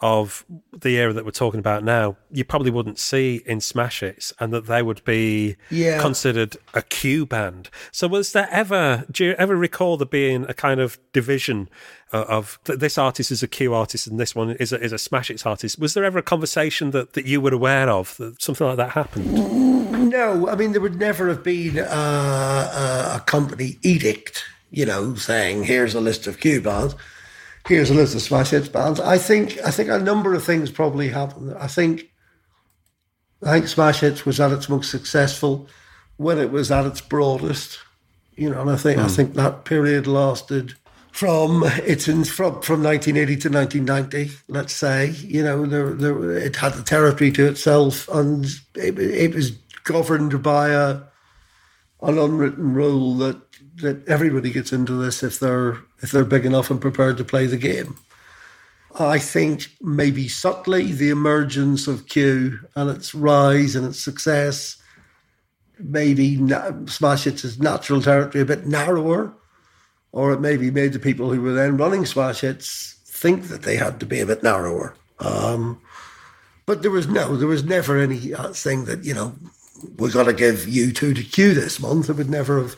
of the era that we're talking about now, you probably wouldn't see in Smash Hits, and that they would be yeah. considered a Q band. So, was there ever? Do you ever recall there being a kind of division uh, of this artist is a Q artist and this one is a, is a Smash Hits artist? Was there ever a conversation that, that you were aware of that something like that happened? No, I mean there would never have been uh, a company edict, you know, saying here's a list of Q bands here's a list of smash hits bands. I think I think a number of things probably happened. I think I think Smash Hits was at its most successful when it was at its broadest. You know, and I think mm. I hmm. think that period lasted from it's in from from 1980 to 1990. Let's say you know there, there it had the territory to itself, and it, it was governed by a an unwritten rule that that everybody gets into this if they're if they're big enough and prepared to play the game. I think maybe subtly the emergence of Q and its rise and its success maybe smash its natural territory a bit narrower, or it maybe made the people who were then running smash hits think that they had to be a bit narrower. Um, but there was no, there was never any uh, thing that you know we're going to give U2 to Q this month. It would never have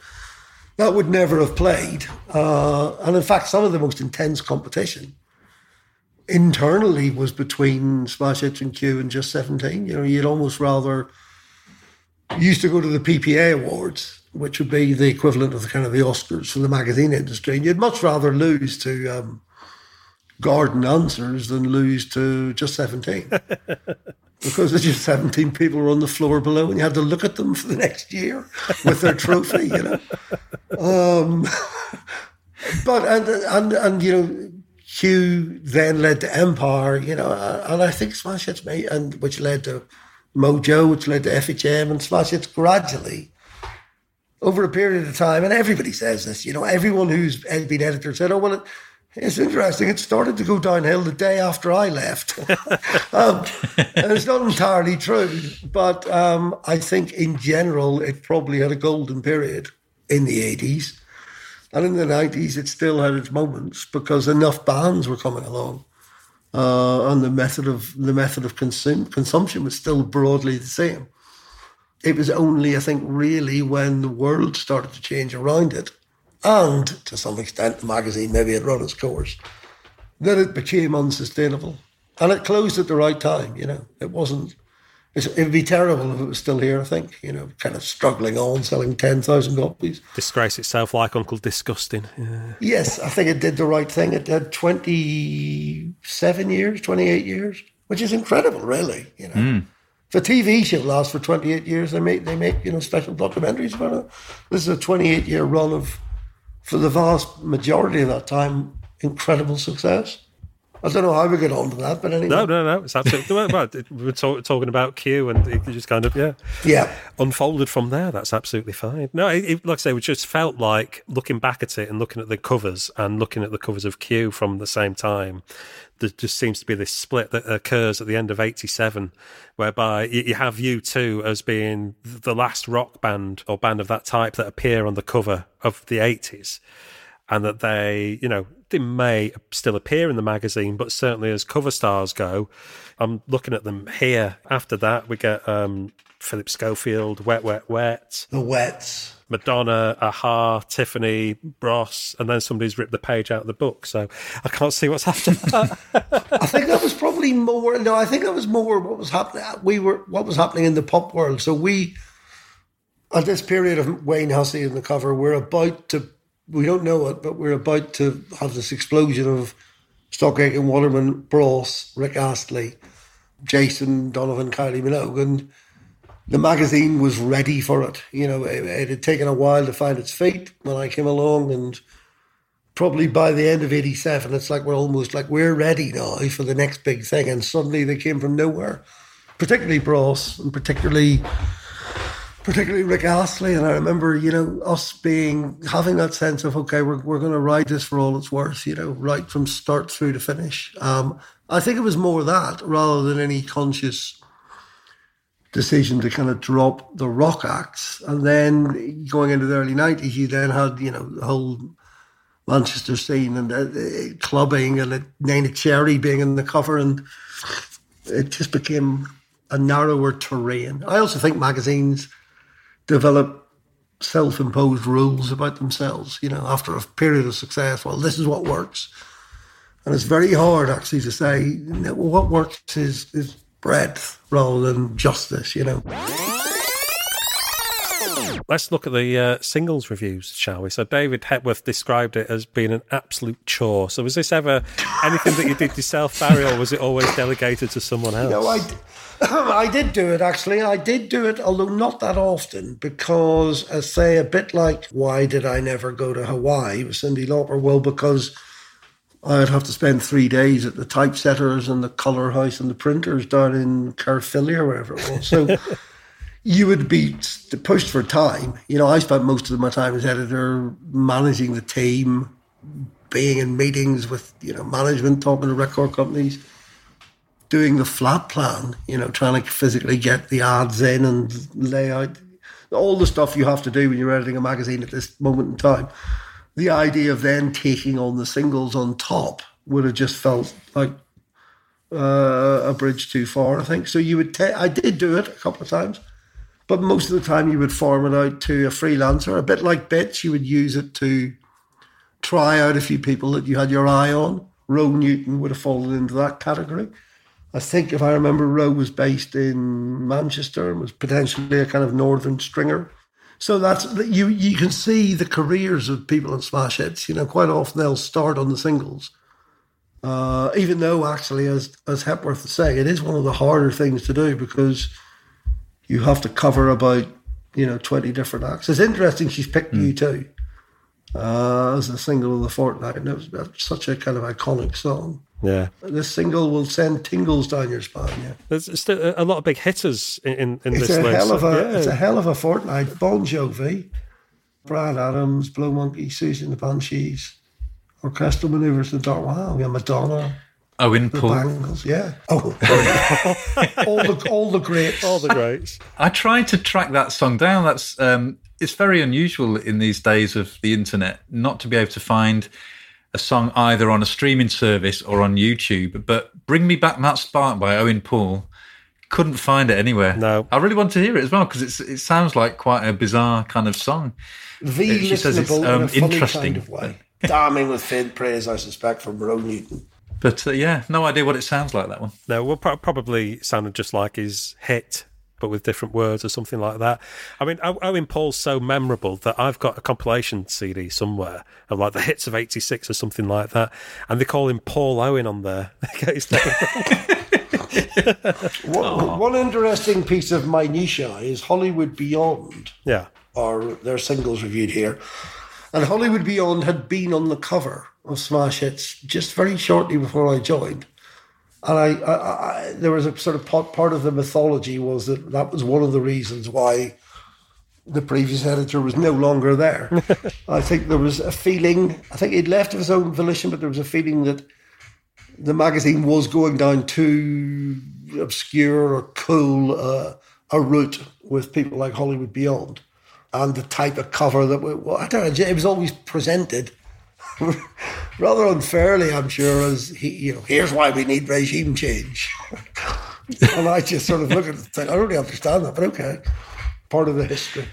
that would never have played. Uh, and in fact, some of the most intense competition internally was between Smash Hits and Q and Just 17. You know, you'd almost rather used to go to the PPA Awards, which would be the equivalent of the kind of the Oscars for the magazine industry, and you'd much rather lose to um, Garden Answers than lose to Just 17. (laughs) because there's just 17 people were on the floor below and you had to look at them for the next year with their trophy, you know. Um, (laughs) but, and, and, and, you know, Q then led to Empire, you know, and I think Smash Hits, made, and which led to Mojo, which led to FHM, and Smash Hits gradually over a period of time. And everybody says this, you know, everyone who's been editor said, oh, well, it, it's interesting. It started to go downhill the day after I left. (laughs) um, and it's not entirely true, but um, I think in general it probably had a golden period in the 80s. And in the 90s, it still had its moments because enough bands were coming along. Uh, and the method of the method of consume, consumption was still broadly the same. it was only, I think, really when the world started to change around it, and to some extent the magazine maybe had run its course, that it became unsustainable. And it closed at the right time, you know. It wasn't, it would be terrible if it was still here, I think, you know, kind of struggling on, selling 10,000 copies. Disgrace itself like Uncle Disgusting. Yeah. Yes, I think it did the right thing. It did 27 years, 28 years, which is incredible, really, you know. Mm. If a TV show lasts for 28 years, they make, they make, you know, special documentaries about it. This is a 28 year run of, for the vast majority of that time, incredible success. I don't know how we get on to that, but anyway. No, no, no. It's absolutely. well, we were talk, talking about Q, and it just kind of yeah, yeah, unfolded from there. That's absolutely fine. No, it, it, like I say, we just felt like looking back at it and looking at the covers and looking at the covers of Q from the same time. There just seems to be this split that occurs at the end of '87, whereby you have U2 as being the last rock band or band of that type that appear on the cover of the '80s and that they, you know, they may still appear in the magazine, but certainly as cover stars go, I'm looking at them here. After that, we get um, Philip Schofield, Wet, Wet, Wet. The Wets. Madonna, Aha, Tiffany, Bros, and then somebody's ripped the page out of the book. So I can't see what's after that. (laughs) I think that was probably more. No, I think that was more what was happening. We were what was happening in the pop world. So we, at this period of Wayne Hussey in the cover, we're about to we don't know it, but we're about to have this explosion of Stock Aitken Waterman, Bros, Rick Astley, Jason Donovan, Kylie Minogue, and the magazine was ready for it. You know, it, it, had taken a while to find its feet when I came along, and probably by the end of '87, it's like we're almost like we're ready now for the next big thing, and suddenly they came from nowhere. Particularly Bros, and particularly particularly Rick Astley. And I remember, you know, us being having that sense of okay, we're we're going to ride this for all it's worth. You know, right from start through to finish. Um, I think it was more that rather than any conscious decision to kind of drop the rock acts. And then going into the early nineties, you then had you know the whole. Manchester scene and uh, clubbing and uh, Neneh Cherry being in the cover and it just became a narrower terrain. I also think magazines develop self-imposed rules about themselves. You know, after a period of success, well, this is what works, and it's very hard actually to say what works is is breadth rather than justice. You know. Let's look at the uh, singles reviews, shall we? So David Hepworth described it as being an absolute chore. So was this ever anything that you did yourself, Barry, or was it always delegated to someone else? You know, I, (coughs) I did do it actually. I did do it, although not that often, because, as say, a bit like why did I never go to Hawaii with Cyndi Lauper? Well, because I'd have to spend three days at the typesetters and the colour house and the printers down in Caerphilly or wherever it was. So you would be pushed for time. You know, I spent most of my time as editor managing the team, being in meetings with you know management, talking to record companies doing the flat plan, you know, trying to physically get the ads in and lay out all the stuff you have to do when you're editing a magazine at this moment in time. The idea of then taking on the singles on top would have just felt like uh, a bridge too far, I think. So you would take, I did do it a couple of times, but most of the time you would farm it out to a freelancer, a bit like Bits, you would use it to try out a few people that you had your eye on. Ro Newton would have fallen into that category. I think, if I remember, Roe was based in Manchester and was potentially a kind of northern stringer. So that's you. You can see the careers of people in smash hits. You know, quite often they'll start on the singles, uh, even though actually, as as Hepworth was saying, it is one of the harder things to do because you have to cover about you know twenty different acts. It's interesting she's picked mm. U2 uh, as a single of the fortnight, and it was such a kind of iconic song. Yeah, this single will send tingles down your spine. Yeah, there's still a lot of big hitters in in, in it's this a list. Hell of a, yeah. It's a hell of a fortnight. Bon Jovi, Brad Adams, Blue Monkey, Siouxsie and the Banshees, Orchestral Maneuvers in the Dark. Wow, yeah, Madonna. Owen Paul. Bangles, yeah. Oh, all the all the greats. All the greats. I tried to track that song down. That's um, it's very unusual in these days of the internet not to be able to find a song either on a streaming service or on YouTube. But Bring Me Back That Spark by Owen Paul couldn't find it anywhere. No. I really want to hear it as well because it's it sounds like quite a bizarre kind of song. The She says it's, listenable in um, a funny interesting. kind of way. Damning with faint praise, I suspect, from Ro Newton. But uh, yeah, no idea what it sounds like that one. No, well, pro- probably sounded just like his hit, but with different words or something like that. I mean, Owen Paul's so memorable that I've got a compilation CD somewhere of like the hits of '86 or something like that, and they call him Paul Owen on there. They get his name One, one interesting piece of minutiae is Hollywood Beyond, yeah, or their singles reviewed here. And Hollywood Beyond had been on the cover of Smash Hits just very shortly before I joined. And I, I, I there was a sort of part, part of the mythology was that that was one of the reasons why the previous editor was no longer there. (laughs) I think there was a feeling, I think he'd left of his own volition, but there was a feeling that the magazine was going down too obscure or cool uh, a route with people like Hollywood Beyond. And the type of cover that we, well, I don't know, it was always presented (laughs) rather unfairly, I'm sure, as he, you know, here's why we need regime change. (laughs) and I just sort of look at it and think, I don't really understand that, but okay, part of the history.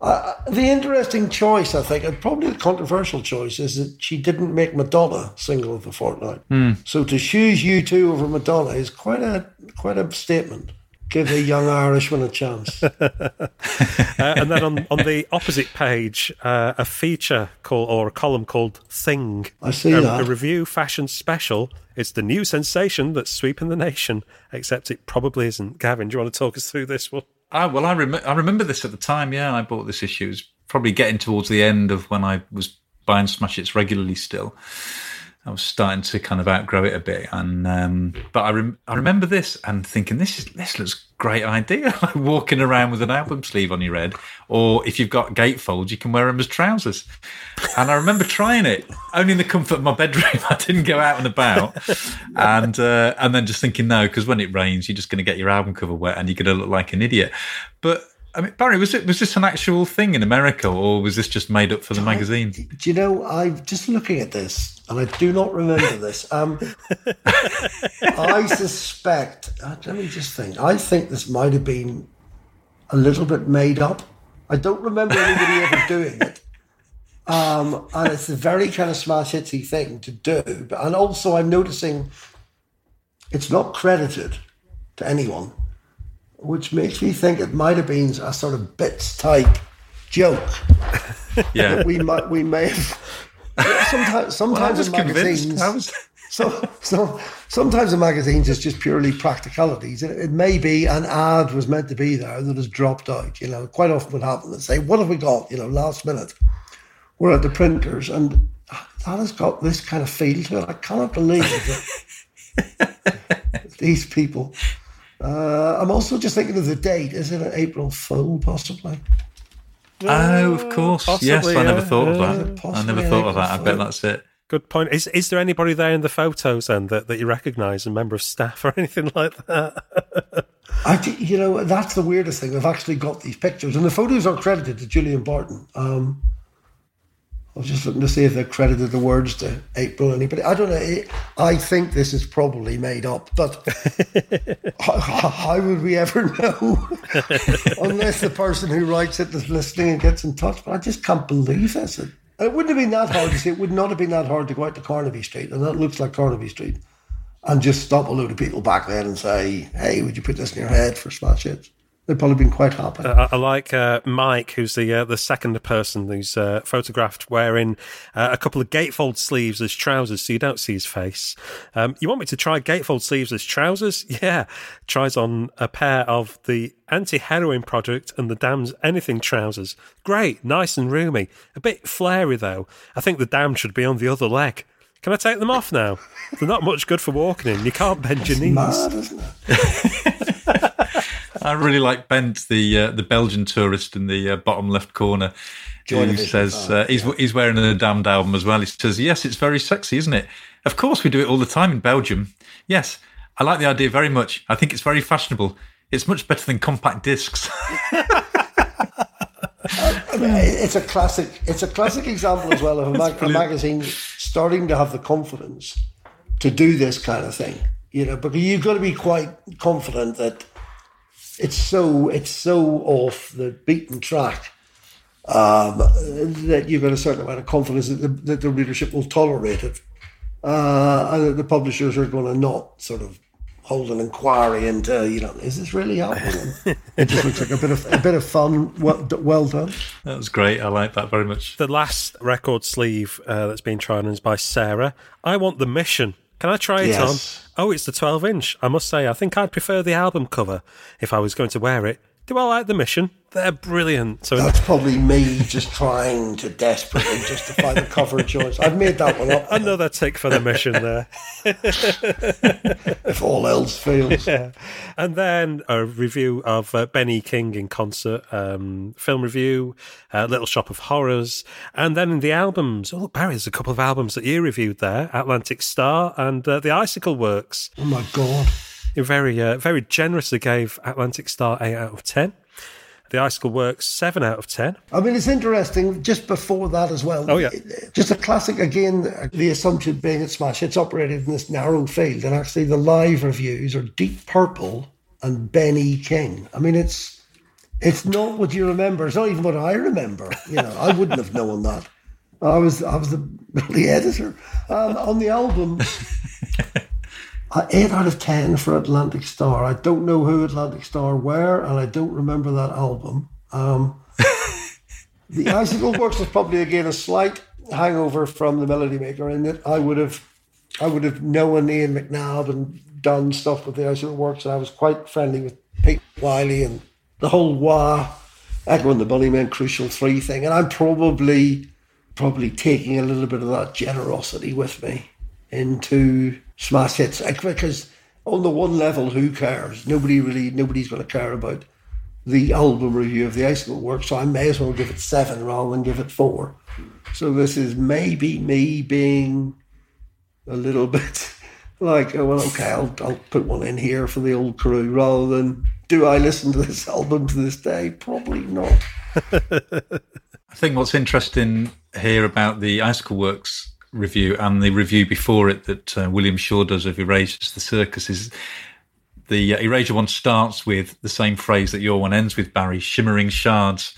Uh, the interesting choice, I think, and probably the controversial choice, is that she didn't make Madonna single of the fortnight. So to choose U2 over Madonna is quite a quite a statement. Give a young Irishman a chance. (laughs) uh, and then on, on the opposite page, uh, a feature called or a column called "Thing." I see a, that. a review fashion special. It's the new sensation that's sweeping the nation. Except it probably isn't. Gavin, do you want to talk us through this one? Ah, well, I, rem- I remember this at the time. Yeah, I bought this issue. It was probably getting towards the end of when I was buying Smash Hits regularly. Still, I was starting to kind of outgrow it a bit. And um, but I rem- I remember this and thinking this is this looks great idea. (laughs) like walking around with an album sleeve on your head, or if you've got gatefolds, you can wear them as trousers. And I remember trying it only in the comfort of my bedroom. (laughs) I didn't go out and about, and uh, and then just thinking no, because when it rains, you're just going to get your album cover wet and you're going to look like an idiot. But I mean, Barry, was it was this an actual thing in America, or was this just made up for the magazine? Do you know, I'm just looking at this, and I do not remember this. Um, (laughs) I suspect, uh, let me just think, I think this might have been a little bit made up. I don't remember anybody ever doing it. Um, and it's a very kind of smash hitsy thing to do. But, and also, I'm noticing it's not credited to anyone, which makes me think it might have been a sort of bits type joke. (laughs) Yeah, we might we may have sometimes sometimes was in magazines was. (laughs) so, so sometimes in magazines it's just purely practicalities. It, it may be an ad was meant to be there that has dropped out you know. Quite often would happen They say what have we got you know last minute? We're at the printers and that has got this kind of feel to it. I cannot believe that (laughs) these people uh, i'm also just thinking of the date is it an april fool possibly Oh, of course. Possibly, yes, I never thought of Yeah, that. I never thought of that. I bet that's it. Good point. Is is there anybody there in the photos then that, that you recognise, a member of staff (laughs) or anything like that? I, you know, that's the weirdest thing. They've actually got these pictures, and the photos are credited to Julian Barton. Um, I was just looking to see if they credited the words to April. Anybody? I don't know. It- I think this is probably made up, but (laughs) how, how would we ever know (laughs) unless the person who writes it is listening and gets in touch? But I just can't believe this. It, it wouldn't have been that hard to see. It would not have been that hard to go out to Carnaby Street, and that looks like Carnaby Street and just stop a load of people back then and say, "Hey, would you put this in your head for smash hits?" They'd probably been quite happy. I, I like uh, Mike, who's the uh, the second person who's uh, photographed wearing uh, a couple of gatefold sleeves as trousers, so you don't see his face. Um, you want me to try gatefold sleeves as trousers? (laughs) Yeah, tries on a pair of the Anti-Heroin Project and the Damn's anything trousers. Great, nice and roomy. A bit flary though. I think the Dam should be on the other leg. Can I take them off now? They're not much good for walking in. You can't bend your knees. Mad, isn't it? (laughs) I really like Bent, the uh, the Belgian tourist in the uh, bottom left corner, Joy who says uh, he's he's wearing a damned album as well. He says, "Yes, it's very sexy, isn't it? Of course, we do it all the time in Belgium. Yes, I like the idea very much. I think it's very fashionable. It's much better than compact discs." (laughs) I mean, it's a classic. It's a classic example as well of a, mag- a magazine starting to have the confidence to do this kind of thing. You know, because you've got to be quite confident that it's so it's so off the beaten track um, that you've got a certain amount of confidence that the, that the readership will tolerate it, uh, and that the publishers are going to not sort of hold an inquiry into, you know, is this really happening? (laughs) it just looks like a bit of a bit of fun. Well, well done. That was great. I like that very much. The last record sleeve uh, that's been tried on is by Sarah. I want the mission. Can I try it Yes. on? Oh, it's the 12 inch. I must say, I think I'd prefer the album cover if I was going to wear it. Do I like the mission? They're brilliant. So That's probably me just trying to desperately justify the cover of choice. I've made that one up. another tick for the mission there. If all else fails. And then a review of uh, Benny King in concert, um, film review, uh, Little Shop of Horrors, and then in the albums. Oh, look, Barry, there's a couple of albums that you reviewed there: Atlantic Starr and uh, The Icicle Works. Oh my god. You very, uh, very generously gave Atlantic Starr eight out of ten. The Icicle Works seven out of ten. I mean, it's interesting. Just before that as well. Oh, yeah. Just a classic again. The assumption being at Smash, it's operated in this narrow field, and actually the live reviews are Deep Purple and Benny King. I mean, it's it's not what you remember. It's not even what I remember. You know, I wouldn't have known that. I was I was the, (laughs) the editor um, on the album. (laughs) Uh, eight out of ten for Atlantic Starr. I don't know who Atlantic Starr were, and I don't remember that album. Um, (laughs) the Icicle Works was probably again a slight hangover from the Melody Maker in that I would have, I would have known Ian McNabb and done stuff with the Icicle Works, and I was quite friendly with Pete Wylie and the whole Wah, Echo and the Bunnymen Crucial Three thing, and I'm probably, probably taking a little bit of that generosity with me into smash hits because on the one level, who cares? Nobody really, nobody's going to care about the album review of the Icicle Work, so I may as well give it seven rather than give it four. So this is maybe me being a little (laughs) bit like, oh, well, okay, I'll, I'll put one in here for the old crew rather than do I listen to this (laughs) album to this day? Probably not. (laughs) I think what's interesting here about the Icicle Works review and the review before it that uh, William Shaw does of Erasure's The Circus is the uh, Erasure one starts with the same phrase that your one ends with, Barry, shimmering shards.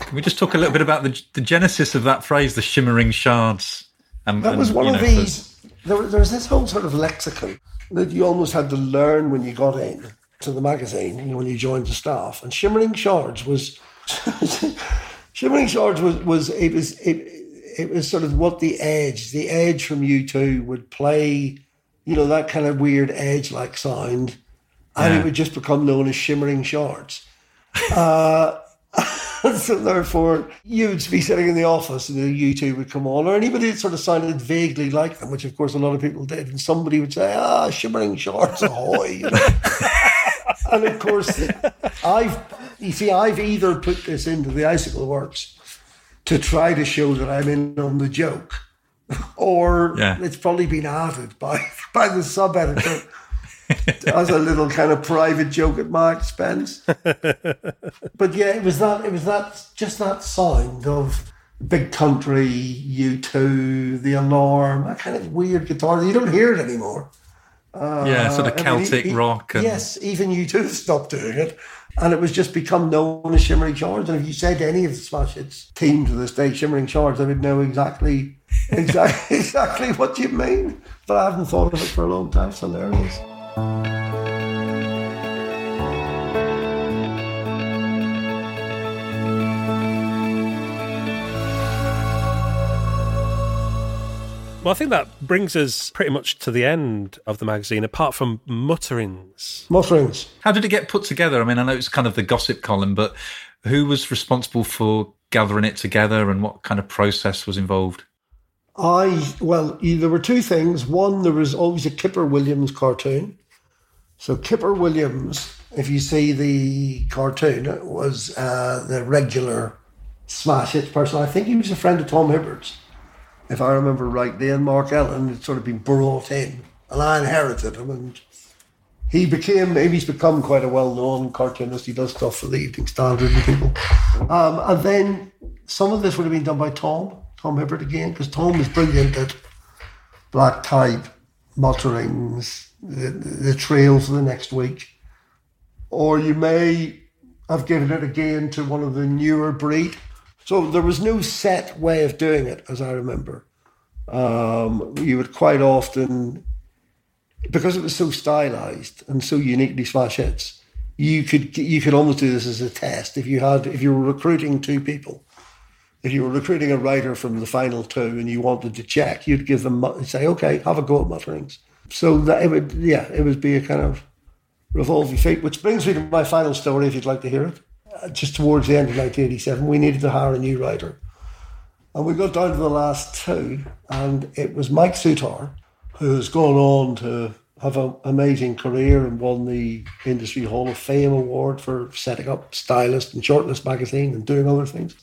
Can we just talk a little bit about the, the genesis of that phrase, the shimmering shards? And, That and, was one you of know, these. There, there was this whole sort of lexicon that you almost had to learn when you got in to the magazine, you know, when you joined the staff. And Shimmering Shards was (laughs) Shimmering Shards was was it was it, it was sort of what the edge, the edge from U2 would play, you know, that kind of weird edge like sound, and Yeah. it would just become known as Shimmering Shards. Uh, (laughs) so therefore, you would be sitting in the office and the U2 would come on, or anybody that sort of sounded vaguely like them, which of course a lot of people did, and somebody would say, "Ah, shimmering shorts, ahoy!" You know? (laughs) and of course, I've you see, I've either put this into the Icicle Works to try to show that I'm in on the joke, or Yeah. it's probably been added by (laughs) by the sub editor. (laughs) as a little kind of private joke at my expense. (laughs) but yeah, it was that. It was that. Just that sound of big country, U2, the alarm, that kind of weird guitar. You don't hear it anymore. yeah, sort of uh, I mean, Celtic e- e- rock. And, Yes, even U2 stopped doing it. And it was just become known as Shimmering Shards. And if you said to any of the Smash Hits team to this day, Shimmering Shards, I would know exactly (laughs) exactly exactly what you mean. But I haven't thought of it for a long time. so there It's hilarious. Well, I think that brings us pretty much to the end of the magazine, apart from mutterings. Mutterings. How did it get put together? I mean, I know it's kind of the gossip column, but who was responsible for gathering it together and what kind of process was involved? I well, there were two things. One, there was always a Kipper Williams cartoon. So Kipper Williams, if you see the cartoon, it was uh, the regular smash hits person. I think he was a friend of Tom Hibbert's, if I remember right, then Mark Ellen had sort of been brought in, and I inherited him, and he became. He's become quite a well-known cartoonist. He does stuff for the Evening Standard and people. Um, and then some of this would have been done by Tom, Tom Hibbert again, because Tom was brilliant at black type, mutterings, the, the trail for the next week. or you may have given it again to one of the newer breed. So there was no set way of doing it, as I remember. Um, you would quite often, because it was so stylized and so uniquely smash hits, you could you could almost do this as a test if you had if you were recruiting two people if you were recruiting a writer from the final two and you wanted to check, you'd give them say, okay, have a go at mutterings. So that it would, yeah, it would be a kind of revolving fate. Which brings me to my final story, if you'd like to hear it. Uh, just towards the end of 1987, we needed to hire a new writer, and we got down to the last two, and it was Mike Soutar, who has gone on to have an amazing career and won the Industry Hall of Fame award for setting up Stylist and Shortlist magazine and doing other things.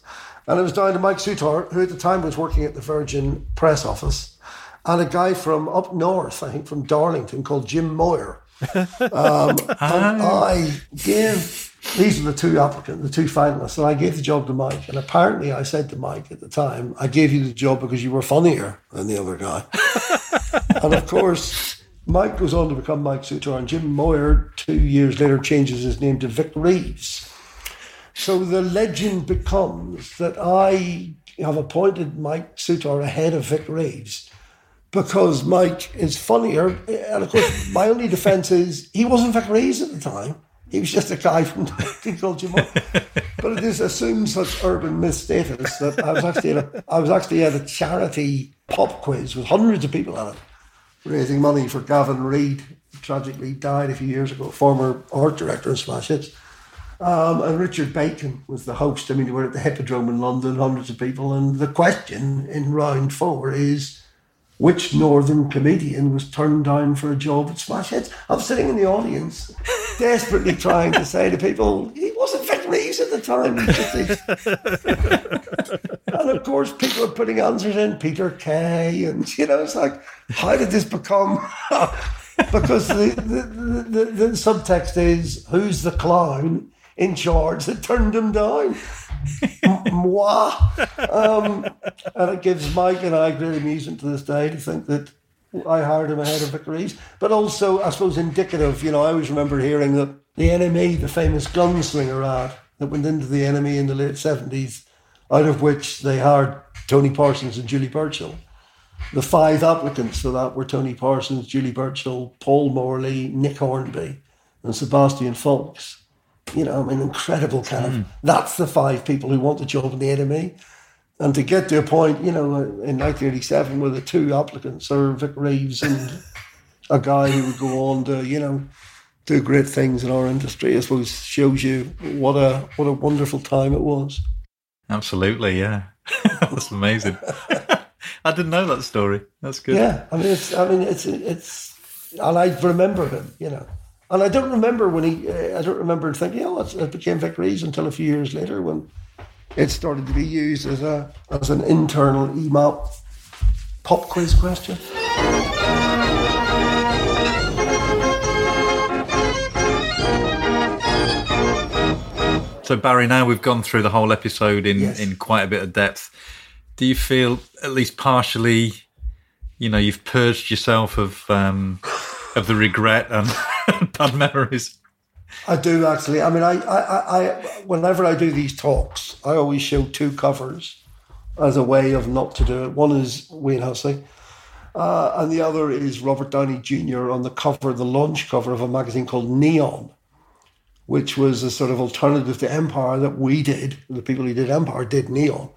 And it was down to Mike Soutar, who at the time was working at the Virgin press office, and a guy from up north, I think from Darlington, called Jim Moir. (laughs) Um, and I gave these are the two applicants, the two finalists, and I gave the job to Mike. And apparently, I said to Mike at the time, "I gave you the job because you were funnier than the other guy." (laughs) and of course, Mike goes on to become Mike Soutar, and Jim Moir, two years later, changes his name to Vic Reeves. So the legend becomes that I have appointed Mike Soutar ahead of Vic Reeves because Mike is funnier. And of course, my only defence is he wasn't Vic Reeves at the time. He was just a guy from (laughs) called Jim. but it is assumed such urban myth status that I was actually at a, I was actually at a charity pop quiz with hundreds of people at it, raising money for Gavin Reid, tragically died a few years ago, former art director of Smash Hits. Um, and Richard Bacon was the host. I mean, we were at the Hippodrome in London, hundreds of people. And the question in round four is which northern comedian was turned down for a job at Smash Hits? I'm sitting in the audience, desperately trying to say to people, he wasn't Reeves at the time. and of course, people are putting answers in Peter Kay. And, you know, it's like, how did this become? (laughs) because the, the, the, the, subtext is who's the clown in charge that turned him down. Moi. Um, and it gives Mike and I great amusement to this day to think that I hired him ahead of Vic Reeves. But also, I suppose, indicative, you know, I always remember hearing that the NME, the famous gunslinger ad that went into the NME in the late 70s, out of which they hired Tony Parsons and Julie Burchill. The five applicants for that were Tony Parsons, Julie Burchill, Paul Morley, Nick Hornby, and Sebastian Faulks you know, an incredible kind of. Mm. That's the five people who want the job in the NME. And to get to a point, you know, in 1987, where the two applicants are Vic Reeves and a guy who would go on to, you know, do great things in our industry, I suppose shows you what a what a wonderful time it was. Absolutely, yeah, (laughs) that's amazing. (laughs) I didn't know that story. That's good. Yeah, I mean, it's, I mean, it's, it's, and I remember him, you know. And I don't remember when he, uh, I don't remember thinking, oh, it became Vic Reeves until a few years later when it started to be used as a as an internal EMAP pop quiz question. So Barry, now we've gone through the whole episode in yes. in quite a bit of depth. Do you feel at least partially, you know, you've purged yourself of um, of the regret and (laughs) (laughs) bad memories. I do actually. I mean, I, I, I, whenever I do these talks, I always show two covers as a way of not to do it. One is Wayne Hussey, uh, and the other is Robert Downey Jr. on the cover, the launch cover of a magazine called Neon, which was a sort of alternative to Empire that we did. The people who did Empire did Neon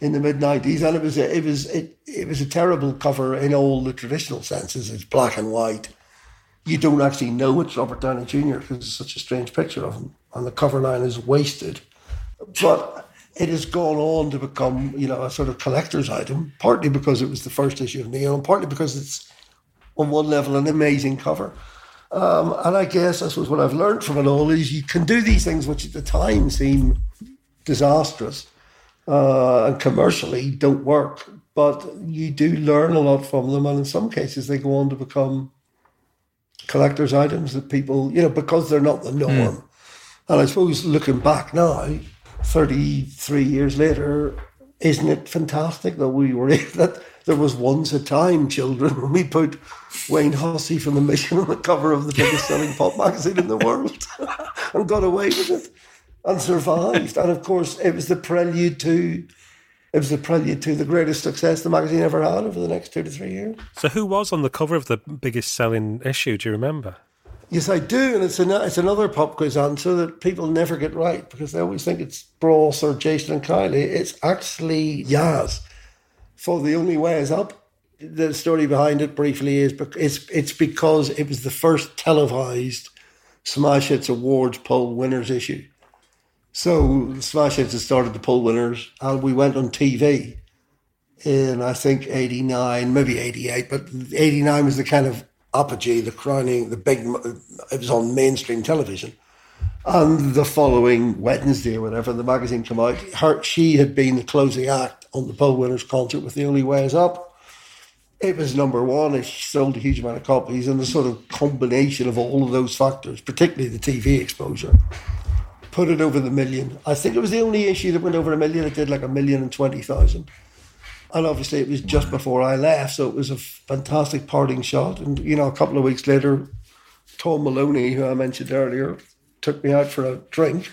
in the mid '90s, and it was a, it was it, it was a terrible cover in all the traditional senses. It's black and white you don't actually know it's Robert Downey Jr. because it's such a strange picture of him, and the cover line is wasted. But it has gone on to become, you know, a sort of collector's item, partly because it was the first issue of Neo, and partly because it's on one level an amazing cover. Um, and I guess this was what I've learned from it all is you can do these things which at the time seem disastrous uh, and commercially don't work, but you do learn a lot from them, and in some cases they go on to become collector's items that people, you know, because they're not the norm. Mm. And I suppose looking back now, 33 years later, isn't it fantastic that we were (laughs) that there was once a time, children, (laughs) when we put Wayne Hussey from the Mission on the cover of the biggest selling pop magazine in the (laughs) world and got away with it and survived. And of course, it was the prelude to it was the prelude to the greatest success the magazine ever had over the next two to three years. So, who was on the cover of the biggest selling issue? Do you remember? Yes, I do, and it's an, it's another pop quiz answer that people never get right because they always think it's Bros or Jason and Kylie. It's actually Yazz. For the only way is up. The story behind it briefly is it's it's because it was the first televised Smash Hits Awards poll winners issue. So Smash Hits had started to pull winners, and we went on TV in I think '89, maybe '88, but '89 was the kind of apogee, the crowning, the big, it was on mainstream television. And the following Wednesday or whatever, the magazine came out. Her, she had been the closing act on the Poll Winners concert with The Only Way Is Up. It was number one. It sold a huge amount of copies, and the sort of combination of all of those factors, particularly the TV exposure, put it over the million. I think it was the only issue that went over a million. It did like a million and twenty thousand and obviously it was just before I left, so it was a fantastic parting shot. And you know, a couple of weeks later, Tom Moloney, who I mentioned earlier, took me out for a drink,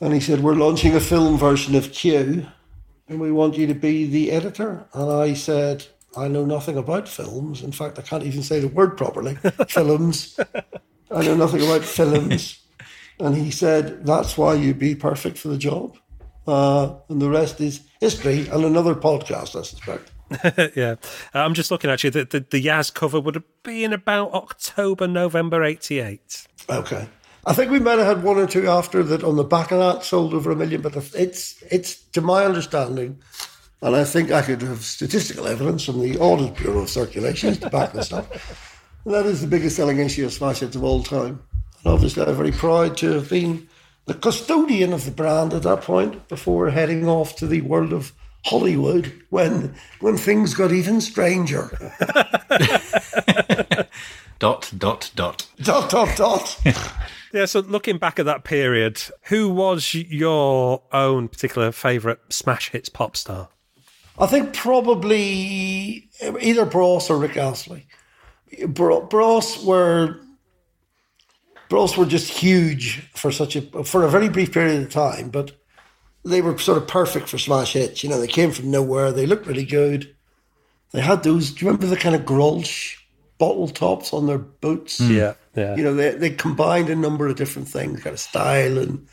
and he said, "We're launching a film version of Q, and we want you to be the editor." And I said, "I know nothing about films. In fact, I can't even say the word properly. (laughs) films. I know nothing about films." And he said, "That's why you'd be perfect for the job." Uh, and the rest is history and another podcast, I suspect. (laughs) yeah, I'm just looking actually. The, the, the Yazz cover would have been about October, November '88. Okay, I think we might have had one or two after that on the back of that sold over a million, but it's it's to my understanding, and I think I could have statistical evidence from the Audit Bureau of Circulation to back this up. (laughs) That is the biggest selling issue of Smash Hits of all time. And obviously, I'm very proud to have been the custodian of the brand at that point before heading off to the world of Hollywood when when things got even stranger. (laughs) dot dot dot dot dot dot. yeah. So looking back at that period, who was your own particular favourite smash hits pop star? I think probably either Bros or Rick Astley. Bros were Bros were just huge for such a for a very brief period of time, but they were sort of perfect for smash hits. You know, they came from nowhere. They looked really good. They had those. Do you remember the kind of Grolsch bottle tops on their boots? Mm. Yeah, yeah. You know, they they combined a number of different things, kind of style, and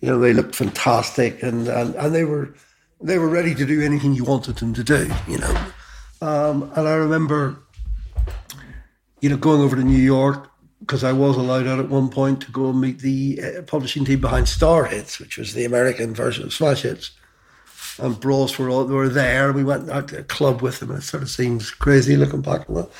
you know, they looked fantastic, and and and they were they were ready to do anything you wanted them to do. You know, um, and I remember, you know, going over to New York because I was allowed out at one point to go and meet the uh, publishing team behind Star Hits, which was the American version of Smash Hits. And Bros were all, were there. We went out to a club with them, and it sort of seems crazy looking back on that.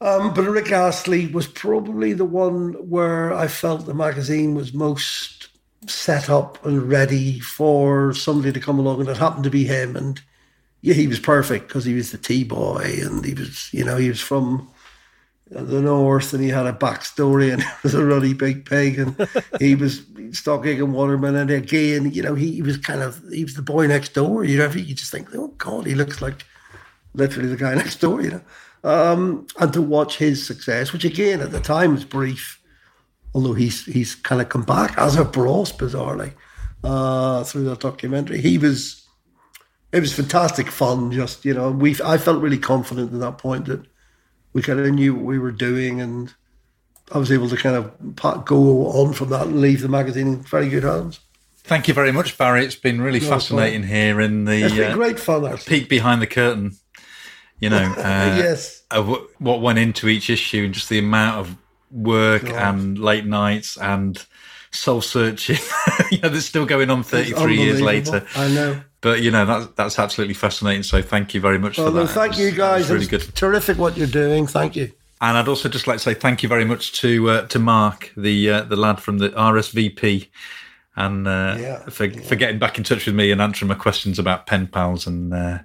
Um, but Rick Astley was probably the one where I felt the magazine was most set up and ready for somebody to come along, and it happened to be him. And yeah, he was perfect because he was the T boy, and he was, you know, he was from the north and he had a backstory and (laughs) it was a really big pig and he (laughs) was stock and waterman and again. You know he, he, was kind of he was the boy next door you know you just think oh god he looks like literally the guy (laughs) next door you know. Um, and to watch his success which again at the time was brief although he's he's kind of come back as a bros bizarrely uh, through that documentary. He was it was fantastic fun just you know we I felt really confident at that point that we kind of knew what we were doing, and I was able to kind of go on from that and leave the magazine in very good hands. Thank you very much, Barry. It's been really no, fascinating here in the it's been uh, great fun, actually. peek behind the curtain. You know, (laughs) uh, yes, what went into each issue and just the amount of work God. and late nights and soul searching. (laughs) you know, that's still going on 33 years later. I know but you know that's that's absolutely fascinating. So thank you very much well, for that. thank you guys. really good. Terrific what you're doing. Thank you. And I'd also just like to say thank you very much to uh, to Mark, the uh, the lad from the RSVP, and uh, yeah, for yeah. for getting back in touch with me and answering my questions about pen pals and uh,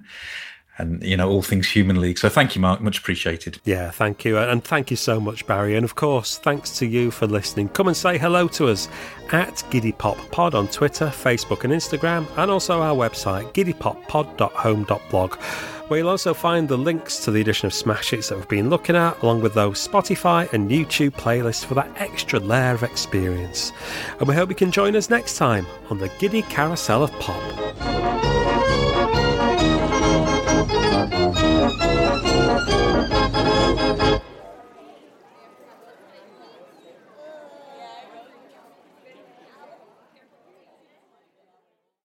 and you know all things human league. So thank you mark. Much appreciated. Yeah thank you. And thank you so much barry. And of course thanks to you for listening. Come and say hello to us at giddy pop pod on twitter facebook and instagram and also our website giddypoppod.home.blog where you'll also find the links to the edition of Smash Hits that we've been looking at, along with those Spotify and YouTube playlists for that extra layer of experience. And we hope you can join us next time on the Giddy Carousel of Pop. Thank you.